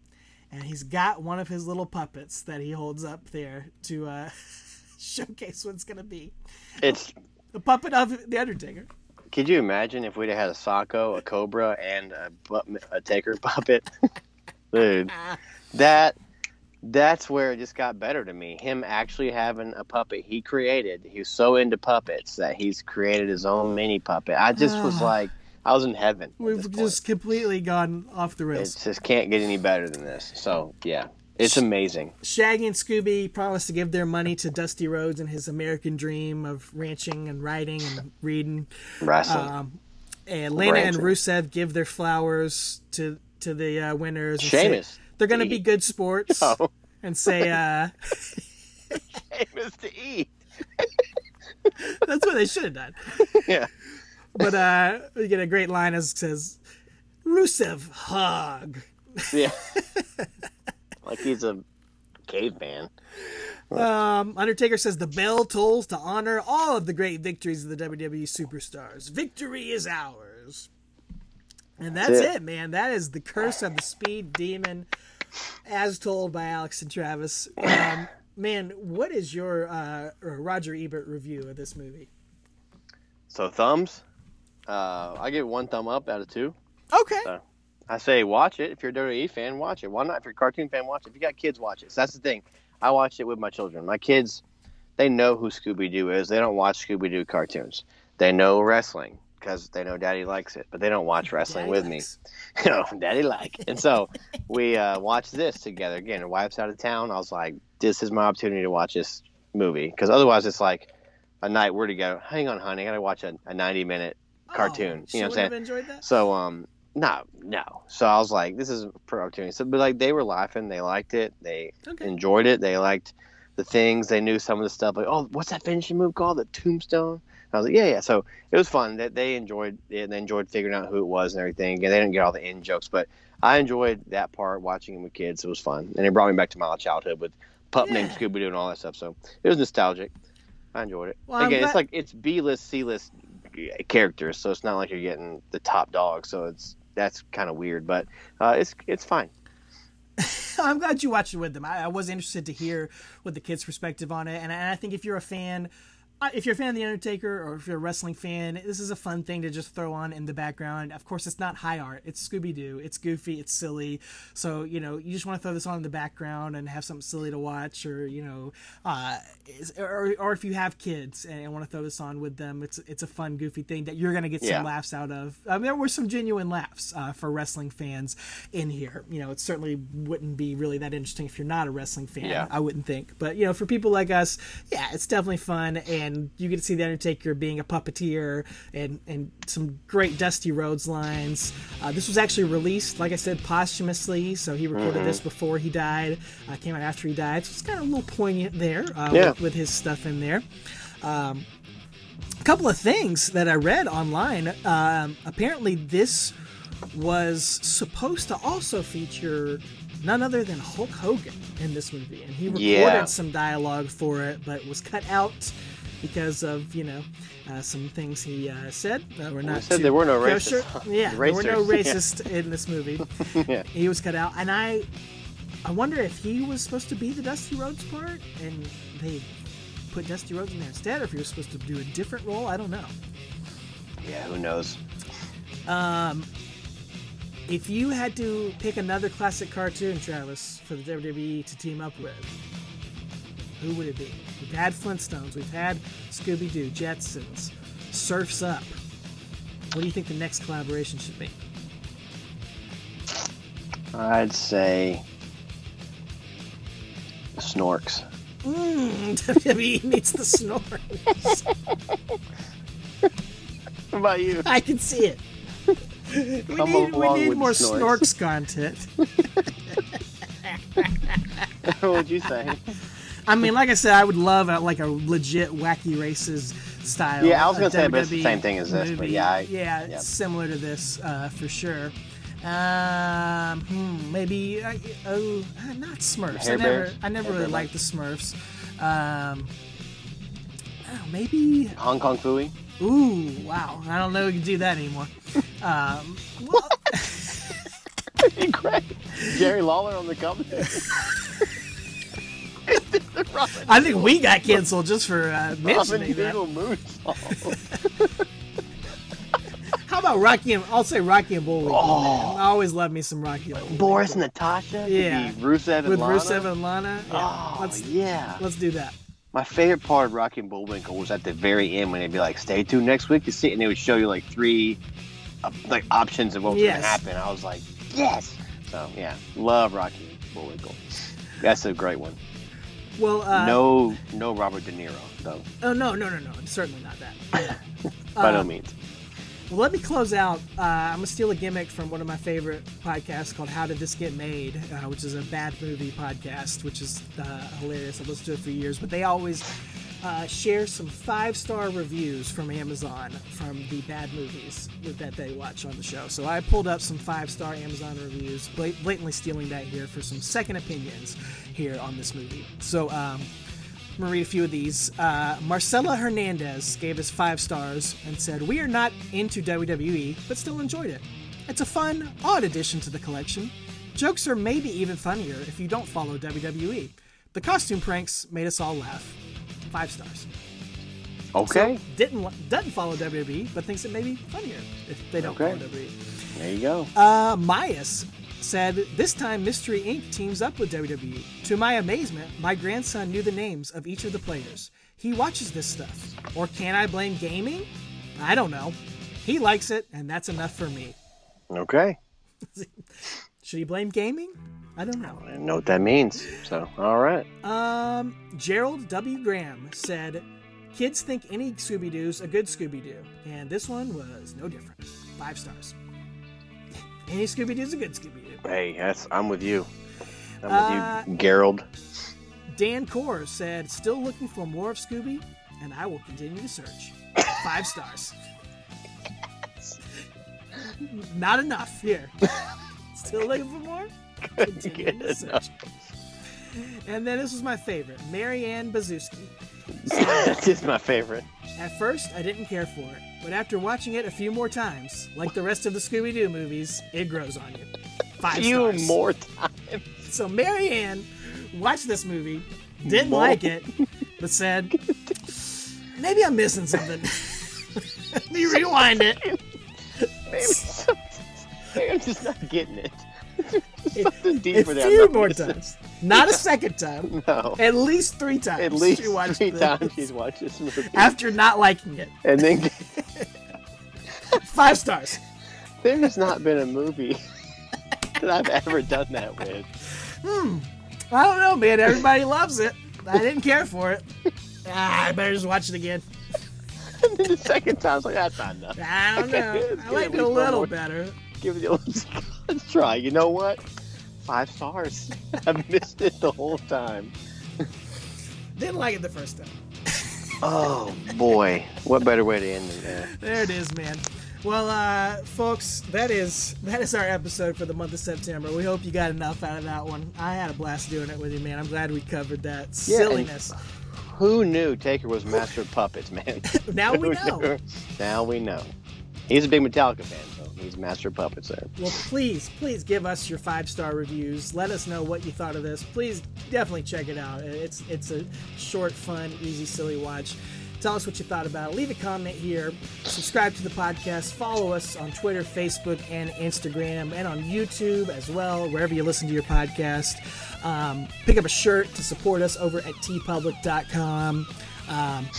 And he's got one of his little puppets that he holds up there to uh, showcase what's going to be. It's. The puppet of the Undertaker. Could you imagine if we'd have had a Socko, a Cobra, and a, a Taker puppet? Dude, that that's where it just got better to me. Him actually having a puppet he created. He was so into puppets that he's created his own mini puppet. I just was ah. like, I was in heaven. We've just completely gone off the rails. It just can't get any better than this. So yeah, it's amazing. Shaggy and Scooby promised to give their money to Dusty Rhodes and his American dream of ranching and riding and reading. Wrestling. Um, and Lana and Rusev give their flowers to to the uh, winners. And Sheamus. Say they're going to be good sports Oh. and say uh, Famous to eat. that's what they should have done. Yeah. But uh, we get a great line as it says, "Rusev hug." Yeah. Like he's a caveman. Um, Undertaker says the bell tolls to honor all of the great victories of the WWE superstars. Victory is ours. And that's, That's it. it. man. That is the curse of the speed demon, as told by Alex and Travis. Um, man, what is your uh, Roger Ebert review of this movie? So thumbs. Uh, I give one thumb up out of two. Okay. So I say watch it. If you're a WWE fan, watch it. Why not? If you're a cartoon fan, watch it. If you got kids, watch it. So that's the thing. I watch it with my children. My kids, they know who Scooby Doo is. They don't watch Scooby Doo cartoons. They know wrestling because they know Daddy likes it, but they don't watch wrestling Daddy with likes. me. know, Daddy like. And so we uh, watched this together. Again, her wife's out of town. I was like, this is my opportunity to watch this movie because otherwise it's like a night we're together. Hang on, honey, I gotta watch a, a 90 minute cartoon. Oh, you know what I'm saying? have enjoyed that. So um no, no. So I was like, this is a per opportunity. So but like they were laughing, they liked it, they Okay. enjoyed it, they liked the things, they knew some of the stuff like, oh, what's that finishing move called? The tombstone? And I was like, yeah, yeah. So it was fun. That they enjoyed it and they enjoyed figuring out who it was and everything. And they didn't get all the in jokes, but I enjoyed that part watching it with kids. It was fun. And it brought me back to my childhood with pup named Scooby Doo and all that stuff. So it was nostalgic. I enjoyed it. Well, Again, it's like it's B list, C list characters, so it's not like you're getting the top dog. So it's that's kind of weird, but uh, it's it's fine. I'm glad you watched it with them. I, I was interested to hear what the kids' perspective on it, and I, and I think if you're a fan, if you're a fan of the Undertaker or if you're a wrestling fan, this is a fun thing to just throw on in the background. Of course, it's not high art. It's Scooby Doo. It's goofy. It's silly. So you know, you just want to throw this on in the background and have something silly to watch, or you know, uh, or, or if you have kids and want to throw this on with them, it's it's a fun, goofy thing that you're gonna get some Yeah. laughs out of. I mean, there were some genuine laughs uh, for wrestling fans in here. You know, it certainly wouldn't be really that interesting if you're not a wrestling fan. Yeah. I wouldn't think. But you know, for people like us, yeah, it's definitely fun, and you get to see the Undertaker being a puppeteer and and some great Dusty Rhodes lines. Uh, this was actually released, like I said, posthumously, so he recorded this before he died. Uh, came out after he died, so it's kind of a little poignant there uh, Yeah. with, with his stuff in there. Um, a couple of things that I read online. Um, apparently, this was supposed to also feature none other than Hulk Hogan in this movie, and he recorded Yeah. some dialogue for it, but was cut out because of you know uh, some things he uh, said that were not. said there were no racists. racist- Yeah, there were no racers. racist in this movie. yeah. He was cut out, and I, I wonder if he was supposed to be the Dusty Rhodes part, and they put Dusty Rhodes in there instead, or if he was supposed to do a different role. I don't know. Yeah, who knows? Um, if you had to pick another classic cartoon, Travis, for the WWE to team up with, who would it be? We've had Flintstones, we've had Scooby Doo, Jetsons, Surfs Up. What do you think the next collaboration should be? I'd say Snorks. Mmm, WWE needs the snores. What about you? I can see it. We Come need, we need more Snorks. Snorks content. what would you say? I mean, like I said, I would love a, like a legit wacky races style. Yeah, I was gonna say, but it's the same thing as this, but yeah, I- yeah, yeah. similar to this uh, for sure. Um, hmm, maybe uh, oh, uh, not Smurfs. Hair I never, Bears? I never Hair really liked the Smurfs. Um, oh, maybe. Hong Kong Phooey? Ooh, wow! I don't know if you can do that anymore. Um, well, Great. Jerry Lawler on the cover. I think we got canceled just for uh, Robin mentioning that. How about Rocky and I'll say Rocky and Bullwinkle. Oh. man. I always love me some Rocky. and Bullwinkle. Boris and Natasha? Yeah. Rusev and with Lana? Rusev and Lana. Yeah. Oh, let's yeah. let's do that. My favorite part of Rocky and Bullwinkle was at the very end when they'd be like, "Stay tuned next week to see," and they would show you like three, uh, like options of what was Yes. gonna happen. I was like, "Yes!" So yeah, love Rocky and Bullwinkle. That's a great one. Well, uh, no, no Robert De Niro though, Oh no, no, no, no! Certainly not that. by no Uh, means. Well, let me close out. Uh, I'm gonna steal a gimmick from one of my favorite podcasts called "How Did This Get Made," uh, which is a bad movie podcast, which is uh, hilarious. I've listened to it for years, but they always uh, share some five star reviews from Amazon from the bad movies that they watch on the show. So I pulled up some five star Amazon reviews, blat- blatantly stealing that here for some second opinions here on this movie. So. Um, I'm gonna read a few of these. Uh, Marcela Hernandez gave us five stars and said, "We are not into WWE, but still enjoyed it. It's a fun, odd addition to the collection. Jokes are maybe even funnier if you don't follow WWE. The costume pranks made us all laugh. Five stars. Okay, Didn't doesn't follow WWE, but thinks it may be funnier if they don't Okay. follow WWE. there you go. Uh, Myas said, This time Mystery Inc. teams up with WWE. To my amazement, my grandson knew the names of each of the players. He watches this stuff. Or can I blame gaming? I don't know. He likes it, and that's enough for me. Okay, Should he blame gaming? I don't know. I don't know what that means. So all right, Um, Gerald W. Graham said, Kids think any Scooby Doo's a good Scooby Doo, and this one was no different. Five stars. Any Scooby Doo's a good Scooby. Hey, that's I'm with you. I'm Uh, with you, Gerald. Dan Core said, Still looking for more of Scooby, and I will continue to search. Five stars. Not enough here. Still looking for more? Continuing to search. And then this was my favorite Marianne Bazuski. That's just my favorite. At first, I didn't care for it, but after watching it a few more times, like the rest of the Scooby Doo movies, it grows on you. Five few stars. more times. So Marianne watched this movie, didn't More. like it, but said, maybe I'm missing something. Let me rewind it. Maybe, I'm just not getting it. Something A deeper. I'm few more missing. times. Not a second time. No. At least three times. At least she watched three this times she's watched this movie. After not liking it. And then Five stars. there has not been a movie that I've ever done that with. Hmm. I don't know, man. Everybody loves it. I didn't care for it. Ah, I better just watch it again. And then the second time, I was like, that's not enough. I don't know. I liked it a little better. Give it a let's, try. You know what? Five stars. I've missed it the whole time. Didn't like it the first time. Oh boy, what better way to end than that? There it is, man. Well, uh, folks, that is that is our episode for the month of September. We hope you got enough out of that one. I had a blast doing it with you, man. I'm glad we covered that Yeah, silliness. Who knew Taker was master of puppets, man? Now we know. knew? Now we know. He's a big Metallica fan, so he's master of puppets there. Well, please, please give us your five star reviews. Let us know what you thought of this. Please, definitely check it out. It's it's a short, fun, easy, silly watch. Tell us what you thought about it. Leave a comment here. Subscribe to the podcast. Follow us on Twitter, Facebook, and Instagram, and on YouTube as well, wherever you listen to your podcast. Um, pick up a shirt to support us over at teepublic.com. Um,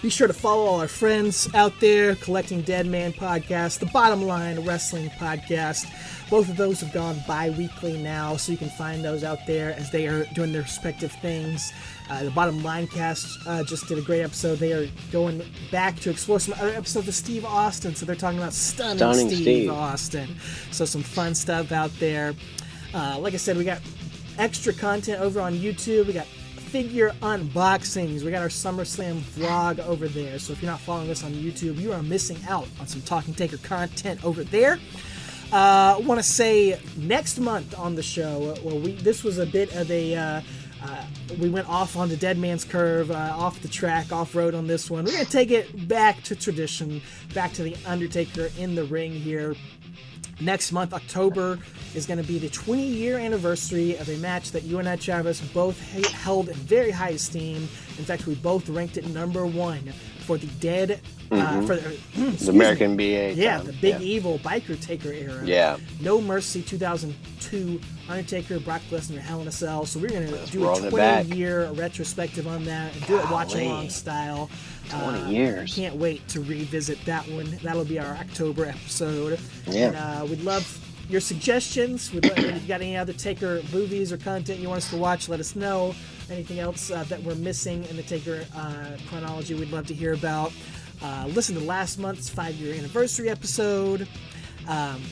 be sure to follow all our friends out there, Collecting Dead Man podcast, the Bottom Line Wrestling podcast. Both of those have gone bi weekly now, so you can find those out there as they are doing their respective things. Uh, the Bottom Line cast uh, just did a great episode. They are going back to explore some other episodes of Steve Austin, so they're talking about stunning, Stunning Steve, Steve. Austin. So, some fun stuff out there. Uh, like I said, we got extra content over on YouTube. We got figure unboxings. We got our SummerSlam vlog over there. So if you're not following us on YouTube, you are missing out on some Talking Taker content over there. Uh, Want to say next month on the show, uh, well, we this was a bit of a. Uh, uh, we went off on the Dead Man's Curve, uh, off the track, off road on this one. We're gonna take it back to tradition, back to the Undertaker in the ring here next month, October, is going to be the 20 year anniversary of a match that you and I, Travis, both held in very high esteem. In fact, we both ranked it number one for the dead, uh, Mhm. for the, The American me. BA. Yeah, time. the Big yeah. Evil Biker Taker era. Yeah. No Mercy 2002, Undertaker, Brock Lesnar, Hell in a Cell. So we're going to do a 20 year retrospective on that and do it watch along style. 20 years. Can't wait to revisit that one. That'll be our October episode. Yeah. And uh, we'd love your suggestions. We'd love, if you got any other Taker movies or content you want us to watch, let us know. Anything else uh, that we're missing in the Taker uh, chronology, we'd love to hear about. Uh, listen to last month's five year anniversary episode. Um,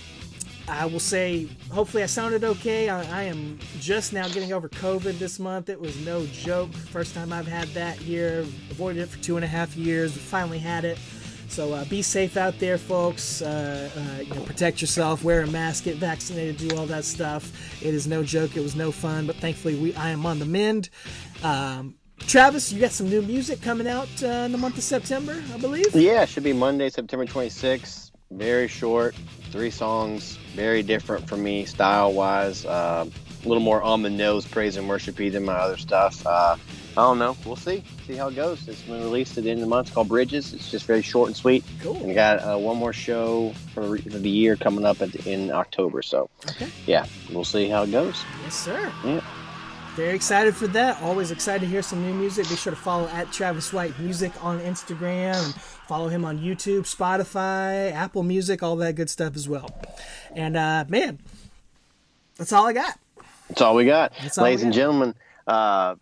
I will say, hopefully, I sounded okay. I, I am just now getting over COVID this month. It was no joke. First time I've had that here. Avoided it for two and a half years. Finally had it. So uh, be safe out there, folks. Uh, uh, you know, protect yourself. Wear a mask. Get vaccinated. Do all that stuff. It is no joke. It was no fun. But thankfully, we I am on the mend. Um, Travis, you got some new music coming out uh, in the month of September, I believe. Yeah, it should be Monday, September 26th. Very short, three songs, very different for me style wise. Uh, a little more on the nose praise and worshipy than my other stuff. I don't know. We'll see. See how it goes. It's been released at the end of the month. It's called Bridges. It's just very short and sweet. Cool. And we got uh, one more show for, for the year coming up at the, in October. So, Okay. yeah, we'll see how it goes. Yes, sir. Yeah. Very excited for that. Always excited to hear some new music. Be sure to follow at Travis White Music on Instagram follow him on YouTube, Spotify, Apple Music, all that good stuff as well. And uh, man, that's all I got. That's all we got. That's all Ladies we and gentlemen, uh,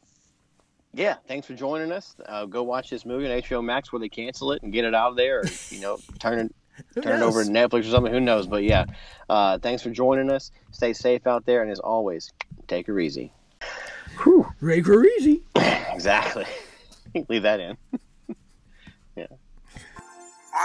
yeah, thanks for joining us. Uh, go watch this movie on HBO Max where they cancel it and get it out of there, or, you know, turn it. Who Turn it over to? Netflix or something. Who knows? But yeah, uh, thanks for joining us. Stay safe out there, and as always, take her easy. Ray Easy. exactly. Leave that in. yeah. For